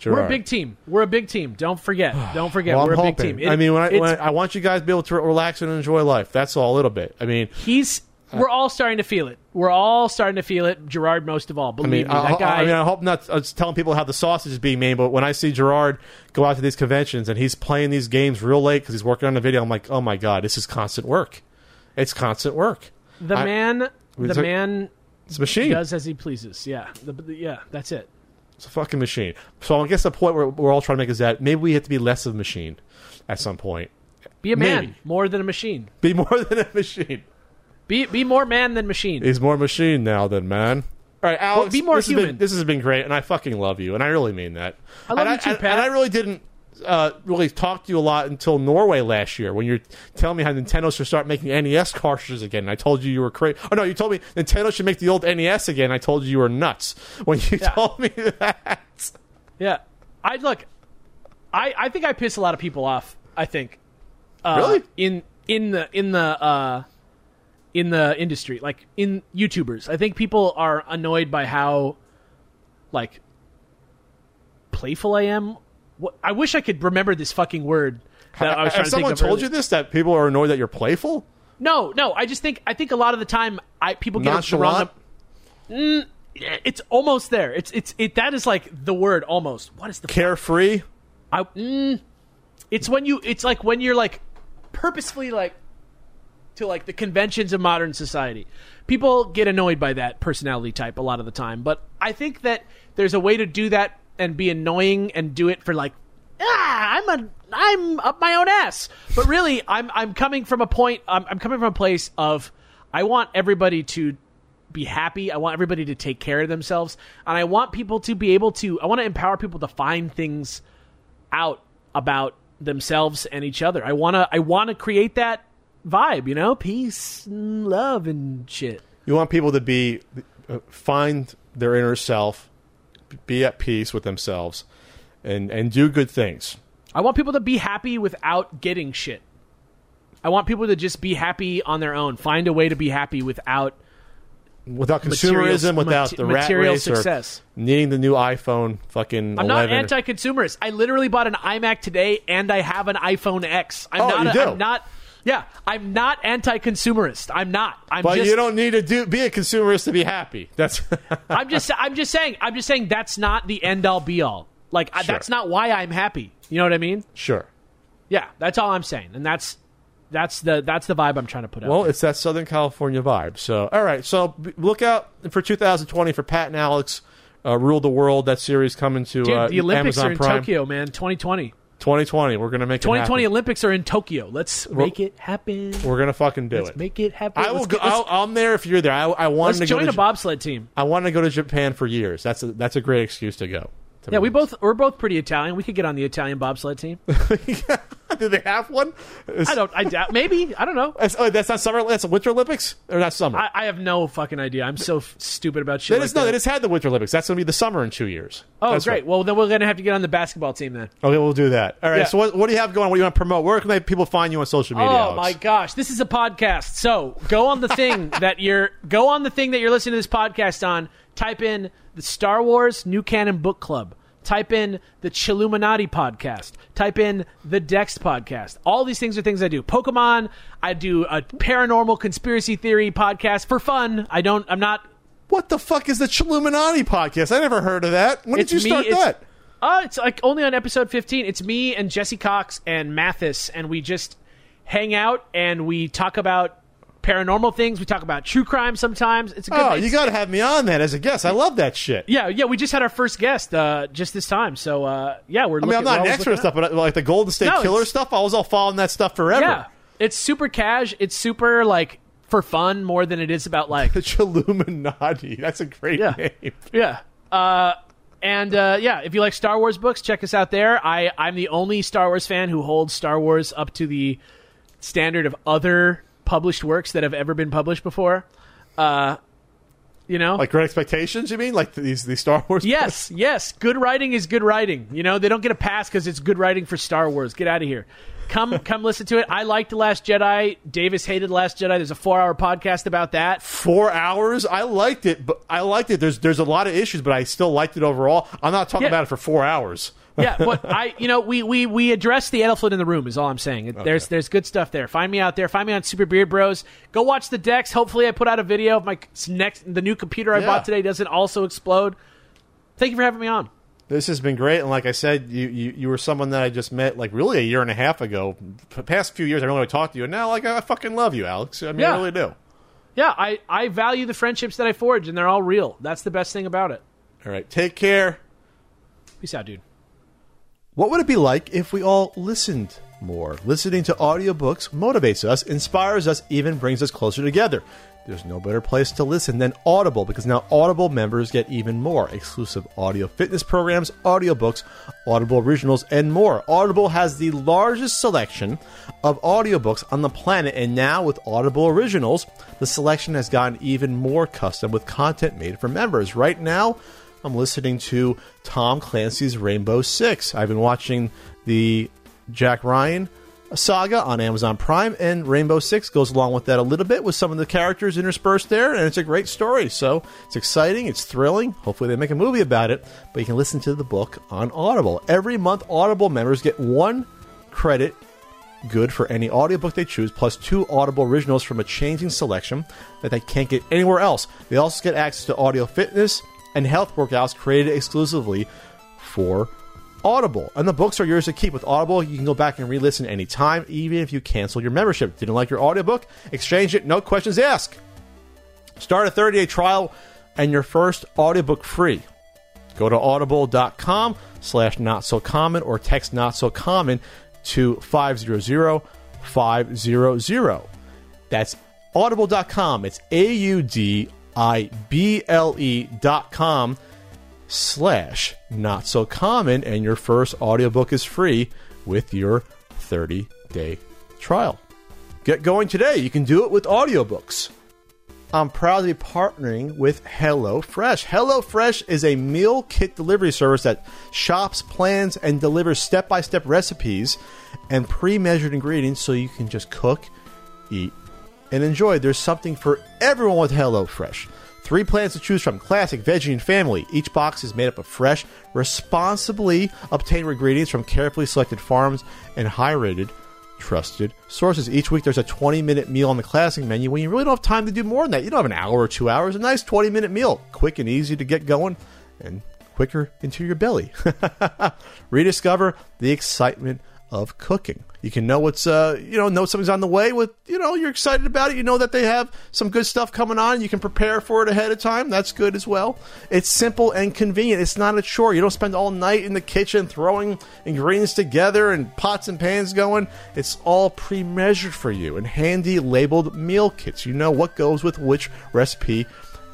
Jirard. We're a big team. We're a big team. Don't forget. Don't forget. Well, We're I'm a big hoping. team. It- I mean, when I, it's- when I I want you guys to be able to relax and enjoy life. That's all a little bit. I mean, he's. Uh, we're all starting to feel it. We're all starting to feel it. Jirard, most of all. I Believe mean, me, I, that guy. I mean, I hope not. Uh, I was telling people how the sausage is being made, but when I see Jirard go out to these conventions and he's playing these games real late because he's working on the video, I'm like, oh my god, this is constant work. It's constant work. the I- man. The So- man It's a machine. does as he pleases. Yeah. The, the- yeah. That's it. It's a fucking machine. So I guess the point we're, we're all trying to make is that maybe we have to be less of a machine at some point. Be a man Maybe. more than a machine. Be more than a machine. Be be more man than machine. He's more machine now than man. All right, Alex. be more this Has been, human. this has been great, and I fucking love you, and I really mean that. I love and you too, and- Pat. And I really didn't uh, really talked to you a lot until Norway last year when you're telling me how Nintendo should start making NES cartridges again. I told you you were crazy. Oh no, you told me Nintendo should make the old NES again. I told you you were nuts when you Yeah. told me that. Yeah, I look. I I think I piss a lot of people off. I think. Uh, Really? In in the in the uh, in the industry, like in YouTubers, I think people are annoyed by how, like, playful I am. What, I wish I could remember this fucking word that I was trying Has to think someone of. told earlier. you this that people are annoyed that you're playful? No, no. I just think I think a lot of the time I people get the wrong. Nonchalant? Mm, it's almost there. It's it's it. That is like the word almost. What is the Carefree? I, mm, it's when you it's like when you're like purposefully like to like the conventions of modern society people get annoyed by that personality type a lot of the time but i think that there's a way to do that and be annoying and do it for like ah i'm a i'm up my own ass but really i'm i'm coming from a point i'm, I'm coming from a place of i want everybody to be happy. I want everybody to take care of themselves. And I want people to be able to, I want to empower people to find things out about themselves and each other. I want to, I want to create that vibe, you know, peace and love and shit. You want people to be uh, find their inner self, be at peace with themselves, and and do good things. I want people to be happy without getting shit. I want people to just be happy on their own. Find a way to be happy without Without consumerism, without mate- the rat material race, success. or needing the new iPhone, fucking I'm not anti-consumerist. I literally bought an iMac today, and I have an iPhone X. I'm Oh, not. you a, do? I'm not. Yeah, I'm not anti-consumerist. I'm not. I'm but just. you don't need to do be a consumerist to be happy. That's I'm just. I'm just saying. I'm just saying that's not the end all be all. Like I Sure. that's not why I'm happy. You know what I mean? sure. Yeah, that's all I'm saying, and that's that's the that's the vibe I'm trying to put out. Well, there. it's that Southern California vibe. So, all right. So, look out for 2020 for Pat and Alex uh, rule the world. That series coming to Dude, uh, the Olympics Amazon are in Prime. Tokyo, man. 2020. 2020. We're gonna make 2020 it happen. Olympics are in Tokyo. Let's make it happen. We're gonna fucking do Let's it. make it happen. I will Let's go. get- I'll, I'm there if you're there. I, I wanted to go join to a bobsled team. I wanted to go to Japan for years. That's a, that's a great excuse to go. to Yeah, we both we're both pretty Italian. We could get on the Italian bobsled team. honest. Do they have one? I don't. I doubt. Maybe. I don't know. That's, oh, that's not summer. That's Winter Olympics or not summer. I, I have no fucking idea. I'm so f- stupid about they shit. just like no. that. They just had the Winter Olympics. That's gonna be the summer in two years. oh, That's great. Well, then we're gonna have to get on the basketball team then. Okay, we'll do that. All right. Yeah. So what, what do you have going? What do you want to promote? Where can they, people find you on social media? Oh Alex? my gosh, this is a podcast. So go on the thing that you're go on the thing that you're listening to this podcast on. Type in the Star Wars New Canon Book Club. Type in the Chilluminati podcast. Type in the Dex podcast. All these things are things I do. Pokemon. I do a paranormal conspiracy theory podcast for fun. I don't. I'm not. What the fuck is the Chilluminati podcast? I never heard of that. When did you me, start that? Uh, it's like only on episode 15. It's me and Jesse Cox and Mathas, and we just hang out and we talk about paranormal things. We talk about true crime sometimes. It's a good. Oh, you got to have me on that as a guest. I love that shit. Yeah, yeah. We just had our first guest uh, just this time, so uh, yeah, we're. I mean, I'm not an expert stuff, but uh, like the Golden State No, Killer stuff, I was all following that stuff forever. Yeah, it's super cash. It's super like for fun more than it is about like The Chilluminati. That's a great Yeah. name. Yeah. Uh, and uh, yeah, if you like Star Wars books, check us out there. I I'm the only Star Wars fan who holds Star Wars up to the standard of other published works that have ever been published before. Uh, you know, Like Great Expectations, you mean? Like these these Star Wars? yes, yes, good writing is good writing. You know, they don't get a pass because it's good writing for Star Wars. Get out of here. Come, come, listen to it. I liked the Last Jedi. Davis hated the Last Jedi. There's a four-hour podcast about that. Four hours. I liked it, but I liked it. There's there's a lot of issues, but I still liked it overall. I'm not talking Yeah. about it for four hours. Yeah, but I, you know, we we we address the elephant in the room is all I'm saying. There's there's good stuff there. Find me out there. Find me on Super Beard Bros. Go watch the Dex. Hopefully, I put out a video of my next the new computer I Yeah. bought today doesn't also explode. Thank you for having me on. This has been great, and like I said, you, you you were someone that I just met like really a year and a half ago. Past few years, I don't really talk to you, and now like I fucking love you, Alex. I mean, Yeah. I really do. Yeah, I I value the friendships that I forge, and they're all real. That's the best thing about it. All right, take care. Peace out, dude. What would it be like if we all listened more. Listening to audiobooks motivates us, inspires us, even brings us closer together. There's no better place to listen than Audible because now Audible members get even more exclusive audio fitness programs, audiobooks, Audible originals, and more. Audible has the largest selection of audiobooks on the planet, and now with Audible originals, the selection has gotten even more custom with content made for members. Right now, I'm listening to Tom Clancy's Rainbow Six. I've been watching the Jack Ryan saga on Amazon Prime, and Rainbow Six goes along with that a little bit with some of the characters interspersed there, and it's a great story. So it's exciting, it's thrilling. Hopefully, they make a movie about it, but you can listen to the book on Audible. Every month, Audible members get one credit good for any audiobook they choose, plus two Audible originals from a changing selection that they can't get anywhere else. They also get access to audio fitness and health workouts created exclusively for Audible. And the books are yours to keep. With Audible, you can go back and re listen anytime, even if you cancel your membership. Didn't like your audiobook? Exchange it, no questions asked. Start a 30 day trial and your first audiobook free. Go to audible.com slash not so common or text not so common to 500 500. That's audible.com. It's A U D I B L E dot com slash not so common, and your first audiobook is free with your 30 day trial. Get going today. You can do it with audiobooks. I'm proud to be partnering with HelloFresh. HelloFresh is a meal kit delivery service that shops, plans, and delivers step by step recipes and pre measured ingredients so you can just cook, eat, and enjoy. There's something for everyone with HelloFresh. Three plans to choose from classic, veggie, and family. Each box is made up of fresh, responsibly obtained ingredients from carefully selected farms and high rated, trusted sources. Each week there's a 20 minute meal on the classic menu when you really don't have time to do more than that. You don't have an hour or two hours. A nice 20 minute meal. Quick and easy to get going and quicker into your belly. Rediscover the excitement of cooking. You can know what's uh, you know know something's on the way with you know you're excited about it. You know that they have some good stuff coming on. You can prepare for it ahead of time. That's good as well. It's simple and convenient. It's not a chore. You don't spend all night in the kitchen throwing ingredients together and pots and pans going. It's all pre-measured for you and handy labeled meal kits. You know what goes with which recipe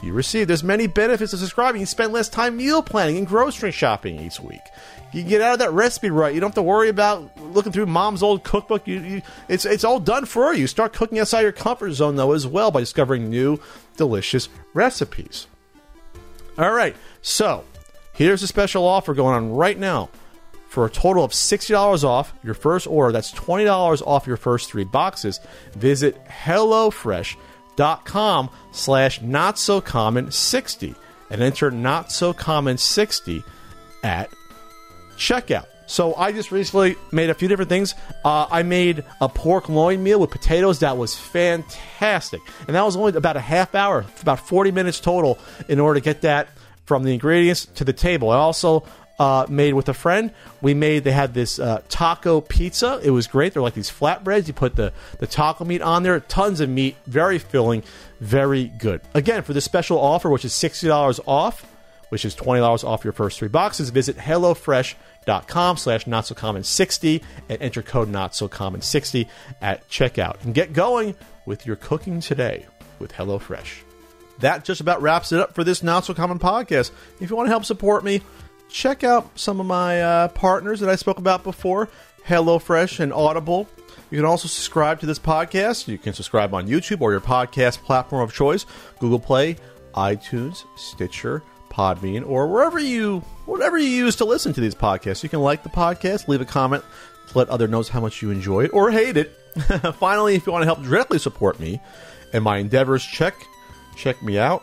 you receive. There's many benefits of subscribing. You spend less time meal planning and grocery shopping each week. You get out of that recipe rut. You don't have to worry about looking through mom's old cookbook. You, you, it's it's all done for you. Start cooking outside your comfort zone though as well by discovering new delicious recipes. All right, so here's a special offer going on right now. For a total of $60 off your first order, that's $20 off your first three boxes. Visit HelloFresh.com slash not so common 60 and enter not so common 60 at checkout. So I just recently made a few different things. Uh, I made a pork loin meal with potatoes that was fantastic, and that was only about a half hour, about forty minutes total, in order to get that from the ingredients to the table. I also uh, made with a friend. We made they had this uh, taco pizza. It was great. They're like these flatbreads. You put the the taco meat on there, tons of meat, very filling, very good. Again, for this special offer, which is sixty dollars off which is $20 off your first three boxes. Visit HelloFresh.com slash not so common 60 and enter code not so common 60 at checkout. And get going with your cooking today with HelloFresh. That just about wraps it up for this Not So Common podcast. If you want to help support me, check out some of my uh, partners that I spoke about before HelloFresh and Audible. You can also subscribe to this podcast. You can subscribe on YouTube or your podcast platform of choice Google Play, iTunes, Stitcher, Podbean, or wherever you whatever you use to listen to these podcasts. You can like the podcast, leave a comment let other knows how much you enjoy it or hate it. Finally, if you want to help directly support me and my endeavors, check check me out.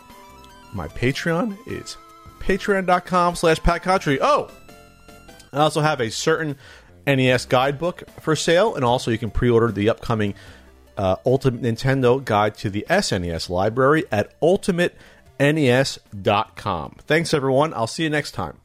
My Patreon is patreon.com slash patcontri. Oh, I also have a certain NES guidebook for sale, and also you can pre-order the upcoming uh, Ultimate Nintendo Guide to the SNES library at Ultimate NES.com. Thanks, everyone. I'll see you next time.